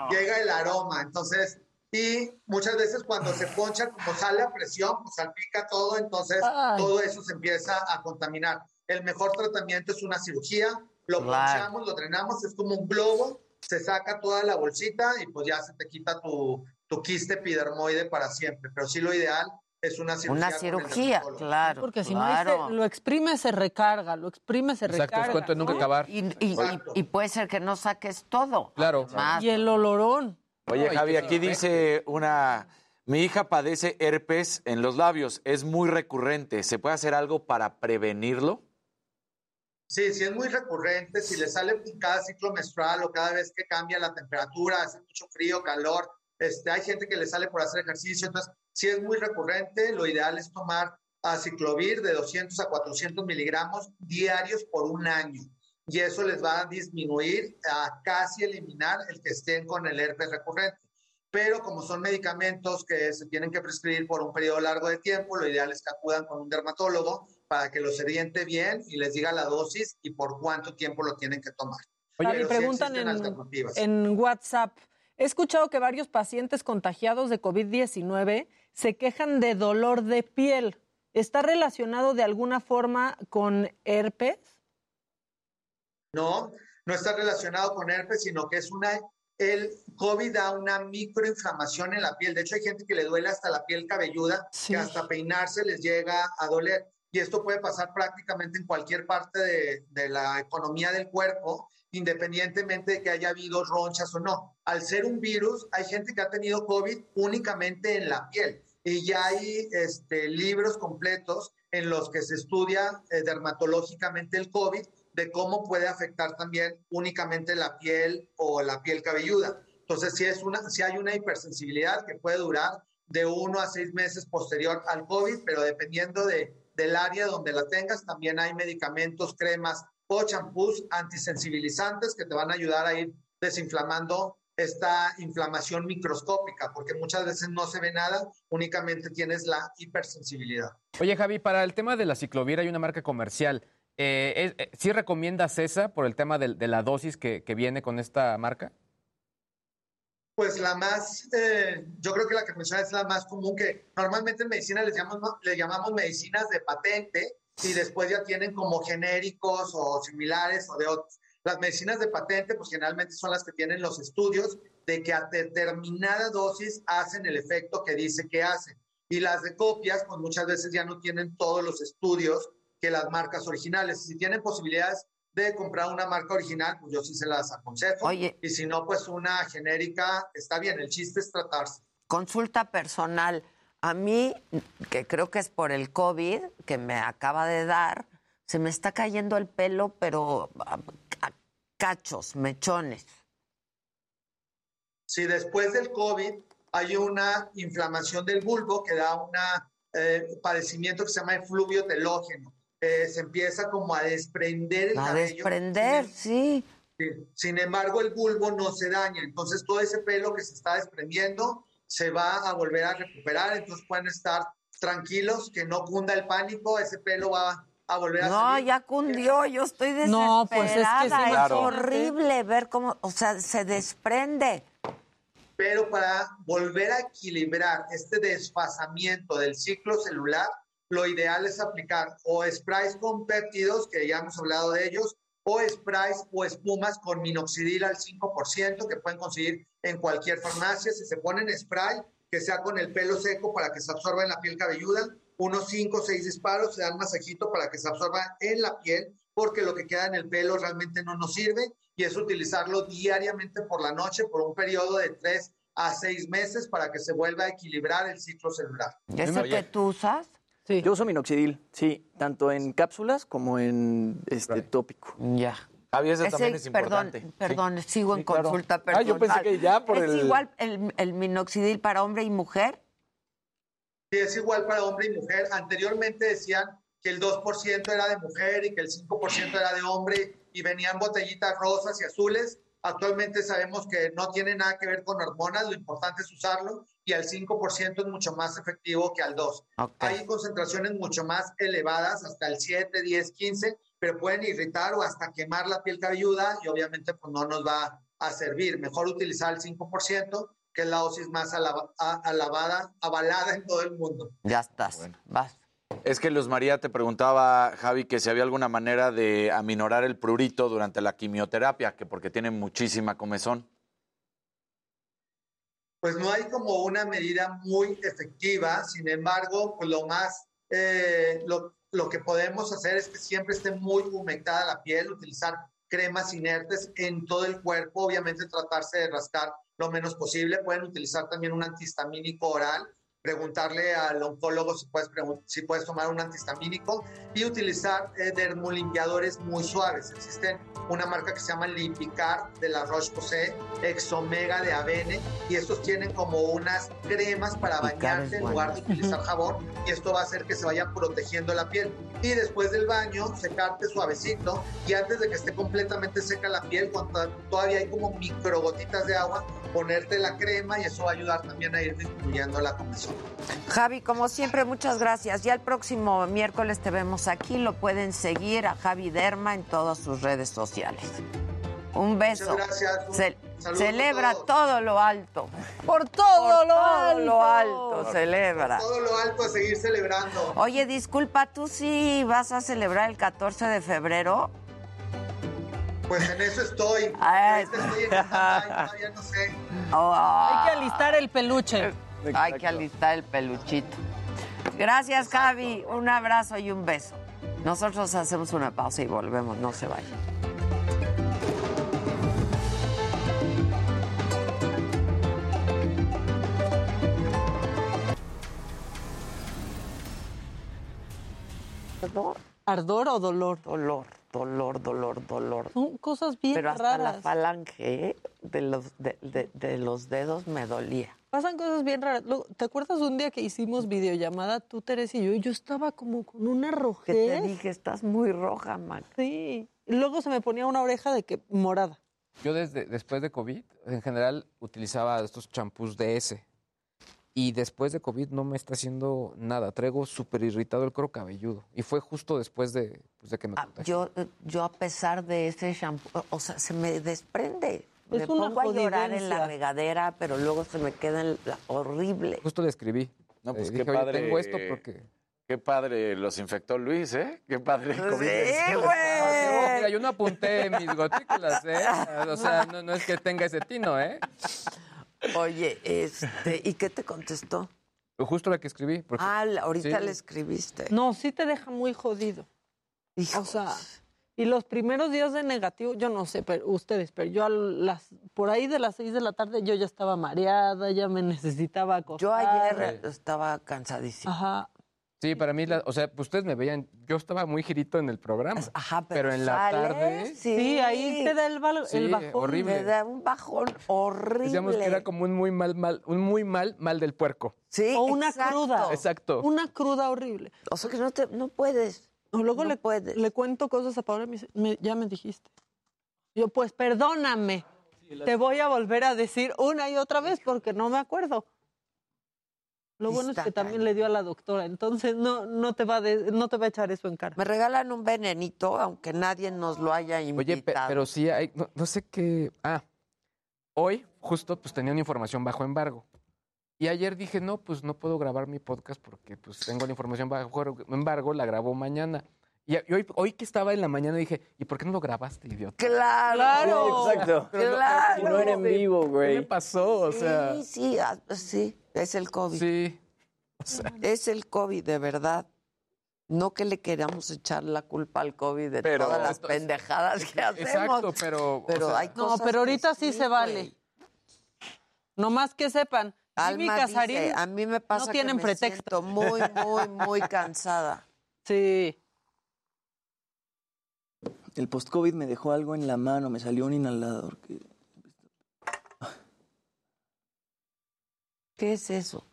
porque llega el aroma, entonces, y muchas veces cuando se poncha, como sale a presión, pues salpica todo, entonces Ay. todo eso se empieza a contaminar. El mejor tratamiento es una cirugía, lo Claro. ponchamos, lo drenamos, es como un globo, se saca toda la bolsita y pues ya se te quita tu, tu quiste epidermoide para siempre, pero sí lo ideal es una cirugía. Una cirugía, claro. Porque si no, claro. se- lo exprime, se recarga, lo exprime, se Exacto, recarga. es cuento de nunca ¿no? acabar. Y, y- y- y puede ser que no saques todo. Claro. Más. Y el olorón. Oye, No, Javi, aquí sí, dice una... Mi hija padece herpes en los labios, es muy recurrente. ¿Se puede hacer algo para prevenirlo? Sí, sí es muy recurrente, si le sale en cada ciclo menstrual o cada vez que cambia la temperatura, hace mucho frío, calor, este, hay gente que le sale por hacer ejercicio, entonces si es muy recurrente, lo ideal es tomar aciclovir de 200 a 400 miligramos diarios por un año y eso les va a disminuir a casi eliminar el que estén con el herpes recurrente. Pero como son medicamentos que se tienen que prescribir por un periodo largo de tiempo, lo ideal es que acudan con un dermatólogo para que los oriente bien y les diga la dosis y por cuánto tiempo lo tienen que tomar. Oye, sí preguntan existen en, en WhatsApp. He escuchado que varios pacientes contagiados de COVID-19 se quejan de dolor de piel. ¿Está relacionado de alguna forma con herpes? No, no está relacionado con herpes, sino que es una, el COVID da una microinflamación en la piel. De hecho, hay gente que le duele hasta la piel cabelluda, que hasta peinarse les llega a doler. Y esto puede pasar prácticamente en cualquier parte de, de la economía del cuerpo, independientemente de que haya habido ronchas o no. Al ser un virus, hay gente que ha tenido COVID únicamente en la piel. Y ya hay este, libros completos en los que se estudia eh, dermatológicamente el COVID de cómo puede afectar también únicamente la piel o la piel cabelluda. Entonces, si, es una, si hay una hipersensibilidad que puede durar de uno a seis meses posterior al COVID, pero dependiendo de, del área donde la tengas, también hay medicamentos, cremas o champús antisensibilizantes que te van a ayudar a ir desinflamando esta inflamación microscópica, porque muchas veces no se ve nada, únicamente tienes la hipersensibilidad. Oye, Javi, para el tema de la ciclovir hay una marca comercial. Eh, eh, ¿Sí recomiendas esa por el tema del- de, la dosis que, que viene con esta marca? Pues la más, eh, yo creo que la que menciona es la más común, que normalmente en medicina les llamamos, le llamamos medicinas de patente y después ya tienen como genéricos o similares o de otros. Las medicinas de patente, pues generalmente son las que tienen los estudios de que a determinada dosis hacen el efecto que dice que hacen. Y las de copias, pues muchas veces ya no tienen todos los estudios que las marcas originales. Si tienen posibilidades de comprar una marca original, pues yo sí se las aconsejo. Oye. Y si no, pues una genérica está bien. El chiste es tratarse. Consulta personal. A mí, que creo que es por el COVID que me acaba de dar, se me está cayendo el pelo, pero a, a cachos, mechones. Si después del COVID hay una inflamación del bulbo que da un padecimiento que se llama efluvio telógeno, eh, se empieza como a desprender el A cabello. desprender, sí. Sí. Sin embargo, el bulbo no se daña, entonces todo ese pelo que se está desprendiendo se va a volver a recuperar, entonces pueden estar tranquilos, que no cunda el pánico, ese pelo va a volver a No, salir. ya cundió, yo estoy desesperada. No, pues es que sí, es claro. horrible ver cómo, o sea, se desprende. pero para volver a equilibrar este desfasamiento del ciclo celular, lo ideal es aplicar o sprays con péptidos, que ya hemos hablado de ellos, o sprays o espumas con minoxidil al 5%, que pueden conseguir en cualquier farmacia. Si se ponen spray, que sea con el pelo seco para que se absorba en la piel cabelluda, unos 5 o 6 disparos, se dan masajito para que se absorba en la piel, porque lo que queda en el pelo realmente no nos sirve, y es utilizarlo diariamente por la noche por un periodo de 3 a 6 meses para que se vuelva a equilibrar el ciclo celular. ¿Ese que tú usas? Sí. Yo uso minoxidil, sí, tanto en cápsulas como en este tópico. Ya. Javi, ese Ese- también es perdón, importante. perdón, sigo en claro. consulta Ah, personal. yo pensé que ya por ¿Es el- igual el, el minoxidil para hombre y mujer? Sí, es igual para hombre y mujer. Anteriormente decían que el 2% era de mujer y que el 5% era de hombre y venían botellitas rosas y azules. Actualmente sabemos que no tiene nada que ver con hormonas, lo importante es usarlo y al 5% es mucho más efectivo que al 2. Hay concentraciones mucho más elevadas, hasta el 7, 10, 15, pero pueden irritar o hasta quemar la piel cabelluda y obviamente pues no nos va a servir. Mejor utilizar el 5%, que es la dosis más alabada, avalada en todo el mundo. Ya estás, vas. Es que Luz María te preguntaba, Javi, que si había alguna manera de aminorar el prurito durante la quimioterapia, que porque tiene muchísima comezón. Pues no hay como una medida muy efectiva, sin embargo, pues lo más, eh, lo, lo que podemos hacer es que siempre esté muy humectada la piel, utilizar cremas inertes en todo el cuerpo, obviamente tratarse de rascar lo menos posible, pueden utilizar también un antihistamínico oral, preguntarle al oncólogo si puedes, si puedes tomar un antihistamínico y utilizar eh, dermolimpiadores muy suaves. Existen una marca que se llama Limpicar de la Roche-Posay, Exomega de Avene y estos tienen como unas cremas para bañarte en lugar de utilizar jabón y esto va a hacer que se vaya protegiendo la piel. Y después del baño, secarte suavecito y antes de que esté completamente seca la piel, cuando todavía hay como micro gotitas de agua, ponerte la crema y eso va a ayudar también a ir disminuyendo la comezón. Javi, como siempre, muchas gracias. Ya el próximo miércoles te vemos aquí. Lo pueden seguir a Javi Derma en todas sus redes sociales. Un beso. Muchas gracias. celebra todo lo alto. Por todo, lo, alto. lo alto. celebra. Por todo lo alto a seguir celebrando. Oye, disculpa, ¿tú sí vas a celebrar el 14 de febrero? Pues en eso estoy. estoy en todavía no sé. Oh. Hay que alistar el peluche. Hay que alistar el peluchito. Gracias, Javi. Un abrazo y un beso. Nosotros hacemos una pausa y volvemos. No se vayan. ¿Ardor? ¿Ardor o dolor? Dolor, dolor, dolor, dolor. Son cosas bien Pero hasta raras. la falange ¿eh? de los, de, de- de los dedos me dolía. Pasan cosas bien raras. ¿Te acuerdas un día que hicimos videollamada tú, Teresa y yo? Y yo estaba como con una Que rojez. te dije, estás muy roja, man. Sí. Y luego se me ponía una oreja de que morada. Yo desde después de COVID, en general, utilizaba estos champús DS. Y después de COVID no me está haciendo nada. Traigo súper irritado el cuero cabelludo. Y fue justo después de, pues, de que me contagié. Yo, yo a pesar de ese shampoo, o sea, se me desprende. Es me una pongo a llorar en la regadera, pero luego se me queda en la- horrible. Justo le escribí. No, pues Eh, qué dije, "Oye, padre. tengo esto porque... Qué padre los infectó Luis, ¿eh? Qué padre. el COVID. Sí, güey. mira, yo no apunté mis gotículas, ¿eh? O sea, no, no es que tenga ese tino, ¿eh? Oye, este, ¿y qué te contestó? Justo la que escribí. porque- Ah, la- ahorita sí. le escribiste. No, sí te deja muy jodido. O sea, y los primeros días de negativo, yo no sé, pero ustedes, pero yo a las, por ahí de las seis de la tarde yo ya estaba mareada, ya me necesitaba acostar. Yo ayer estaba cansadísima. Ajá. Sí, para mí, la- o sea, pues ustedes me veían, yo estaba muy girito en el programa. Ajá, pero, en la sales, tarde... Sí, Sí, ahí te da el, Sí, el bajón. horrible. Me da un bajón horrible. Decíamos que era como un muy mal, mal, un muy mal, mal del puerco. Sí, O una exacto. cruda. Exacto. Una cruda horrible. O sea que no, te, no puedes. O luego No le, puedes. le cuento cosas a Paola y me dice, "Me- ya me dijiste. Yo, pues perdóname. Te voy a volver a decir una y otra vez porque no me acuerdo. Lo bueno es que también le dio a la doctora, entonces no, no, te va a de- no te va a echar eso en cara. Me regalan un venenito, aunque nadie nos lo haya invitado. Oye, pe- pero sí hay, no, no sé qué. Ah, hoy justo pues tenía una información bajo embargo. Y ayer dije, no, pues no puedo grabar mi podcast porque pues tengo la información bajo embargo, la grabo mañana. Y, y hoy, hoy que estaba en la mañana dije, ¿y por qué no lo grabaste, idiota? Claro. Claro. Exacto. Pero no- Claro. No era en vivo, ¿Qué güey. me pasó? O sea, Sí, sí, ah, sí, es el COVID. sí. O sea, Es el COVID, de verdad. No que le queramos echar la culpa al COVID de Pero- todas las Esto- pendejadas que hacemos. exacto, pero. o Pero sea, hay No, cosas pero que ahorita sí, se vale. güey. No más que sepan, Jimmy Alma Casarín dice, a mí me pasa no que tienen me pretexto. siento muy, muy, muy cansada. Sí. El post-COVID me dejó algo en la mano, me salió un inhalador. que- ¿Qué es eso?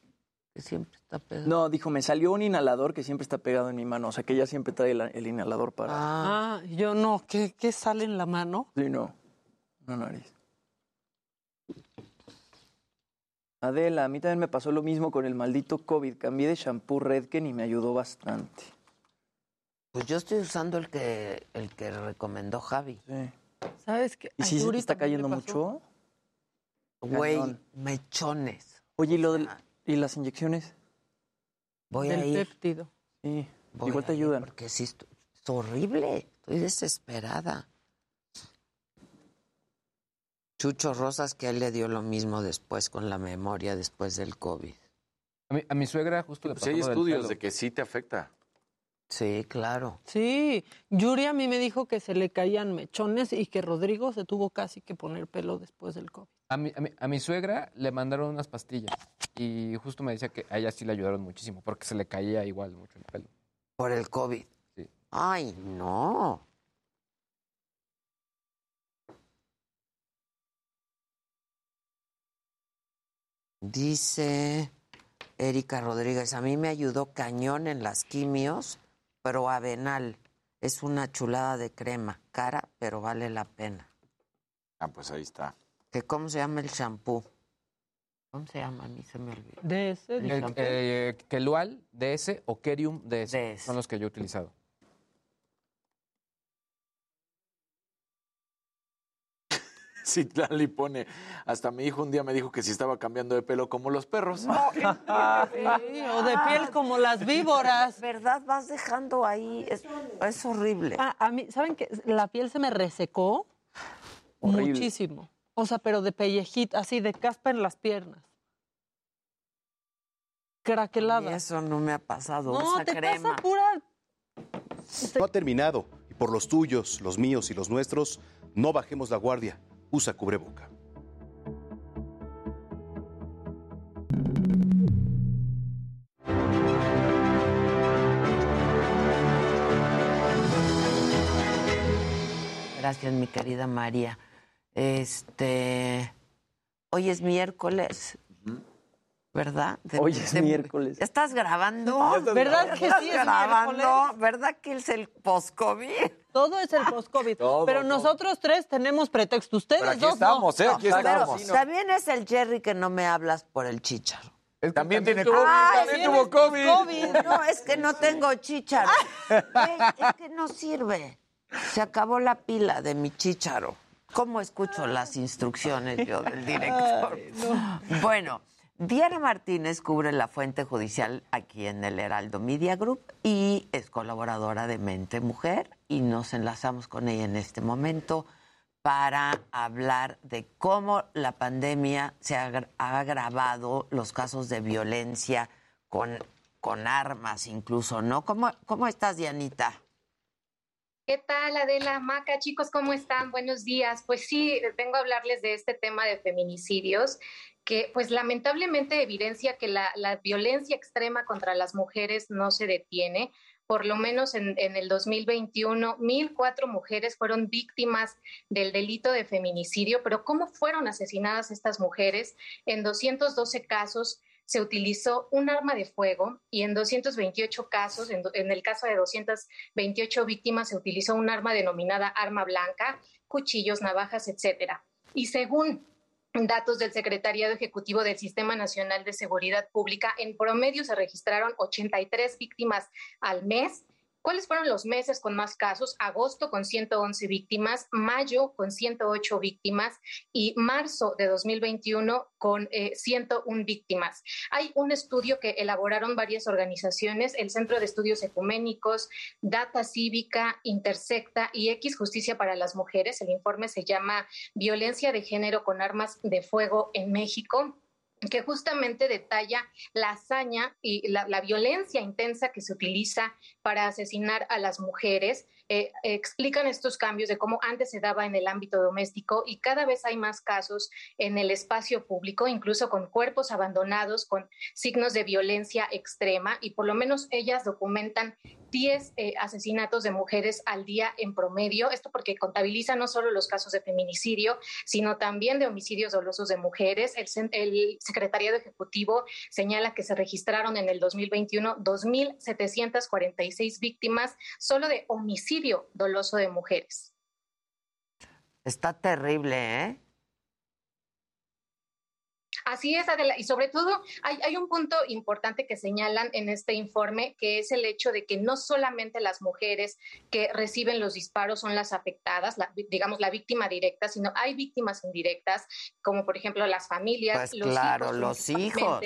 Que siempre está pegado. No, dijo, me salió un inhalador que siempre está pegado en mi mano. O sea, que ella siempre trae el, inhalador para. Ah. ah, yo no. ¿Qué, ¿Qué, sale en la mano? Sí, no. No, nariz. Adela, a mí también me pasó lo mismo con el maldito COVID. Cambié de shampoo Redken y me ayudó bastante. Pues yo estoy usando el que, el que recomendó Javi. Sí. ¿Sabes qué? ¿Y si está cayendo mucho? Güey, mechones. Oye, ¿y, lo del- ¿y las inyecciones? Voy Del a ir. péptido. Sí, voy igual te ayudan. Porque sí, es horrible. Estoy desesperada. Chucho Rosas, que a él le dio lo mismo después con la memoria, después del COVID. A mi, a mi suegra justo le Pues hay estudios de que sí te afecta. Sí, claro. Sí, Yuri a mí me dijo que se le caían mechones y que Rodrigo se tuvo casi que poner pelo después del COVID. A mi, a, mi, a mi suegra le mandaron unas pastillas y justo me decía que a ella sí le ayudaron muchísimo porque se le caía igual mucho el pelo. Por el COVID. Sí. Ay, no. Dice Erika Rodríguez, a mí me ayudó cañón en las quimios, pero avenal. Es una chulada de crema, cara, pero vale la pena. Ah, pues ahí está. ¿Que ¿Cómo se llama el shampoo? ¿Cómo se llama? A mí se me olvidó. De ese, El eh, Kelual DS o Kerium DS, son los que yo he utilizado. Sí, Lali pone. Hasta mi hijo un día me dijo que si estaba cambiando de pelo como los perros. Sí, o de piel como las víboras. ¿Verdad? Vas dejando ahí. Es, es horrible. Ah, a mí, ¿saben qué? La piel se me resecó Horrible. muchísimo. O sea, pero de pellejito, así de caspa en las piernas. Craquelada. Eso no me ha pasado. No, te crema. pasa pura No ha terminado y por los tuyos, los míos y los nuestros, no bajemos la guardia. Usa cubreboca. Gracias, mi querida María. Este, hoy es miércoles, ¿verdad? De- Hoy es de- miércoles. ¿Estás grabando? ¿Verdad que ¿Estás sí es grabando? miércoles? ¿Verdad que es el post-COVID? Todo es el post-COVID. Pero todo. nosotros tres tenemos pretexto. Ustedes Pero aquí dos estamos, no. ¿eh? Aquí Pero estamos. también es el Jerry que no me hablas por el chícharo. También tiene COVID. Ay, También tuvo COVID. No, es que no tengo chícharo. Güey, es que no sirve. Se acabó la pila de mi chícharo. ¿Cómo escucho las instrucciones yo del director? Bueno, Diana Martínez cubre la fuente judicial aquí en el Heraldo Media Group y es colaboradora de Mente Mujer y nos enlazamos con ella en este momento para hablar de cómo la pandemia se ha, ha agravado los casos de violencia con, con armas incluso, ¿no? ¿Cómo, cómo estás, Dianita? ¿Qué tal, Adela, Maca? Chicos, ¿cómo están? Buenos días. Pues sí, vengo a hablarles de este tema de feminicidios, que pues lamentablemente evidencia que la, violencia extrema contra las mujeres no se detiene. Por lo menos en, en el 2021, 1.004 mujeres fueron víctimas del delito de feminicidio, pero ¿cómo fueron asesinadas estas mujeres? En 212 casos se utilizó un arma de fuego y en 228 casos, en, el caso de 228 víctimas, se utilizó un arma denominada arma blanca, cuchillos, navajas, etcétera. Y según datos del Secretariado Ejecutivo del Sistema Nacional de Seguridad Pública, en promedio se registraron 83 víctimas al mes. ¿Cuáles fueron los meses con más casos? Agosto con 111 víctimas, mayo con 108 víctimas y marzo de 2021 con eh, 101 víctimas. Hay un estudio que elaboraron varias organizaciones, el Centro de Estudios Ecuménicos, Data Cívica, Intersecta y X Justicia para las Mujeres. El informe se llama Violencia de Género con Armas de Fuego en México que justamente detalla la hazaña y la, violencia intensa que se utiliza para asesinar a las mujeres. Eh, explican estos cambios de cómo antes se daba en el ámbito doméstico y cada vez hay más casos en el espacio público, incluso con cuerpos abandonados, con signos de violencia extrema y por lo menos ellas documentan 10 eh, asesinatos de mujeres al día en promedio. Esto porque contabiliza no solo los casos de feminicidio, sino también de homicidios dolosos de mujeres. El, el Secretariado Ejecutivo señala que se registraron en el 2021 2.746 víctimas solo de homicidio doloso de mujeres. Así es, Adela. Y sobre todo hay, un punto importante que señalan en este informe, que es el hecho de que no solamente las mujeres que reciben los disparos son las afectadas, digamos la víctima directa, sino hay víctimas indirectas, como por ejemplo las familias, pues los claro, hijos. Los hijos.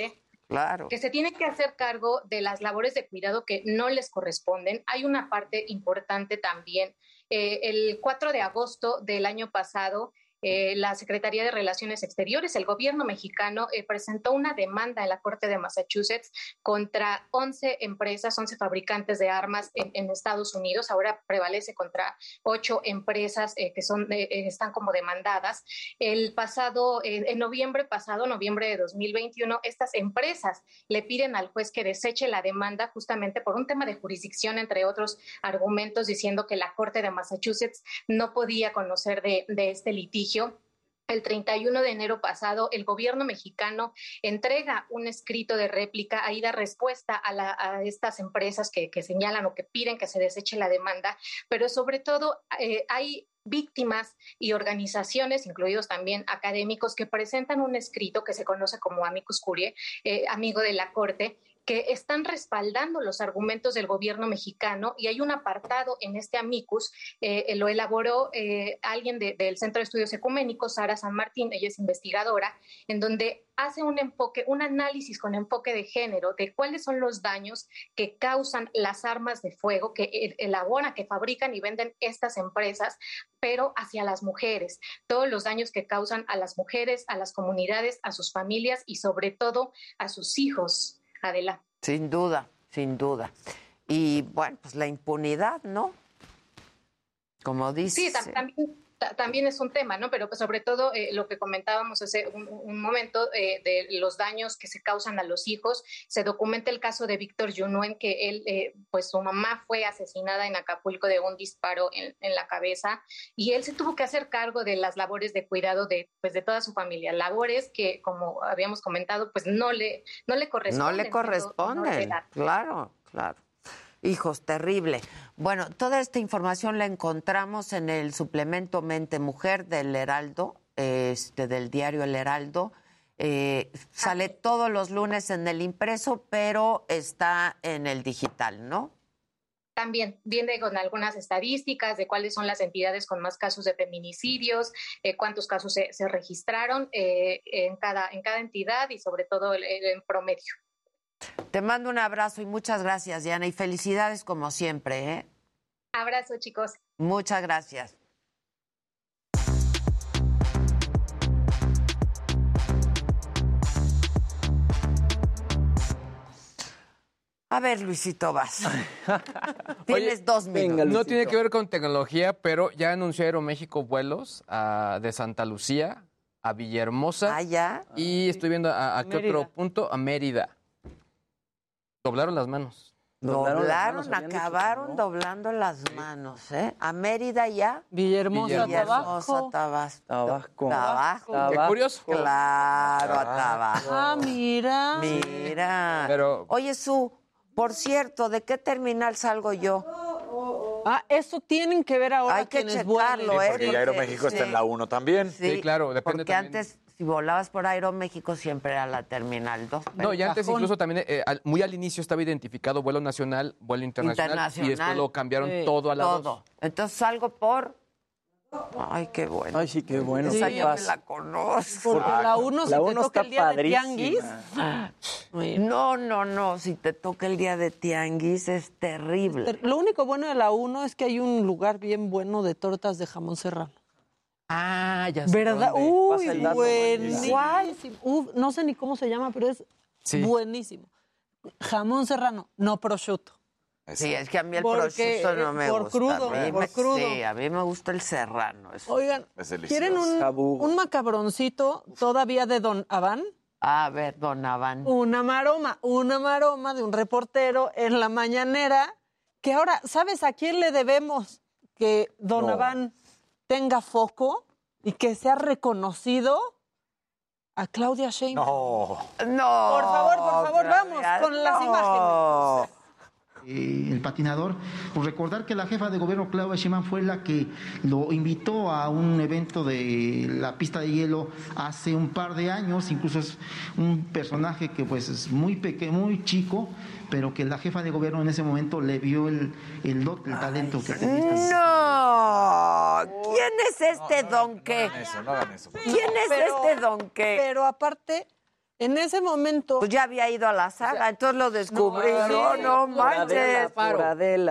Claro. Que se tienen que hacer cargo de las labores de cuidado que no les corresponden. Hay una parte importante también. Eh, el 4 de agosto del año pasado, eh, la Secretaría de Relaciones Exteriores, el gobierno mexicano, eh, presentó una demanda en la Corte de Massachusetts contra 11 empresas, 11 fabricantes de armas en, Estados Unidos. Ahora prevalece contra ocho empresas eh, que son, están como demandadas. El pasado, en noviembre pasado, noviembre de 2021, estas empresas le piden al juez que deseche la demanda justamente por un tema de jurisdicción, entre otros argumentos, diciendo que la Corte de Massachusetts no podía conocer de este litigio el 31 de enero pasado, el gobierno mexicano entrega un escrito de réplica, ahí da respuesta a, estas empresas que, señalan o que piden que se deseche la demanda, pero sobre todo eh, hay víctimas y organizaciones, incluidos también académicos, que presentan un escrito que se conoce como amicus curiae, eh, amigo de la Corte, que están respaldando los argumentos del gobierno mexicano y hay un apartado en este amicus, eh, lo elaboró eh, alguien del Centro de Estudios Ecuménicos, Sara San Martín, ella es investigadora, en donde hace un enfoque, un análisis con enfoque de género de cuáles son los daños que causan las armas de fuego que e, elaboran, que fabrican y venden estas empresas, pero hacia las mujeres, todos los daños que causan a las mujeres, a las comunidades, a sus familias y sobre todo a sus hijos. Adela. Sin duda, sin duda. Y bueno, pues la impunidad, ¿no? Como dice. Sí, también también es un tema, ¿no? Pero pues, sobre todo eh, lo que comentábamos hace un, momento eh, de los daños que se causan a los hijos. Se documenta el caso de Víctor Junuen, que él, eh, pues su mamá fue asesinada en Acapulco de un disparo en, la cabeza y él se tuvo que hacer cargo de las labores de cuidado de, pues, de toda su familia. Labores que, como habíamos comentado, pues no le, no le corresponden. No le corresponden, claro, claro. Hijos, terrible. Bueno, toda esta información la encontramos en el suplemento Mente Mujer del Heraldo, este, del diario El Heraldo. Eh, sale todos los lunes en el impreso, pero está en el digital, ¿no? También viene con algunas estadísticas de cuáles son las entidades con más casos de feminicidios, eh, cuántos casos se, registraron eh, en, cada, en cada entidad y sobre todo en promedio. Te mando un abrazo y muchas gracias, Diana, y felicidades como siempre. ¿eh? Abrazo, chicos. Muchas gracias. A ver, Luisito, vas. Tienes dos minutos. no tiene que ver con tecnología, pero ya anunció Aeroméxico vuelos a, de Santa Lucía a Villahermosa. Ah, ya. Y estoy viendo a, a qué otro punto, a Mérida. Doblaron las manos. Doblaron, acabaron doblando las manos, ¿eh? A Mérida ya. Villahermosa, Villahermosa Tabasco. Tabasco. Tabasco. Qué curioso. Claro, a Tabasco. Ah, mira. Mira. Pero... Oye, Su, por cierto, ¿de qué terminal salgo yo? Ah, eso tienen que ver ahora Hay que checarlo, ¿eh? Porque, Aeroméxico está en la 1 también. Sí, claro, depende porque antes si volabas por Aeroméxico siempre era la Terminal 2. No, y antes incluso también, eh, muy al inicio estaba identificado vuelo nacional, vuelo internacional, y después lo cambiaron todo a la todo. Entonces salgo por... Ay, qué bueno. Ay, sí, qué bueno. Yo me la conozco. Porque la uno, si te toca el día de tianguis... No, no, no. Si te toca el día de tianguis es terrible. Lo único bueno de la uno es que hay un lugar bien bueno de tortas de jamón serrano. Ah, ya sé. ¿Verdad? Uy, buenísimo. no sé ni cómo se llama, pero es buenísimo. Jamón serrano, no prosciutto. Sí, es que a mí el prosciutto no me por gusta. Crudo, por crudo. Sí, a mí me gusta el serrano. Oigan, ¿quieren un, un, macabroncito todavía de Don Aván? A ver, Don Aván. Una maroma, una maroma de un reportero en la mañanera, que ahora, ¿sabes a quién le debemos que Don Aván tenga foco y que sea reconocido a Claudia Sheinbaum. No. No. Por favor, por favor, vamos con las imágenes. Eh, el patinador, pues recordar que la jefa de gobierno Claudia Sheinbaum fue la que lo invitó a un evento de la pista de hielo hace un par de años, incluso es un personaje que pues es muy pequeño, muy chico, pero que la jefa de gobierno en ese momento le vio el, el, el talento que tenía. ¡No! ¿Quién es este don qué? No hagan eso, no hagan eso. ¿Quién es Pero- este don qué? Pero aparte, en ese momento. Pues ya había ido a la saga, entonces lo descubrí. No, no, manches.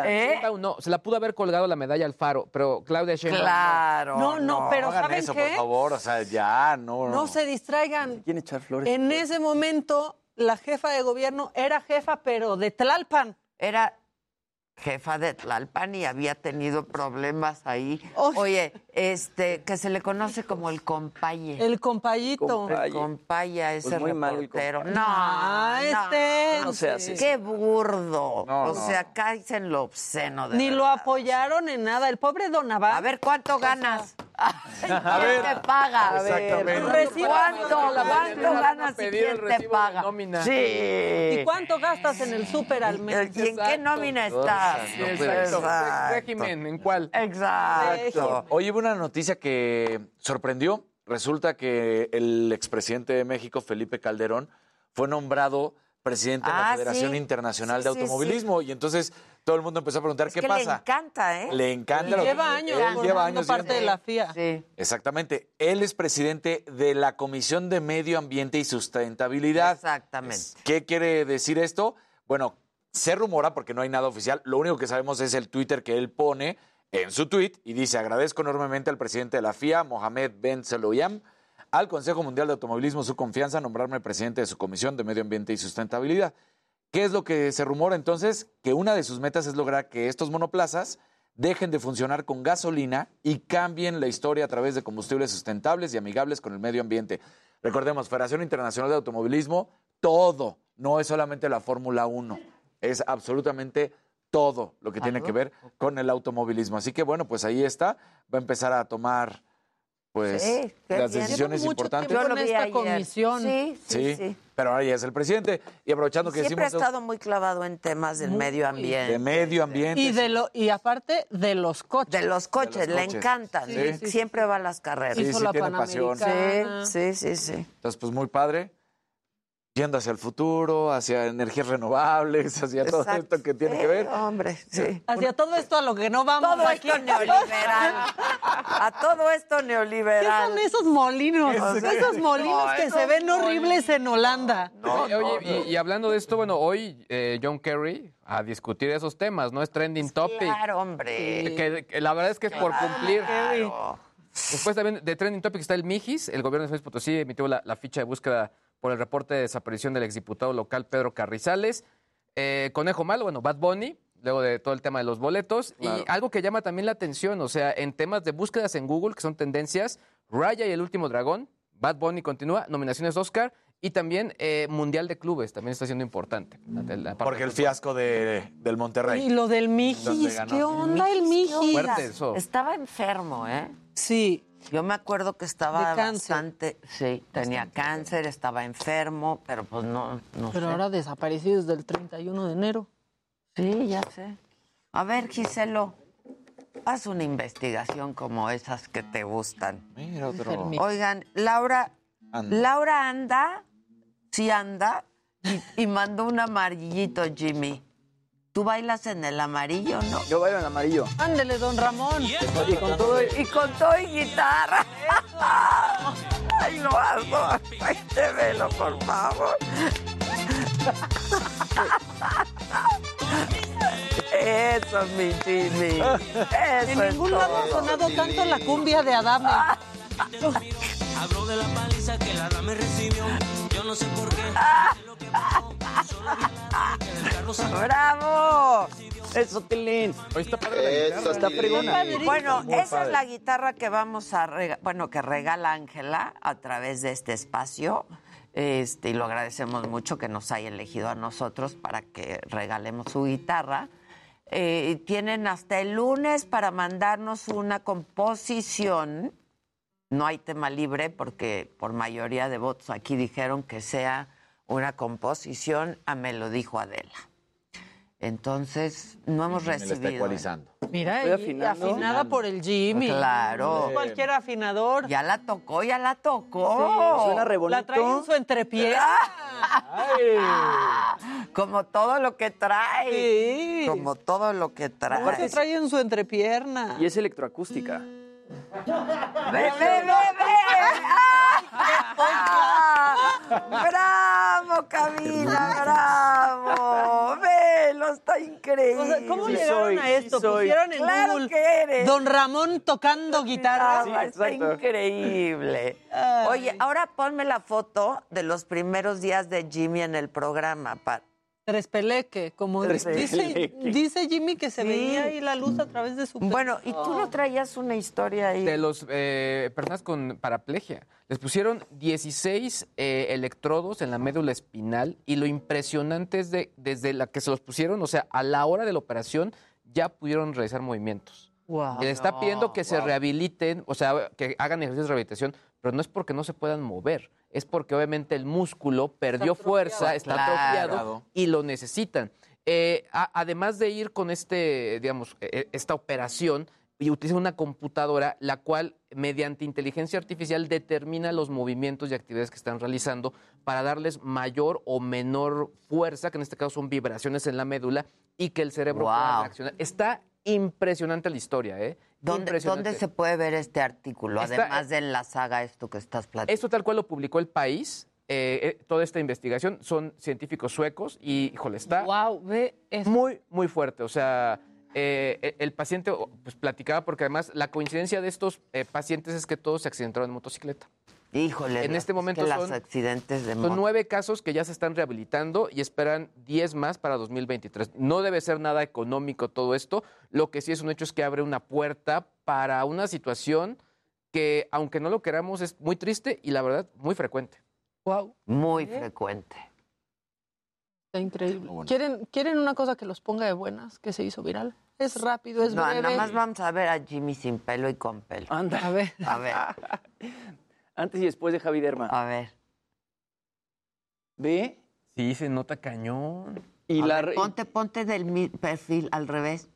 ¿Eh? No, se la pudo haber colgado la medalla al faro, pero Claudia Sheinbaum. no. Claro. No, no, pero hagan ¿saben eso, qué? por favor, o sea, ya, no. No se distraigan. ¿Quién echar flores? En ese momento, la jefa de gobierno era jefa, pero de Tlalpan. Era jefa de Tlalpan y había tenido problemas ahí. Oh. Oye, este, que se le conoce como el compaye. El compayito. El compaya, ese Pues muy mal el reportero. No, Ah, no. este. No se hace. Qué burdo. No, o no. sea, caes en lo obsceno. De Ni lo apoyaron en nada. El pobre Don Abad. A ver, ¿cuánto ganas? ¿Quién ver. te paga? Exactamente. ¿Cuánto, La cuánto a ganas y quién te paga? Sí. ¿Y cuánto gastas en el súper al mes? ¿Y en qué nómina estás? Sí, exacto. Exacto. Régimen, ¿en cuál? Exacto. Hoy hubo una noticia que sorprendió. Resulta que el expresidente de México, Felipe Calderón, fue nombrado presidente de la Ah, Federación sí. Internacional Sí, de sí, Automovilismo. Y entonces todo el mundo empezó a preguntar Es qué que le pasa. encanta, ¿eh? Le encanta. lo- Lleva años Él formando lleva años parte de la FIA. Sí. Exactamente. Él es presidente de la Comisión de Medio Ambiente y Sustentabilidad. Exactamente. ¿Qué quiere decir esto? Bueno, se rumora, porque no hay nada oficial, lo único que sabemos es el Twitter que él pone en su tweet y dice, agradezco enormemente al presidente de la FIA, Mohamed Ben Seloyam, al Consejo Mundial de Automovilismo su confianza en nombrarme presidente de su Comisión de Medio Ambiente y Sustentabilidad. ¿Qué es lo que se rumora entonces? Que una de sus metas es lograr que estos monoplazas dejen de funcionar con gasolina y cambien la historia a través de combustibles sustentables y amigables con el medio ambiente. Recordemos, Federación Internacional de Automovilismo, todo, no es solamente la Fórmula 1, es absolutamente todo lo que tiene que ver con el automovilismo. Así que bueno, pues ahí está, va a empezar a tomar pues Sí, las decisiones importantes. Yo lo vi esta ayer. comisión. Sí, sí, Sí, sí. pero ahora ya es el presidente. Y aprovechando que Siempre ha decimos estado muy clavado en temas del medio ambiente. de medio ambiente. Y, de lo, y aparte de los coches. De los coches, le coches. encantan. Sí, sí, Siempre va a las carreras. Sí, Hizo sí, la tiene pasión. Sí, sí, sí, sí. Entonces, pues muy padre. Yendo hacia el futuro, hacia energías renovables, hacia todo esto que tiene Sí, que ver. Hombre, sí. Hacia todo esto a lo que no vamos Todo aquí. esto neoliberal. A todo esto ¿Qué neoliberal. son esos molinos? O sea, esos molinos no, que esos se ven horribles en Holanda. Oye, oye, y, y hablando de esto, bueno, hoy eh, John Kerry a discutir esos temas, ¿no? Es trending topic. Claro, hombre. Que, que la verdad es que es por cumplir. Claro. Después también de Trending Topic está el Mijis. El gobierno de San Luis Potosí emitió la, la ficha de búsqueda por el reporte de desaparición del exdiputado local Pedro Carrizales. Eh, Conejo Malo, bueno, Bad Bunny, luego de todo el tema de los boletos. Y algo que llama también la atención, o sea, en temas de búsquedas en Google, que son tendencias, Raya y el último dragón, Bad Bunny continúa, nominaciones Oscar y también eh, Mundial de Clubes, también está siendo importante. La- la parte Porque el fiasco de, del Monterrey. Y lo del Mijis. ¿qué onda el Mijis? Fuerte eso. Estaba enfermo, ¿eh? Sí. Yo me acuerdo que estaba bastante, sí, tenía cáncer, estaba enfermo, pero pues no, no Pero sé. ahora desaparecido desde el 31 de enero. Sí, ya sé. A ver, Giselo, haz una investigación como esas que te gustan. Mira otro. Oigan, Laura, Anda. Laura anda, sí anda, y, y mandó un amarillito, Jimmy. ¿Tú bailas en el amarillo, no? Yo bailo en amarillo. Ándele, don Ramón. Y con todo el- Y con todo y guitarra. Ay, lo hago. Ay, te velo, por favor. Eso, mi Jimmy. Eso En es ningún lado ha todo. sonado tanto la cumbia de Adame. Hablo de la paliza que la dama recibió. Yo no sé por qué. ¡Bravo! Eso, Tilín. Hoy está padre la guitarra. Está fregona. Bueno, Muy esa padre. es la guitarra que vamos a rega- bueno, que regala Ángela a través de este espacio. Este, y lo agradecemos mucho que nos haya elegido a nosotros para que regalemos su guitarra. Eh, tienen hasta el lunes para mandarnos una composición. No hay tema libre porque por mayoría de votos aquí dijeron que sea una composición a Me lo dijo Adela. Entonces, no hemos Me la recibido. está ecualizando. Mira, y afinada por el Jimmy. Claro. No es cualquier afinador. Ya la tocó, ya la tocó. Sí. Suena re La trae en su entrepierna. Como todo lo que trae. Sí. Como todo lo que trae. Aparte trae en su entrepierna. Y es electroacústica. ¡Ve, ve, ve, ve! ¡Ah! ¡Bravo, Camila! ¡Bravo! ¡Velo! Está increíble. O sea, ¿Cómo Sí llegaron soy, a sí esto? soy. Pusieron en Claro Google que eres. Don Ramón tocando guitarra. Ah, está increíble. Ay. Oye, ahora ponme la foto de los primeros días de Jimmy en el programa. pa- Tres peleque, como Tres dice, peleque. dice Jimmy que se Sí. veía ahí la luz a través de su Bueno, y tú no traías una historia ahí. De los eh, personas con paraplegia. Les pusieron 16 eh, electrodos en la médula espinal y lo impresionante es de desde la que se los pusieron, o sea, a la hora de la operación ya pudieron realizar movimientos. Wow. Le está pidiendo que se rehabiliten, o sea, que hagan ejercicios de rehabilitación, pero no es porque no se puedan mover, es porque obviamente el músculo perdió fuerza, está Claro. atrofiado y lo necesitan. Eh, a- además de ir con este, digamos, eh, esta operación, y utiliza una computadora la cual mediante inteligencia artificial determina los movimientos y actividades que están realizando para darles mayor o menor fuerza, que en este caso son vibraciones en la médula, y que el cerebro pueda reaccionar. Está impresionante la historia, ¿eh? ¿Dónde, Impresionante. ¿Dónde se puede ver este artículo? Está- Además de en la saga esto que estás platicando. Esto tal cual lo publicó el país. eh, eh, toda esta investigación son científicos suecos y, híjole, está Wow, ve eso. muy, muy fuerte. O sea, eh, el- el paciente pues, platicaba porque además la coincidencia de estos eh, pacientes es que todos se accidentaron en motocicleta. Híjole, En este es momento que los son- accidentes de Son nueve casos que ya se están rehabilitando y esperan 10 más para 2023. No debe ser nada económico todo esto. Lo que sí es un hecho es que abre una puerta para una situación que, aunque no lo queramos, es muy triste y la verdad muy frecuente. Wow, Muy ¿Eh? frecuente. está increíble. Bueno. ¿Quieren, ¿Quieren una cosa que los ponga de buenas, que se hizo viral? Es rápido, es No, breve. nada más vamos a ver a Jimmy sin pelo y con pelo. Anda. A ver. A ver, Antes y después de Javi Derma. a ver. Ve. Sí, se nota cañón. Y A la. ver, re- ponte, ponte del perfil al revés.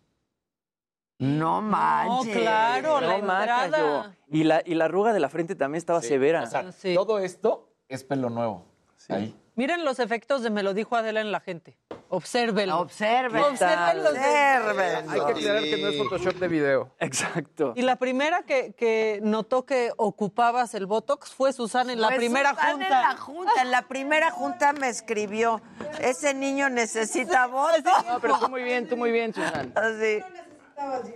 No No, manches. claro, la No, maca, entrada. yo. Y la, y la arruga de la frente también estaba severa. O sea, Sí. todo esto es pelo nuevo. Ahí. Miren los efectos de Me lo dijo Adela en la gente. Obsérvenlo. Observen. Obsérvenlos de- Observen. Hay que aclarar que no es Photoshop de video. Exacto. Y la primera que, que notó que ocupabas el Botox fue Susana en la Pues primera Susana junta. En la junta, en la primera junta me escribió, ese niño necesita voto. No, pero tú muy bien, tú muy bien, Susan. Así,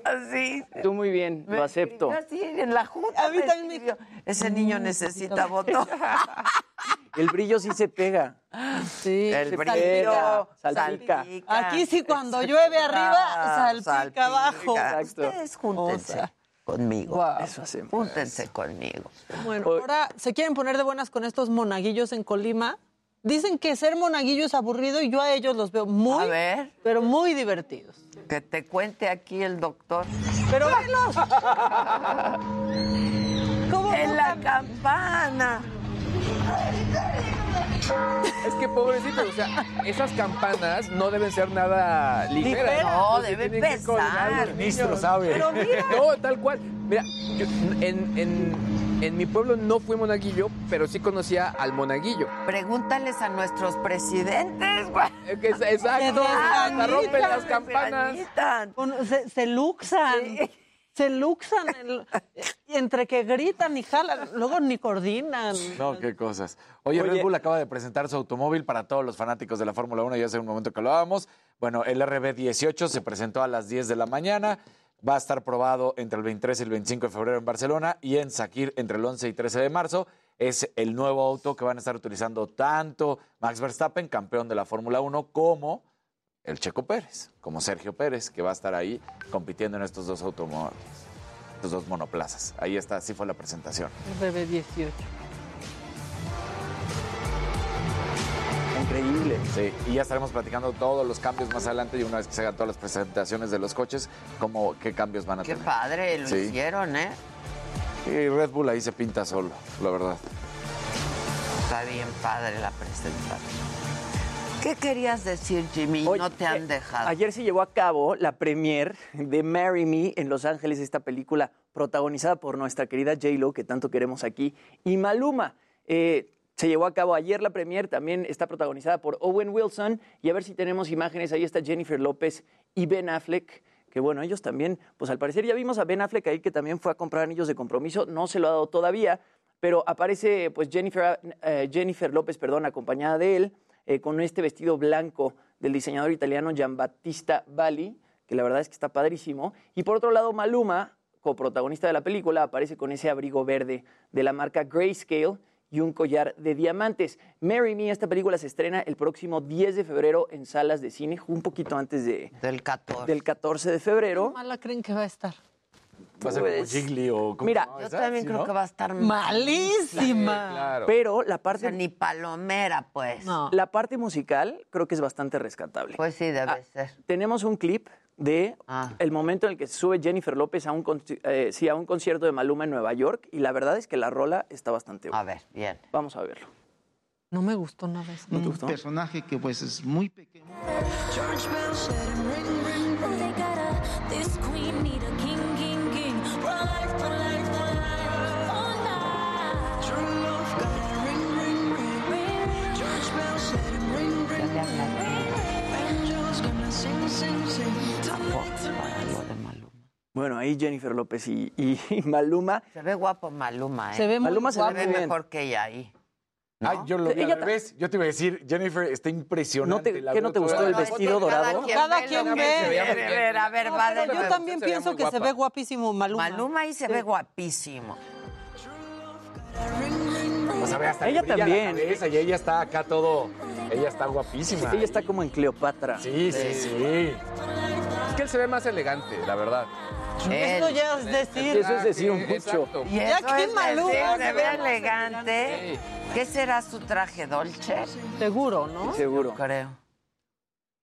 así. Tú muy bien, lo acepto. Así, en la junta A mí me también me- escribió, ese niño necesita voto. El brillo sí se pega. Sí, El brillo, salpica. salpica. Aquí sí, cuando llueve arriba, salpica abajo. Exacto. Ustedes júntense O sea, conmigo. Guau. Eso hacemos. Júntense conmigo. Bueno, ahora se quieren poner de buenas con estos monaguillos en Colima. Dicen que ser monaguillo es aburrido y yo a ellos los veo muy, A ver, pero muy divertidos. que te cuente aquí el doctor. Pero velos. ¿Cómo En la campana. Es que pobrecito, o sea, esas campanas no deben ser nada ligeras. No, Porque deben pesar. los Ministro sabe. Pero mira, No, tal cual. Mira, yo- en, en- en mi pueblo no fui monaguillo, pero sí conocía al monaguillo. Pregúntales a nuestros presidentes, güey. Exacto, hasta rompen las Se campanas. se, se luxan. Se luxan el- entre que gritan y jalan, luego ni coordinan. No, qué cosas. Oye, Oye. Red Bull acaba de presentar su automóvil para todos los fanáticos de la Fórmula 1, ya hace un momento que lo hablábamos. Bueno, el RB18 se presentó a las 10 de la mañana. Va a estar probado entre el 23 y el 25 de febrero en Barcelona y en Sakir entre el 11 y 13 de marzo. Es el nuevo auto que van a estar utilizando tanto Max Verstappen, campeón de la Fórmula 1, como el Checo Pérez, como Sergio Pérez, que va a estar ahí compitiendo en estos dos automóviles, estos dos monoplazas. Ahí está, así fue la presentación. RB18. Increíble. Sí, y ya estaremos platicando todos los cambios más adelante y una vez que se hagan todas las presentaciones de los coches, como qué cambios van a Qué tener. padre, lo Sí. hicieron, ¿eh? Y Red Bull ahí se pinta solo, la verdad. Está bien padre la presentación. ¿Qué querías decir, Jimmy? No te han dejado. Ayer se llevó a cabo la premiere de Marry Me en Los Ángeles, esta película protagonizada por nuestra querida J-Lo, que tanto queremos aquí, y Maluma. Eh, se llevó a cabo ayer la premiere, también está protagonizada por Owen Wilson, y a ver si tenemos imágenes, ahí está Jennifer López y Ben Affleck, que bueno, ellos también, pues al parecer ya vimos a Ben Affleck ahí que también fue a comprar anillos de compromiso, no se lo ha dado todavía, pero aparece pues Jennifer, eh, Jennifer López, perdón, acompañada de él, eh, con este vestido blanco del diseñador italiano Giambattista Valli, que la verdad es que está padrísimo. Y por otro lado, Maluma, coprotagonista de la película, aparece con ese abrigo verde de la marca Grayscale y un collar de diamantes. Marry Me, esta película se estrena el próximo 10 de febrero en salas de cine, un poquito antes de, del, 14. del 14 de febrero. ¿Qué mala creen que va a estar? Va a ser como Pues, Jiggly o como mira, Yo también creo que va a estar malísima. Pero la parte... O sea, ni palomera, pues. La parte musical creo que es bastante rescatable. Pues sí, debe Ah, ser. Tenemos un clip de Ah. el momento en el que se sube Jennifer López a un, eh, sí, a un concierto de Maluma en Nueva York y la verdad es que la rola está bastante buena. A ver, bien. Vamos a verlo. No me gustó nada eso. un personaje que pues es muy pequeño. Bueno, ahí Jennifer López y, y- y Maluma. Se ve guapo Maluma, ¿eh? Se ve muy Maluma se ve se mejor que ella ahí. Ay, yo lo vi Ella al revés. Yo te iba a decir, Jennifer está impresionante. ¿No te- la qué no te gustó el vestido dorado? Cada quien ve. A ver, a ver, No, va pero de yo también pienso que se ve guapísimo Maluma. Maluma ahí se Sí. ve guapísimo. O sea, ve, hasta le Ella la también. cabeza y ella está acá todo. Ella está guapísima. Ella está como en Cleopatra. Sí, sí, sí. Es que él se ve más elegante, la verdad. Eso ya es decir. Eso es decir un mucho. Exacto. Y Ya eso que es Maluma se se ve elegante. ¿Qué será su traje dolce? Seguro, ¿no? Seguro. Creo.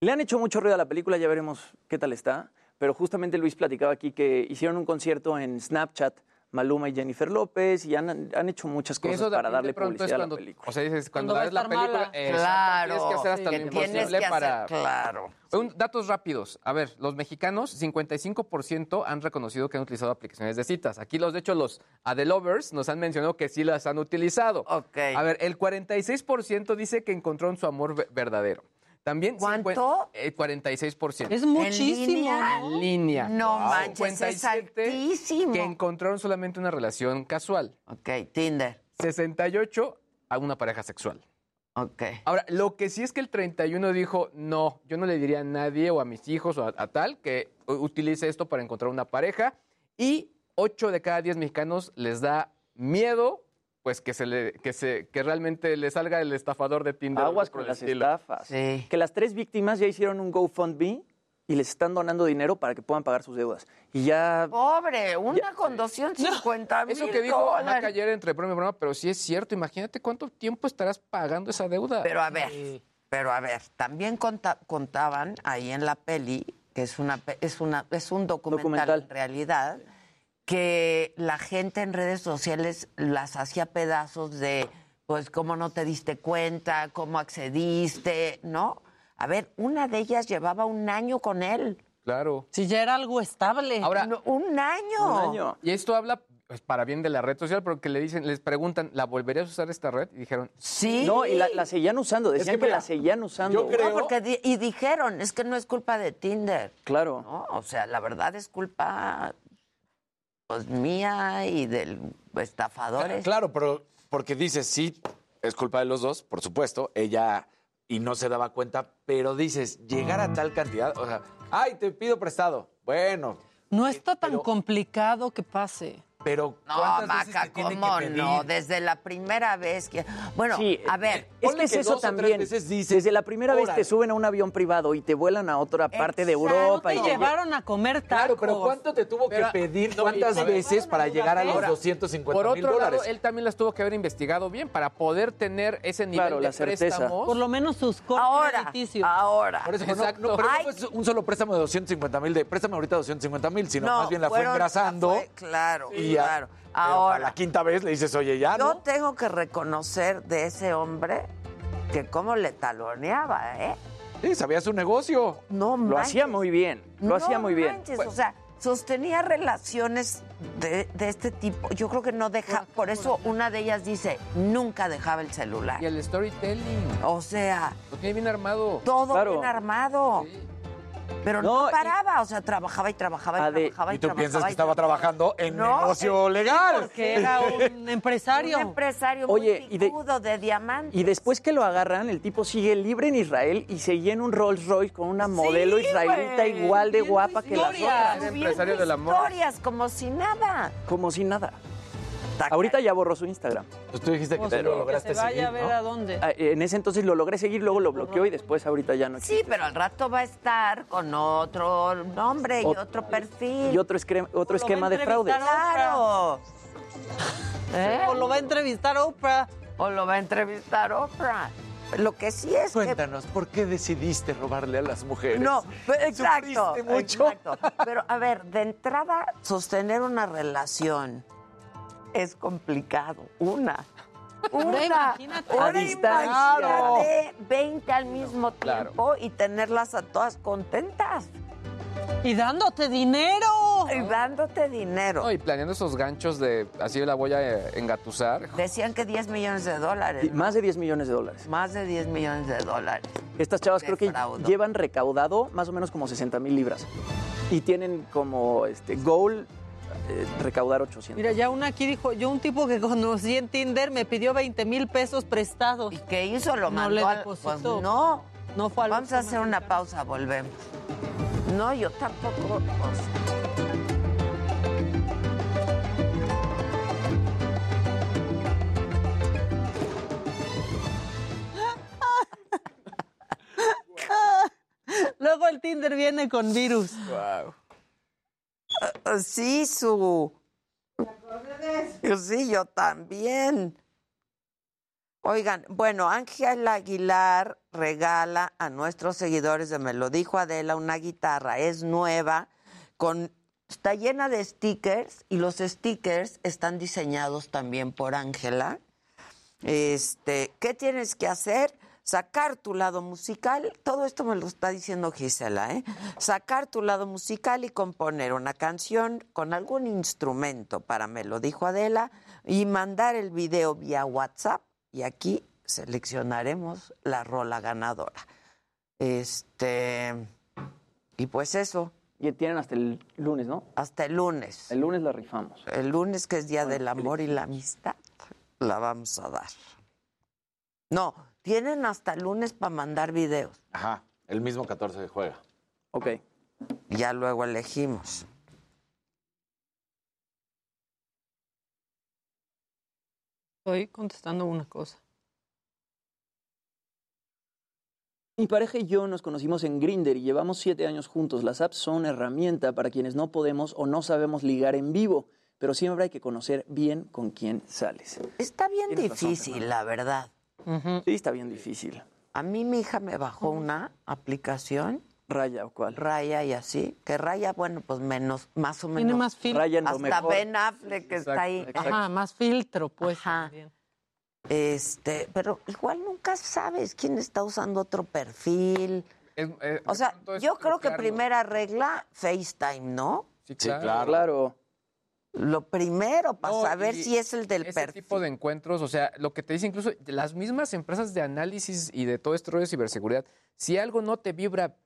Le han hecho mucho ruido a la película, ya veremos qué tal está. Pero justamente Luis platicaba aquí que hicieron un concierto en Snapchat, Maluma y Jennifer López, y han, han hecho muchas cosas eso para darle publicidad cuando, a la película. O sea, dices, cuando, Cuando ves la película, Claro. tienes que hacer hasta Sí, lo imposible hacer, para... claro. Un- datos rápidos. A ver, los mexicanos, 55% han reconocido que han utilizado aplicaciones de citas. Aquí, los, de hecho, los Adelovers nos han mencionado que sí las han utilizado. Ok. A ver, el 46% dice que encontró en su amor ve- verdadero. También ¿Cuánto? El 46%. Es muchísimo. línea? ¿no? En línea. No manches, es 57 altísimo. Que encontraron solamente una relación casual. Ok, Tinder. 68 a una pareja sexual. Ok. Ahora, lo que sí es que el 31 dijo, no, yo no le diría a nadie o a mis hijos o a, a tal que utilice esto para encontrar una pareja. Y 8 de cada 10 mexicanos les da miedo, pues que, se le, que, se, que realmente le salga el estafador de Tinder. Aguas con las estilo. estafas. Sí. Que las tres víctimas ya hicieron un GoFundMe y les están donando dinero para que puedan pagar sus deudas. Y ya... Pobre, una con 250 mil Eso que dijo. Maca ayer entre broma y broma, pero sí es cierto. Imagínate cuánto tiempo estarás pagando esa deuda. Pero a ver, pero a ver, también conta- contaban ahí en la peli, que es una pe- es una es un documental, Documental. en realidad, que la gente en redes sociales las hacía pedazos de pues cómo no te diste cuenta, cómo accediste, ¿no? A ver, una de ellas llevaba un año con él. Claro. Si ya era algo estable. Ahora, No, un año. Un año. Y esto habla pues, para bien de la red social, porque le dicen, les preguntan, ¿la volverías a usar esta red? Y dijeron, Sí. No, y la, la seguían usando. Decían que que, mira, la seguían usando. yo creo- No, porque di- y dijeron, es que no es culpa de Tinder. Claro. ¿no? O sea, la verdad es culpa pues mía y del estafadores. Claro, pero porque dices, sí, es culpa de los dos, por supuesto, ella y no se daba cuenta, pero dices, llegar a tal cantidad, o sea, ay, te pido prestado. Bueno, No está tan pero- complicado que pase. Pero No, ¿cuántas veces Maca, te tiene que ¿cómo pedir? no? Desde la primera vez que... Bueno, Sí, a ver, Es que es que eso también. Desde la primera vez te suben a un avión privado y te vuelan a otra parte de. Europa. Te Y te llevaron a comer tacos. Claro, pero ¿cuánto te tuvo Pero- que pedir? no, ¿Cuántas veces para llegar a los Ahora, 250 Por mil otro lado, dólares? él también las tuvo que haber investigado bien para poder tener ese nivel Claro, de la certeza. préstamos. Por lo menos sus cortes ahora, crediticios. ahora. Por eso, pero no- Exacto. no, pero no fue un solo préstamo de 250 mil, de préstame ahorita 250 mil, sino No, más bien la fue engrasando. claro, y ya- claro. pero Ahora. a la quinta vez le dices, oye, ya, Yo ¿no? tengo que reconocer de ese hombre que cómo le taloneaba, ¿eh? Sí, sabía su negocio. No Lo hacía manches. muy bien, lo No hacía muy bien. manches, o sea, sostenía relaciones de, de este tipo. Yo creo que no deja, por eso una de ellas dice, nunca dejaba el celular. Y el storytelling. O sea, Lo tiene bien armado. todo Claro. bien armado. Pero no, No, y- paraba, o sea, trabajaba y trabajaba y Ade- trabajaba y, Y tú trabajaba piensas que estaba trabajando en No, negocio legal. Porque era un empresario. Un empresario Oye, muy y de- picudo de, diamantes. Y después que lo agarran, el tipo sigue libre en Israel y seguía en un Rolls Royce con una modelo israelita igual de guapa que las otras. Empresario del amor. historias como si nada. Como si nada. Ahorita ya borró su Instagram. Pues tú dijiste que Pues te sí, lo que lograste se vaya seguir, a ver ¿no? a dónde. Ah, En ese entonces lo logré seguir, luego lo bloqueó y después ahorita ya no Sí, pero al rato va a estar con otro nombre y Ot- otro perfil. Y otro, esquema- otro esquema de fraude. Claro. ¿Eh? O lo va a entrevistar Oprah. O lo va a entrevistar Oprah. Lo que sí es que Cuéntanos, ¿por qué decidiste robarle a las mujeres? No, pero- exacto, ¿Sufriste mucho? exacto. Pero a ver, de entrada, sostener una relación es complicado. Una. Una. imagínate. Una A distancia. imagínate 20 al mismo Claro. tiempo y tenerlas a todas contentas. Y dándote dinero. Y dándote dinero. No, y planeando esos ganchos de así la voy a eh, engatusar. Decían que 10 millones de dólares. Más de 10 millones de dólares. Más de 10 millones de dólares. Estas chavas creo que llevan recaudado más o menos como 60 mil libras. Y tienen como este goal eh, recaudar 800. Mira, ya una aquí dijo, yo un tipo que conocí en Tinder me pidió 20 mil pesos prestados. ¿Y qué hizo? Lo No mandó le al- depositó. Pues no. No fue al Vamos a hacer una pausa, volvemos. No, yo tampoco. o sea, Luego el Tinder viene con virus. Wow. Sí, su. Sí, yo también. Oigan, bueno, Ángel Aguilar regala a nuestros seguidores de Me lo dijo Adela una guitarra, es nueva, con está llena de stickers y los stickers están diseñados también por Ángela. Este, ¿qué tienes que hacer? Sacar tu lado musical, todo esto me lo está diciendo Gisela, ¿eh? Sacar tu lado musical y componer una canción con algún instrumento para me lo dijo Adela y mandar el video vía WhatsApp y aquí seleccionaremos la rola ganadora. Este y pues eso, Y tienen hasta el lunes, ¿no? hasta el lunes. El lunes la rifamos. El lunes, que es Día del Amor y la Amistad, la vamos a dar. No, tienen hasta el lunes para mandar videos. Ajá, el mismo 14 de juega. Ok. Ya luego elegimos. Estoy contestando una cosa. Mi pareja y yo nos conocimos en Grinder y llevamos siete años juntos. Las apps son una herramienta para quienes no podemos o no sabemos ligar en vivo, pero siempre hay que conocer bien con quién sales. Está bien Tienes razón, difícil, Fernanda. Sí, está bien difícil. A mí mi hija me bajó una aplicación, Raya o cuál. Raya y así, que Raya, bueno, pues menos, más o menos. Tiene más filtro. Raya en lo Hasta mejor. Ben Affleck que está ahí. exacto. Ajá, más filtro, pues. Ajá. Este, pero igual nunca sabes quién está usando otro perfil. Es- eh, O sea, yo creo que primera regla, FaceTime, ¿no? Sí, Sí, claro. claro. Claro. Lo primero, para No, saber si es el del ese perfil. tipo de encuentros, o sea, lo que te dice incluso las mismas empresas de análisis y de todo esto de ciberseguridad, si algo no te vibra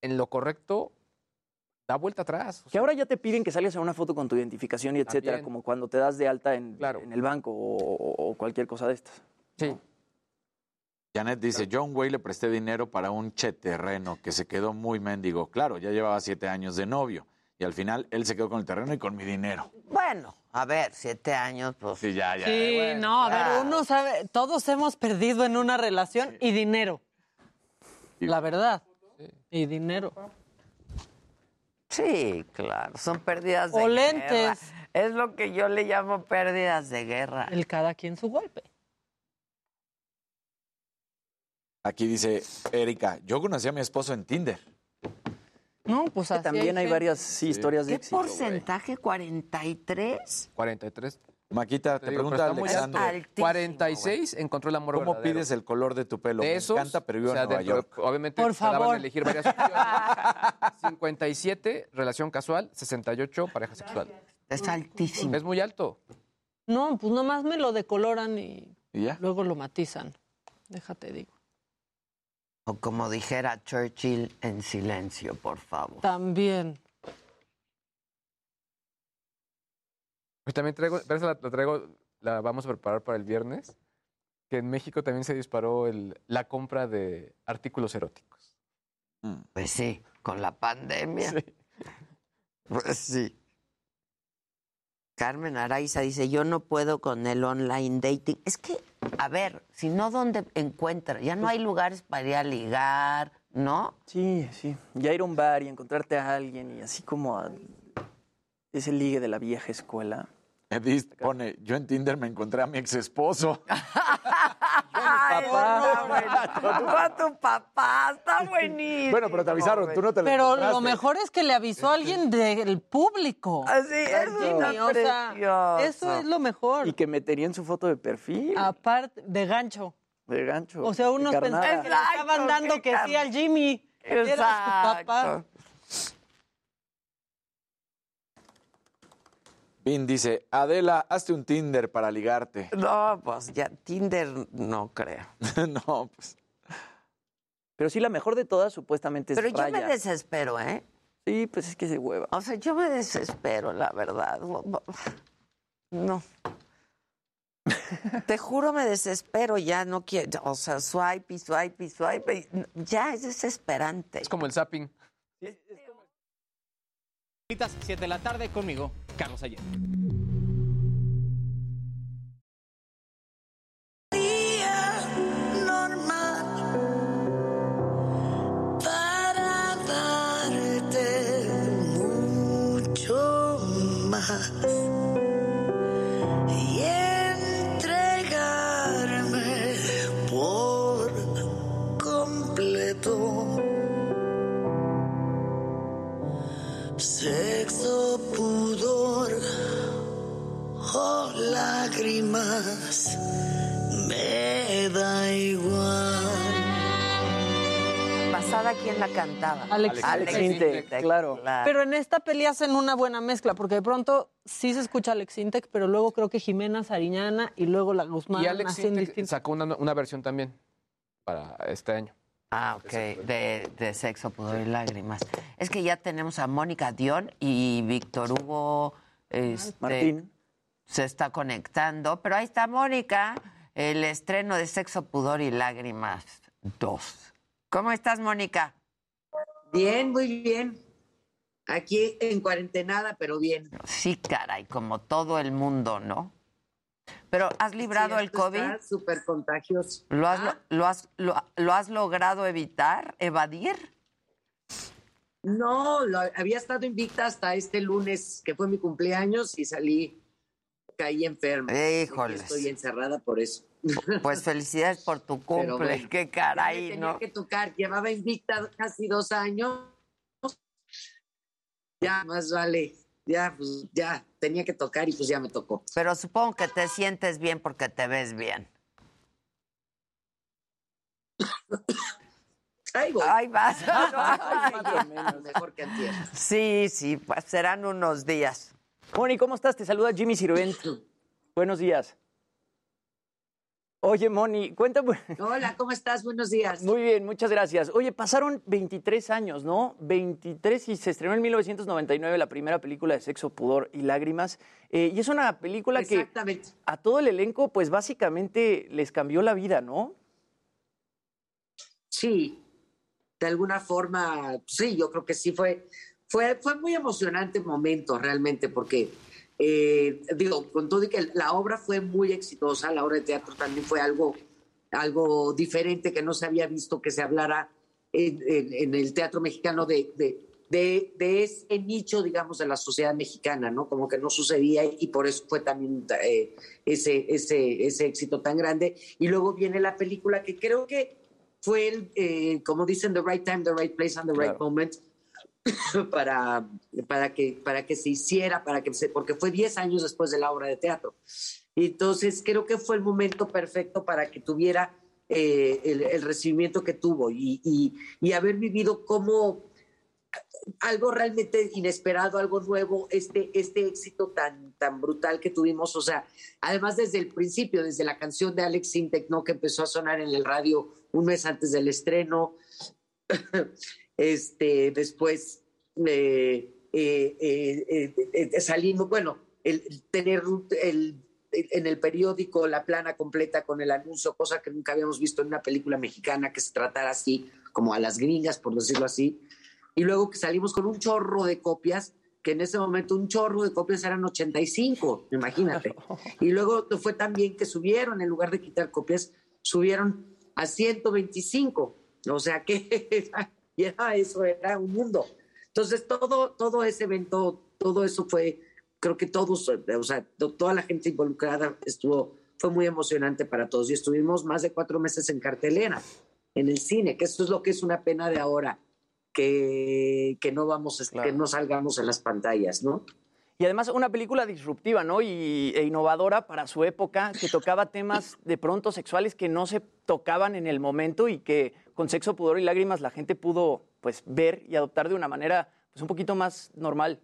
en lo correcto, da vuelta atrás. o Que sea, ahora ya te piden que salgas a una foto con tu identificación y etcétera, También. como cuando te das de alta en, Claro. en el banco o, cualquier cosa de estas. sí. Janet dice, John Way le presté dinero para un cheterreno que se quedó muy mendigo. Claro, ya llevaba siete años de novio. Y al final él se quedó con el terreno y con mi dinero. Bueno, a ver, siete años, pues. Sí, ya, ya. Sí, bueno. no, a ver, uno sabe, todos hemos perdido en una relación y dinero. Y- La verdad. Y dinero. Sí, claro, son pérdidas de O guerra. lentes. Es lo que yo le llamo pérdidas de guerra. El cada quien su golpe. Aquí dice Erika, yo conocí a mi esposo en Tinder. No, pues así también hay varias sí, historias de ¿Qué éxito. güey. porcentaje? ¿43? 43. Maquita, te, Te digo, pregunta alto. 46 encontró el amor ¿Cómo verdadero. pides el color de tu pelo? De Me esos, encanta, pero vivo o sea, en Nueva dentro- York. Obviamente Por daban favor. a elegir varias opciones. 57, relación casual. 68, pareja sexual. Es altísimo. Es muy alto. No, pues nomás me lo decoloran y ¿Y ya? luego lo matizan. Déjate, digo. O como dijera Churchill, en silencio, por favor. También. Pues también traigo, pero esa la, la traigo, la vamos a preparar para el viernes, que en México también se disparó el, la compra de artículos eróticos. Pues sí, con la pandemia. Pues sí. Carmen Araiza dice, yo no puedo con el online dating. Es que, a ver, si no, ¿dónde encuentra? Ya no hay lugares para ir a ligar, ¿no? Sí, sí. Ya ir a un bar y encontrarte a alguien y así como a ese ligue de la vieja escuela. Edith pone, yo en Tinder me encontré a mi ex esposo. Ay, está bueno. Tú a tu papá, está buenísimo. bueno, pero te avisaron, tú no te lo Pero lo mejor es que le avisó a alguien del público. Así, eso Jimmy, está o sea, precioso. eso es lo mejor. Y que meterían su foto de perfil. Aparte, de gancho. De gancho. O sea, unos pensaban que le estaban dando que sí al Jimmy. que Era su papá. Vin dice, Adela, hazte un Tinder para ligarte. No, pues ya, Tinder no creo. no, pues. Pero sí, la mejor de todas supuestamente es Pero yo me desespero, ¿eh? Sí, pues es que se hueva. O sea, yo me desespero, la verdad. No. Te juro, me desespero, ya no quiero, o sea, swipe y swipe y swipe, ya es desesperante. Es como el zapping. 7 de la tarde conmigo, Carlos Ayer. ¿Basada quién la cantaba? Alex- Alex Intec, claro. Pero en esta peli hacen una buena mezcla, porque de pronto sí se escucha Alex Intec, pero luego creo que Jimena Sariñana y luego la Guzmán Y Alex distinto. sacó una, una versión también para este año. Ah, ok, de, de sexo, pudor y lágrimas. Es que ya tenemos a Mónica Dion y Víctor Hugo este, Martín. se está conectando, pero ahí está Mónica, el estreno de Sexo, Pudor y Lágrimas 2. ¿Cómo estás, Mónica? Bien, muy bien. Aquí en cuarentenada, pero bien. Sí, caray, como todo el mundo, ¿no? Pero ¿has librado Sí, el COVID? Está súper contagioso. ¿Lo has, Ah, lo, has, lo, has logrado evitar, evadir? No, había estado invicta hasta este lunes, que fue mi cumpleaños, y salí, caí enferma. Híjoles. Estoy encerrada por eso. Pues felicidades por tu cumple. bueno, Qué caray, tenía ¿no? que tocar. Llevaba invicta casi dos años. Ya, más vale. Ya, pues ya, tenía que tocar y pues ya me tocó. Pero supongo que te sientes bien porque te ves bien. Ahí voy. Ahí vas. Mejor que antier. Sí, sí, pues serán unos días. Moni, ¿cómo estás? Te saluda Jimmy Sirvent. Buenos días. Oye, Moni, cuéntame. Hola, ¿cómo estás? Buenos días. Muy bien, muchas gracias. Oye, pasaron 23 años, ¿no? 23 y se estrenó en 1999 la primera película de Sexo, Pudor y Lágrimas. Eh, y es una película que a todo el elenco, pues básicamente les cambió la vida, ¿no? Sí, de alguna forma, sí, yo creo que sí fue, fue, fue muy emocionante momento realmente, porque eh, digo, con todo y que la obra fue muy exitosa, la obra de teatro también fue algo, algo diferente que no se había visto que se hablara en, en- en el teatro mexicano de, de, de- de ese nicho, digamos, de la sociedad mexicana, ¿no? Como que no sucedía y por eso fue también eh, ese, ese, ese éxito tan grande. Y luego viene la película que creo que fue, el, eh, como dicen, the right time, the right place and the right moment, para, para, que, para que se hiciera, para que se, porque fue 10 años después de la obra de teatro. Y entonces creo que fue el momento perfecto para que tuviera eh, el, el, recibimiento que tuvo y, y, y haber vivido como algo realmente inesperado, algo nuevo, este, este éxito tan, tan brutal que tuvimos, o sea, además desde el principio, desde la canción de Alex Sintek, ¿no? que empezó a sonar en el radio un mes antes del estreno, este, después eh, eh, eh, salimos, bueno, el, tener el, en el periódico la plana completa con el anuncio, cosa que nunca habíamos visto en una película mexicana que se tratara así, como a las gringas, por decirlo así, y luego que salimos con un chorro de copias, que en ese momento un chorro de copias eran 85, imagínate. Y luego fue también que subieron, en lugar de quitar copias, subieron a 125, o sea que era eso, era un mundo. Entonces todo, todo ese evento, todo eso fue, creo que todos, o sea, toda la gente involucrada estuvo, fue muy emocionante para todos y estuvimos más de cuatro meses en cartelera, en el cine, que eso es lo que es una pena de ahora que, que no vamos, claro. que no salgamos en las pantallas, ¿no? Y además una película disruptiva, ¿no? Y, e innovadora para su época, que tocaba temas de pronto sexuales que no se tocaban en el momento y que con sexo, pudor y lágrimas la gente pudo pues ver y adoptar de una manera pues un poquito más normal.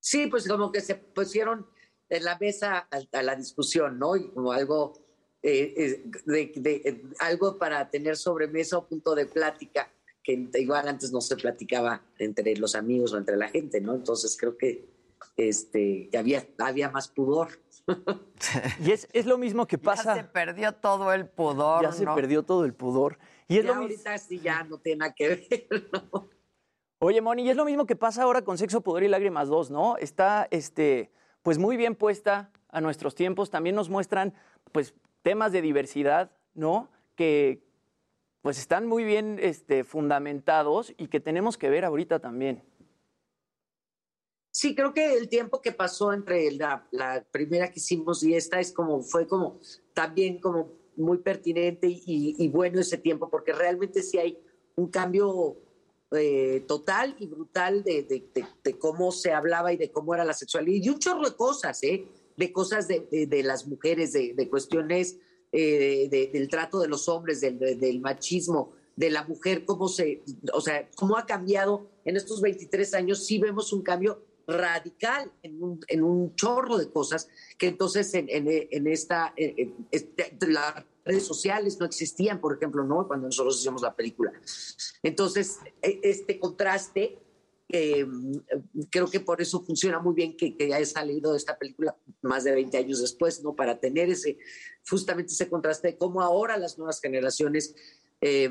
Sí, pues como que se pusieron en la mesa a, a la discusión, ¿no? Y como algo eh, de, algo para tener sobremesa o punto de plática, que igual antes no se platicaba entre los amigos o entre la gente, ¿no? Entonces creo que este, había, había más pudor. Y es, es, lo mismo que pasa. Ya se perdió todo el pudor. Ya se perdió todo el pudor. Y es ya lo ahorita sí ya no tiene nada que ver, ¿no? Oye, Moni, y es lo mismo que pasa ahora con Sexo, Poder y Lágrimas 2, ¿no? Está, este, pues muy bien puesta a nuestros tiempos. También nos muestran, pues, temas de diversidad, ¿no? Que pues están muy bien este, fundamentados y que tenemos que ver ahorita también. Sí, creo que el tiempo que pasó entre la, la primera que hicimos y esta es como, fue como también como muy pertinente y, y bueno ese tiempo, porque realmente sí hay un cambio eh, total y brutal de, de, de, de, cómo se hablaba y de cómo era la sexualidad y un chorro de cosas, ¿eh? de cosas de, las mujeres, de cuestiones eh, del trato de los hombres, del, del, machismo, de la mujer, cómo se, o sea, cómo ha cambiado en estos 23 años, sí vemos un cambio radical en un, en un chorro de cosas que entonces en, en, en esta, en, las redes sociales no existían, por ejemplo, ¿no? Cuando nosotros hacíamos la película. Entonces, este contraste eh, creo que por eso funciona muy bien que, que, haya salido de esta película más de 20 años después, ¿no? Para tener ese, justamente ese contraste de cómo ahora las nuevas generaciones eh,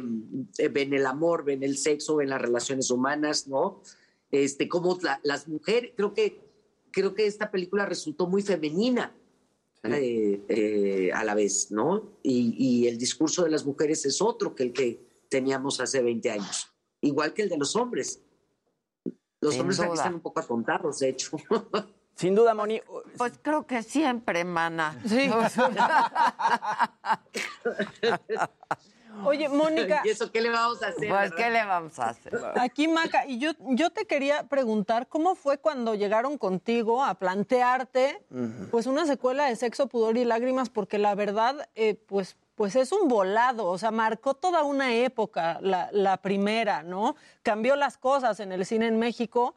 ven el amor, ven el sexo, ven las relaciones humanas, ¿no? Este, cómo la, las mujeres, creo que, creo que esta película resultó muy femenina. Sí. Eh, eh, a la vez, ¿no? Y, y el discurso de las mujeres es otro que el que teníamos hace 20 años, igual que el de los hombres. Los Sin hombres duda. aquí están un poco atontados, de hecho. Sin duda, Moni. Pues creo que siempre, mana. Sí. Oye, Mónica. ¿Y eso qué le vamos a hacer? Pues, ¿verdad? ¿qué le vamos a hacer? Aquí, Maca, y yo, yo te quería preguntar, ¿cómo fue cuando llegaron contigo a plantearte, uh -huh. pues, una secuela de Sexo, Pudor y Lágrimas? Porque la verdad, eh, pues, pues es un volado, o sea, marcó toda una época, la, la, primera, ¿no? Cambió las cosas en el cine en México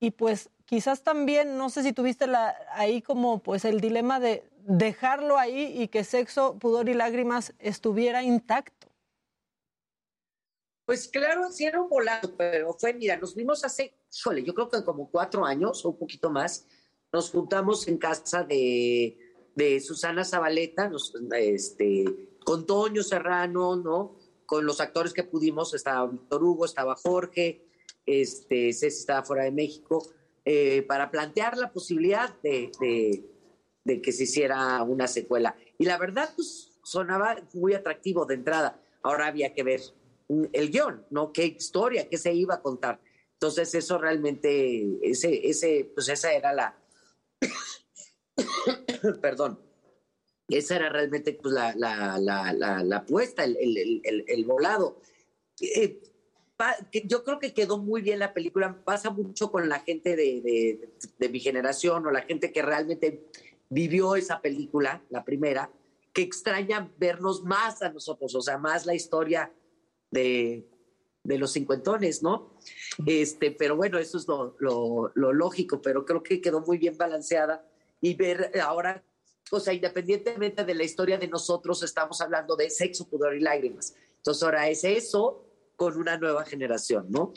y pues quizás también, no sé si tuviste la, ahí como pues el dilema de dejarlo ahí y que sexo, pudor y lágrimas estuviera intacto. Pues claro, sí era un volado, pero fue, mira, nos vimos hace, yo creo que como cuatro años o un poquito más, nos juntamos en casa de de Susana Zabaleta, este, con Toño Serrano, ¿no? Con los actores que pudimos, estaba Víctor Hugo, estaba Jorge, este, Ceci estaba fuera de México, eh, para plantear la posibilidad de, de, de, que se hiciera una secuela. Y la verdad, pues sonaba muy atractivo de entrada. Ahora había que ver el guion, ¿no? ¿Qué historia, qué se iba a contar? Entonces, eso realmente, ese, ese, pues esa era la, perdón, esa era realmente pues, la, la, la, la, apuesta, el, el, el, el volado. Eh, yo creo que quedó muy bien la película. Pasa mucho con la gente de, de, mi generación o la gente que realmente vivió esa película, la primera, que extraña vernos más a nosotros, o sea, más la historia de, de los cincuentones, ¿no? Este, pero bueno, eso es lo, lo, lo, lógico, pero creo que quedó muy bien balanceada y ver ahora, o sea, independientemente de la historia de nosotros, estamos hablando de sexo, pudor y lágrimas. Entonces ahora es eso con una nueva generación, ¿no?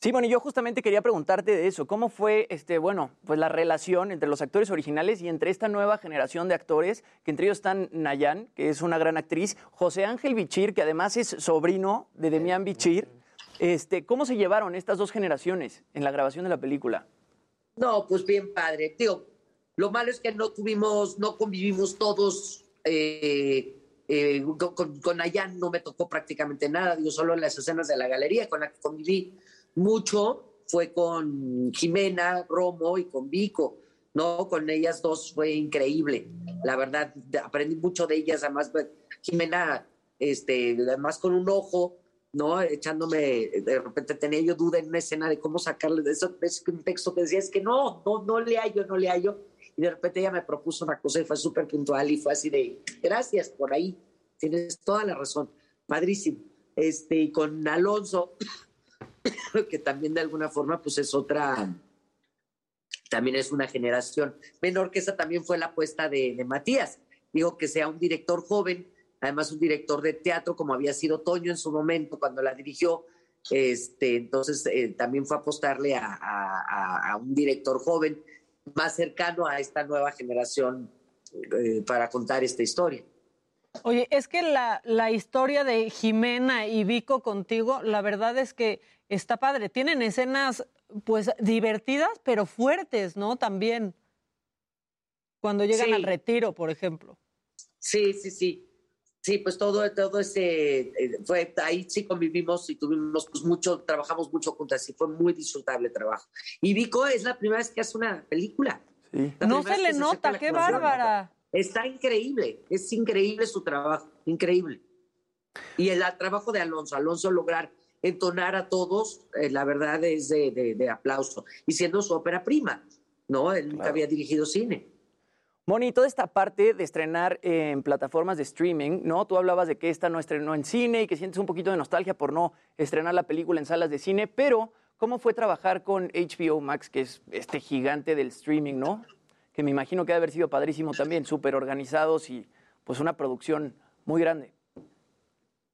Sí, bueno, y yo justamente quería preguntarte de eso. ¿Cómo fue, este, bueno, pues la relación entre los actores originales y entre esta nueva generación de actores, que entre ellos están Nayan, que es una gran actriz, José Ángel Bichir, que además es sobrino de Demián Bichir. Este, ¿Cómo se llevaron estas dos generaciones en la grabación de la película? No, pues bien padre. Tío, lo malo es que no tuvimos, no convivimos todos. Eh, eh, con, Nayan no me tocó prácticamente nada, digo, solo en las escenas de la galería con la que conviví mucho fue con Jimena, Romo y con Vico, ¿no? Con ellas dos fue increíble. La verdad, aprendí mucho de ellas, además, pues, Jimena, este, además con un ojo, ¿no? Echándome, de repente tenía yo duda en una escena de cómo sacarle de eso, es un texto que decía, es que no, no, no le hallo, no le hallo. Y de repente ella me propuso una cosa y fue súper puntual y fue así de, gracias por ahí, tienes toda la razón, padrísimo. Este, y con Alonso, que también de alguna forma pues es otra, también es una generación menor, que esa también fue la apuesta de, Matías. Digo que sea un director joven, además un director de teatro como había sido Toño en su momento cuando la dirigió. Este, entonces eh, también fue apostarle a, un director joven más cercano a esta nueva generación eh, para contar esta historia. Oye, es que la, la, historia de Jimena y Vico contigo, la verdad es que está padre. Tienen escenas, pues, divertidas, pero fuertes, ¿no? También. Cuando llegan al retiro, por ejemplo. Sí, sí, sí. Sí, pues todo, todo ese, eh, fue, ahí sí convivimos y tuvimos pues mucho, trabajamos mucho juntas y fue muy disfrutable el trabajo. Y Vico es la primera vez que hace una película. No se le nota, qué bárbara. Está increíble, es increíble su trabajo, increíble. Y el, trabajo de Alonso, Alonso lograr entonar a todos, eh, la verdad es de, aplauso. Y siendo su ópera prima, ¿no? Él nunca había dirigido cine. Moni, toda esta parte de estrenar en plataformas de streaming, ¿no? Tú hablabas de que esta no estrenó en cine y que sientes un poquito de nostalgia por no estrenar la película en salas de cine, pero ¿cómo fue trabajar con HBO Max, que es este gigante del streaming, ¿no? Que me imagino que debe haber sido padrísimo también, súper organizados y pues una producción muy grande.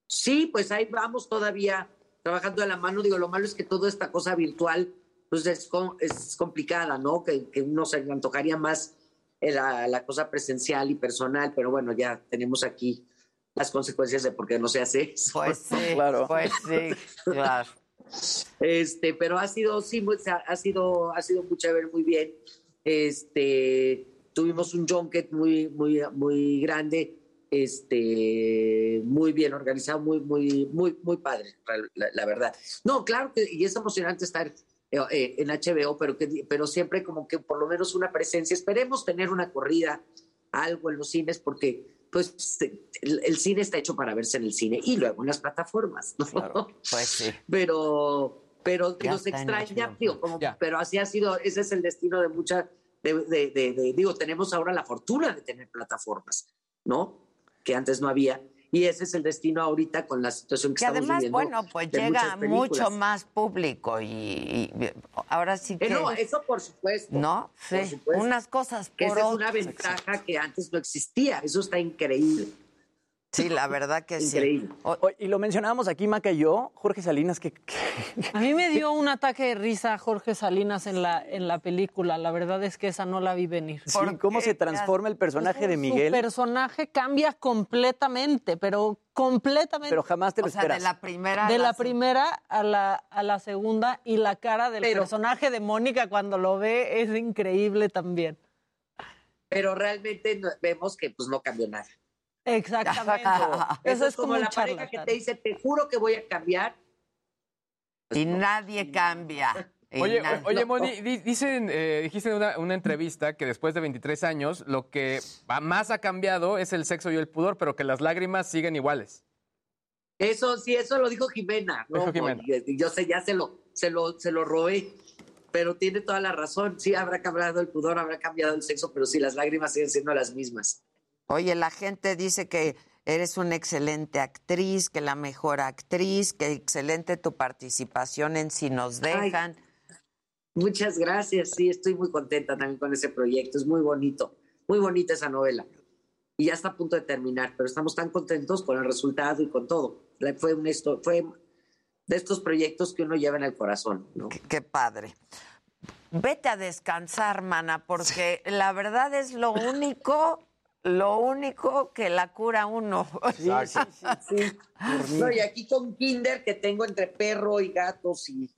Sí, pues ahí vamos todavía trabajando a la mano. Digo, lo malo es que toda esta cosa virtual pues es, es complicada, ¿no? Que, que uno se le antojaría más eh, la, la, cosa presencial y personal, pero bueno, ya tenemos aquí las consecuencias de por qué no se hace eso. Pues sí, claro. Pues sí, claro. Este, pero ha sido, sí, ha sido, ha sido muy chévere, muy bien. Este, tuvimos un junket muy, muy, muy grande este, muy bien organizado, muy, muy, muy, muy padre, la, verdad. No, claro que, y es emocionante estar eh, eh, en HBO, pero, que, pero siempre como que por lo menos una presencia. Esperemos tener una corrida, algo en los cines, porque pues el, cine está hecho para verse en el cine y luego en las plataformas, pues sí. Pero, pero nos extraña, digo, como, pero así ha sido, ese es el destino de muchas, de, digo, tenemos ahora la fortuna de tener plataformas, ¿no? que antes no había. Y ese es el destino ahorita con la situación que, que estamos además, bueno, pues llega mucho más público y, ahora sí que... no, eso por supuesto. No, sí, unas cosas por Esa es una ventaja que antes no existía, eso está increíble. Sí, la verdad que sí. y lo mencionábamos aquí, Maca y yo, Jorge Salinas, que, A mí me dio un ataque de risa Jorge Salinas en la, en la película. La verdad es que esa no la vi venir. Sí, ¿Cómo se transforma el personaje de Miguel? El personaje cambia completamente, pero completamente. Pero jamás te lo o Sea, de la primera, de la, primera a la, a la segunda y la cara del personaje de Mónica cuando lo ve es increíble también. Pero realmente vemos que pues no cambió nada. Exactamente. Eso, es como, la pareja que te dice, te juro que voy a cambiar. y nadie cambia. Oye, oye, Moni, dicen, eh, dijiste en una, una, entrevista que después de 23 años lo que más ha cambiado es el sexo y el pudor, pero que las lágrimas siguen iguales. Eso sí, eso lo dijo Jimena. ¿no? Dijo Jimena. Y Yo sé, ya se lo, se lo, se lo robé. Pero tiene toda la razón. Sí, habrá cambiado el pudor, habrá cambiado el sexo, pero sí, las lágrimas siguen siendo las mismas. Oye, la gente dice que eres una excelente actriz, que la mejor actriz, que excelente tu participación en Si nos dejan. Muchas gracias. Sí, estoy muy contenta también con ese proyecto. Es muy bonito. Muy bonita esa novela. Y ya está a punto de terminar, pero estamos tan contentos con el resultado y con todo. Fue, un esto, fue de estos proyectos que uno lleva en el corazón. ¿no? Qué, qué padre. Vete a descansar, mana, porque la verdad es lo único, lo único que la cura uno. Sí, sí, sí, sí. No, y aquí con Kinder que tengo entre perro y gatos y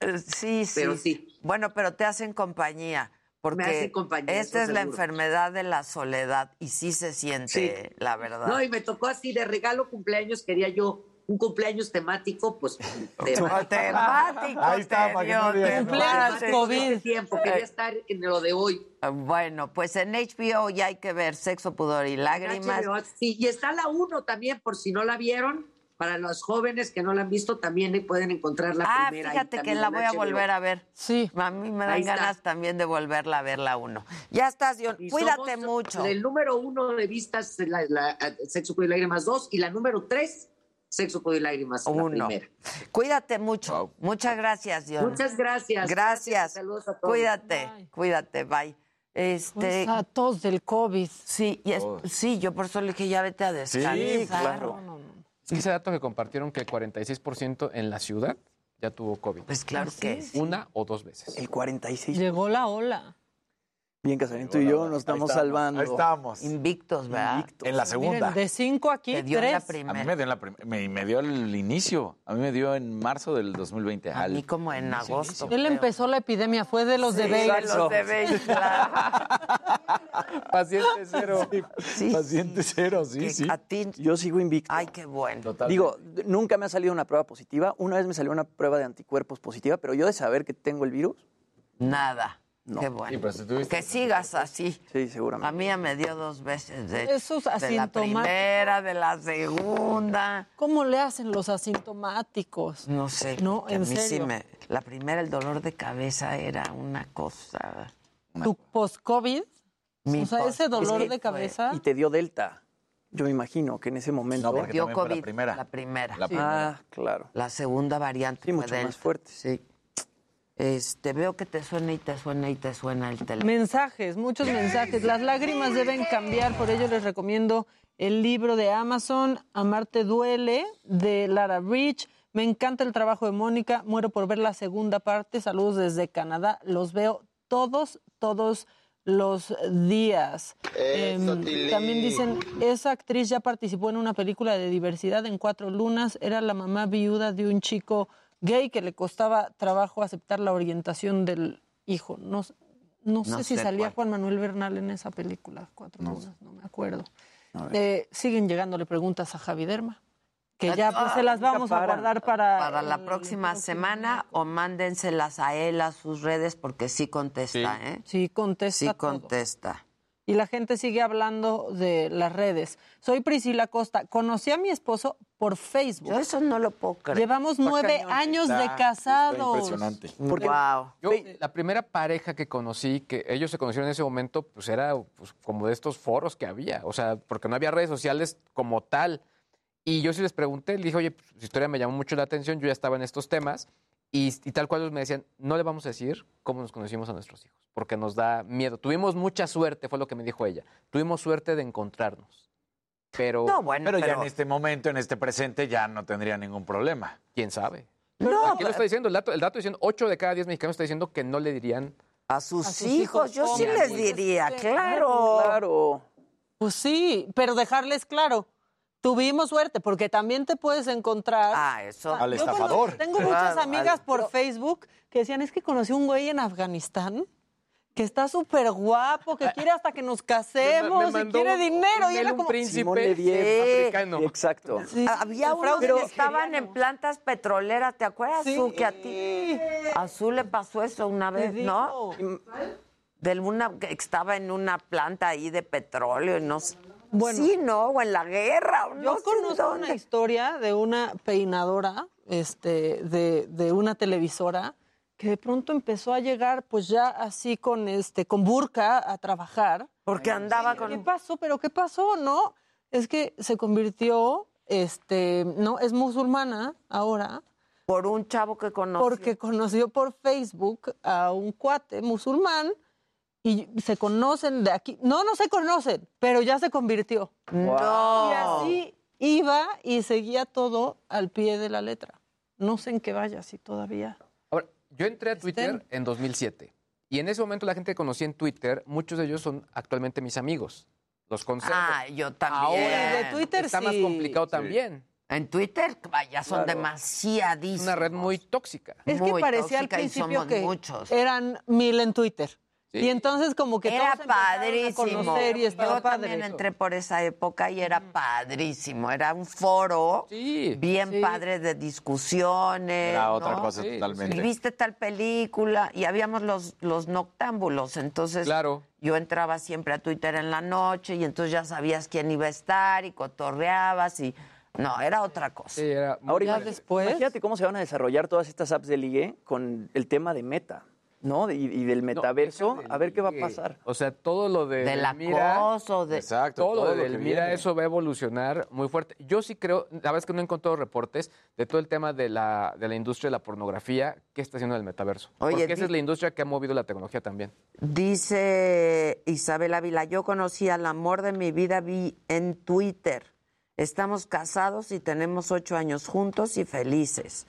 Eh, Sí, sí. Pero sí. Bueno, pero te hacen compañía. Porque compañía, esta es la enfermedad de la soledad y sí se siente, la verdad. No, y me tocó así de regalo cumpleaños, quería yo un cumpleaños temático, pues temático. Temático Ahí está, para que dio, no cumpleaños COVID. tiempo, quería estar en lo de hoy. Ah, Bueno, pues en HBO ya hay que ver Sexo, Pudor y Lágrimas. HBO, Sí, y está la 1 también, por si no la vieron. Para los jóvenes que no la han visto, también pueden encontrar la Ah, primera. ahí fíjate que la voy a HBO. volver a ver. Sí. A mí me dan Ahí está. ganas también de volverla a ver la uno. Ya estás, Dion. Y Cuídate somos mucho. El número uno de vistas, la, la- Sexo, Pudor y Lágrimas 2, y la número 3, Sexo, Pudor y Lágrimas, la Uno. primera. Cuídate mucho. Muchas gracias, Dion. Muchas gracias. Gracias. Saludos a todos. Cuídate, cuídate, bye. Este, Pues a todos del COVID. Sí, y es- sí, yo por eso le dije ya vete a descansar. Sí, ese dato que compartieron que el 46% en la ciudad ya tuvo COVID. Pues claro que sí. Una o dos veces. El 46. Llegó la ola. Bien, Casarín, tú y yo nos estamos salvando. Ahí estamos. Invictos, ¿verdad? En la segunda. Miren, de cinco aquí, Te dio en la tres. primera. A mí me dio, en la me, me dio el inicio. A mí me dio en marzo del 2020. A mí como en agosto. Él empezó la epidemia, fue de los de Sí, Bale. los de Bale, claro. Paciente cero. Paciente cero, sí, Que sí. A ti, Yo sigo invicto. ay, qué bueno. Digo, nunca me ha salido una prueba positiva. Una vez me salió una prueba de anticuerpos positiva, pero yo de saber que tengo el virus, Nada. No. Qué bueno. Sí, pero si tuviste- Que sigas así. sí, seguramente. A mí ya me dio dos veces. De, Esos de la primera, de la segunda. ¿Cómo le hacen los asintomáticos? No sé. No, en a mí sí serio. me- la primera, el dolor de cabeza era una cosa. ¿Tu post-COVID? O sea, ese post- dolor de cabeza. y te dio Delta. Yo me imagino que en ese momento. No, porque dio fue la COVID. primera. La primera. La sí. primera. Ah, claro. La segunda variante Sí, fue mucho Delta. más fuerte. Sí. Este, veo que te suena y te suena y te suena el teléfono. Mensajes, muchos mensajes. Las lágrimas deben cambiar, por ello les recomiendo el libro de Amazon, Amarte Duele, de Lara Rich. Me encanta el trabajo de Mónica, muero por ver la segunda parte. Saludos desde Canadá, los veo todos, todos los días. Eso, Em, también dicen, esa actriz ya participó en una película de diversidad en Cuatro Lunas, era la mamá viuda de un chico gay que le costaba trabajo aceptar la orientación del hijo. No, no sé No si salía cuál. Juan Manuel Bernal en esa película, Cuatro Lunas, no me acuerdo. Eh, siguen llegándole preguntas a Javi Derma, que ya pues, se las vamos a guardar para... Para la el próxima semana o mándenselas a él a sus redes porque sí contesta, ¿eh? Sí, contesta Sí todo. contesta. Y la gente sigue hablando de las redes. Soy Priscila Costa. Conocí a mi esposo por Facebook. Yo eso no lo puedo creer. Llevamos nueve años de casados. está impresionante. Porque- Wow. Yo, la primera pareja que conocí, que ellos se conocieron en ese momento, pues era pues, como de estos foros que había. O sea, porque no había redes sociales como tal. Y yo sí les pregunté, le dije, oye, pues, su historia me llamó mucho la atención, yo ya estaba en estos temas. Y, y tal cual ellos me decían, no le vamos a decir cómo nos conocimos a nuestros hijos, porque nos da miedo. Tuvimos mucha suerte, fue lo que me dijo ella. Tuvimos suerte de encontrarnos. Pero, No, bueno, Pero, pero, ya en este momento, en este presente, ya no tendría ningún problema. quién sabe. No, Aquí lo está diciendo, el dato, el dato diciendo, 8 de cada 10 mexicanos está diciendo que no le dirían a sus, a sus hijos, hijos, yo sí les diría, claro. Claro. Pues sí, pero dejarles claro. Tuvimos suerte, porque también te puedes encontrar. Ah, eso. Al Yo estafador. tengo muchas Claro, amigas al- por Facebook que decían, es que conocí a un güey en Afganistán que está súper guapo, que quiere hasta que nos casemos y quiere dinero. Y era como, Simón príncipe africano. Exacto. Sí, Había unos fraude que estaban en plantas petroleras, ¿te acuerdas, Sí. Su, que a ti? A Su le pasó eso una vez, ¿no? De una, que estaba en una planta ahí de petróleo y no sé. Sí, ¿no? O en la guerra. o Yo no conozco una historia de una peinadora, este, de, de una televisora, que de pronto empezó a llegar, pues ya así con este, con burka a trabajar. Porque andaba con. ¿Qué pasó? ¿Pero qué pasó? No, es que se convirtió, este, no, es musulmana ahora. Por un chavo que conoció. Porque conoció por Facebook a un cuate musulmán y se conocen de aquí. No, no se conocen, pero ya se convirtió. No. Y así iba y seguía todo al pie de la letra. No sé en qué vaya, si todavía. Ahora, yo entré a Twitter en 2007 y en ese momento la gente que conocí en Twitter, muchos de ellos son actualmente mis amigos. Los conservo. Ah, yo también. Ahora de Twitter está más complicado Sí. también. En Twitter, vaya, son Claro. demasiadísimos. Una red muy tóxica. Es que Muy parecía al principio que muchos. eran mil en Twitter. Y entonces como que Era todos empezaron a padrísimo. conocer y estaba Yo padre también eso. entré por esa época y era padrísimo. Era un foro bien padre de discusiones. Era otra ¿no? cosa totalmente. Y viste tal película y habíamos los, los noctámbulos. Entonces yo entraba siempre a Twitter en la noche y entonces ya sabías quién iba a estar y cotorreabas y... No, era otra cosa. Ahora imag- imagínate cómo se van a desarrollar todas estas apps de ligue con el tema de meta, ¿no? Y, y del metaverso, a ver qué va a pasar. O sea, todo lo de Del Mira, acoso, de- Exacto, todo, todo lo del Mira, eso va a evolucionar muy fuerte. Yo sí creo, la verdad es que no he encontrado reportes de todo el tema de la, de la industria de la pornografía, qué está haciendo el metaverso. Oye, Porque esa es la industria que ha movido la tecnología también. Dice Isabel Ávila, yo conocí al amor de mi vida vi en Twitter. Estamos casados y tenemos ocho años juntos y felices.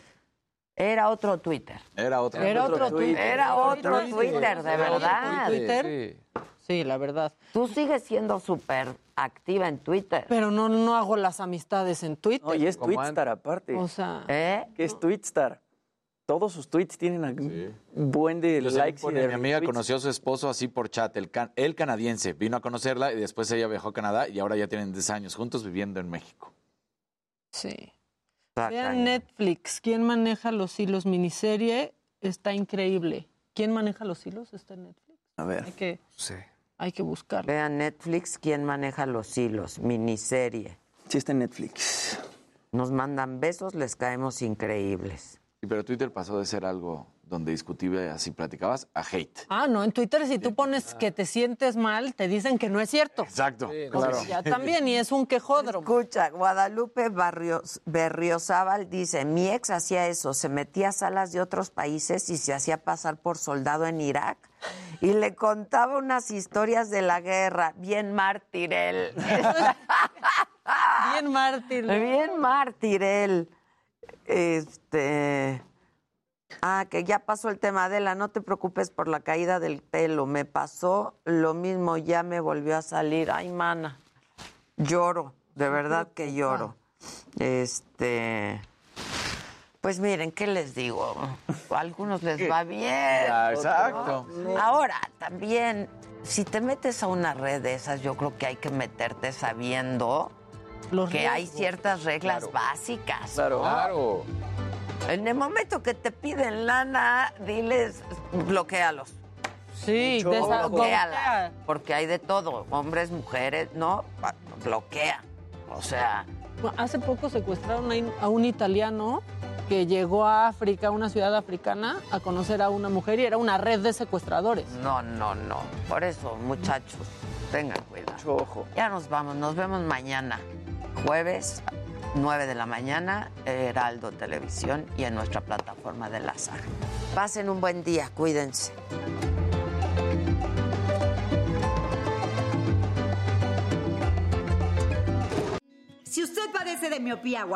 Era otro Twitter. Era otro. Era otro Twitter. Era otro Twitter, de verdad. Twitter. Sí, la verdad. Tú sigues siendo súper activa en Twitter. Pero no, no hago las amistades en Twitter. No, y es Twitstar aparte. O sea, ¿Eh? ¿Qué es Twitstar? Todos sus tweets tienen un buen de Yo likes y pone, de mi amiga conoció a su esposo así por chat, el, can- el canadiense. Vino a conocerla y después ella viajó a Canadá y ahora ya tienen 10 años juntos viviendo en México. Sí. Vean Netflix. ¿Quién maneja los hilos? Miniserie está increíble. ¿Quién maneja los hilos? Está en Netflix. A ver. Hay que, hay que buscarlo. Vean Netflix, ¿quién maneja los hilos? Miniserie. Sí, está en Netflix. Nos mandan besos, les caemos increíbles. Sí, pero Twitter pasó de ser algo donde discutible, así platicabas, a hate. Ah, no, en Twitter si tú pones que te sientes mal, te dicen que no es cierto. Exacto. claro. Ya también, y es un quejódromo. Escucha, Guadalupe Barrios, Berriozábal dice, mi ex hacía eso, se metía a salas de otros países y se hacía pasar por soldado en Irak y le contaba unas historias de la guerra, bien mártir él. Bien mártir. Bien mártir él. Este... Ah, que ya pasó el tema de la, no te preocupes por la caída del pelo, me pasó lo mismo, ya me volvió a salir. Ay, mana, lloro, de verdad que lloro. Este, pues miren, ¿qué les digo? A algunos les va bien. Ya, exacto. no. Ahora, también, si te metes a una red de esas, yo creo que hay que meterte sabiendo que hay ciertas reglas básicas. Claro. Claro. En el momento que te piden lana, diles, bloquealos. Sí, bloquéala, porque hay de todo, hombres, mujeres, no, bloquea. O sea, Hace poco secuestraron a un- a un italiano que llegó a África, a una ciudad africana, a conocer a una mujer y era una red de secuestradores. no, no, no. Por eso, muchachos, tengan cuidado. Mucho ojo. Ya nos vamos, nos vemos mañana, jueves, 9 de la mañana, Heraldo Televisión y en nuestra plataforma de la. Pasen un buen día, cuídense. Si usted padece de miopía o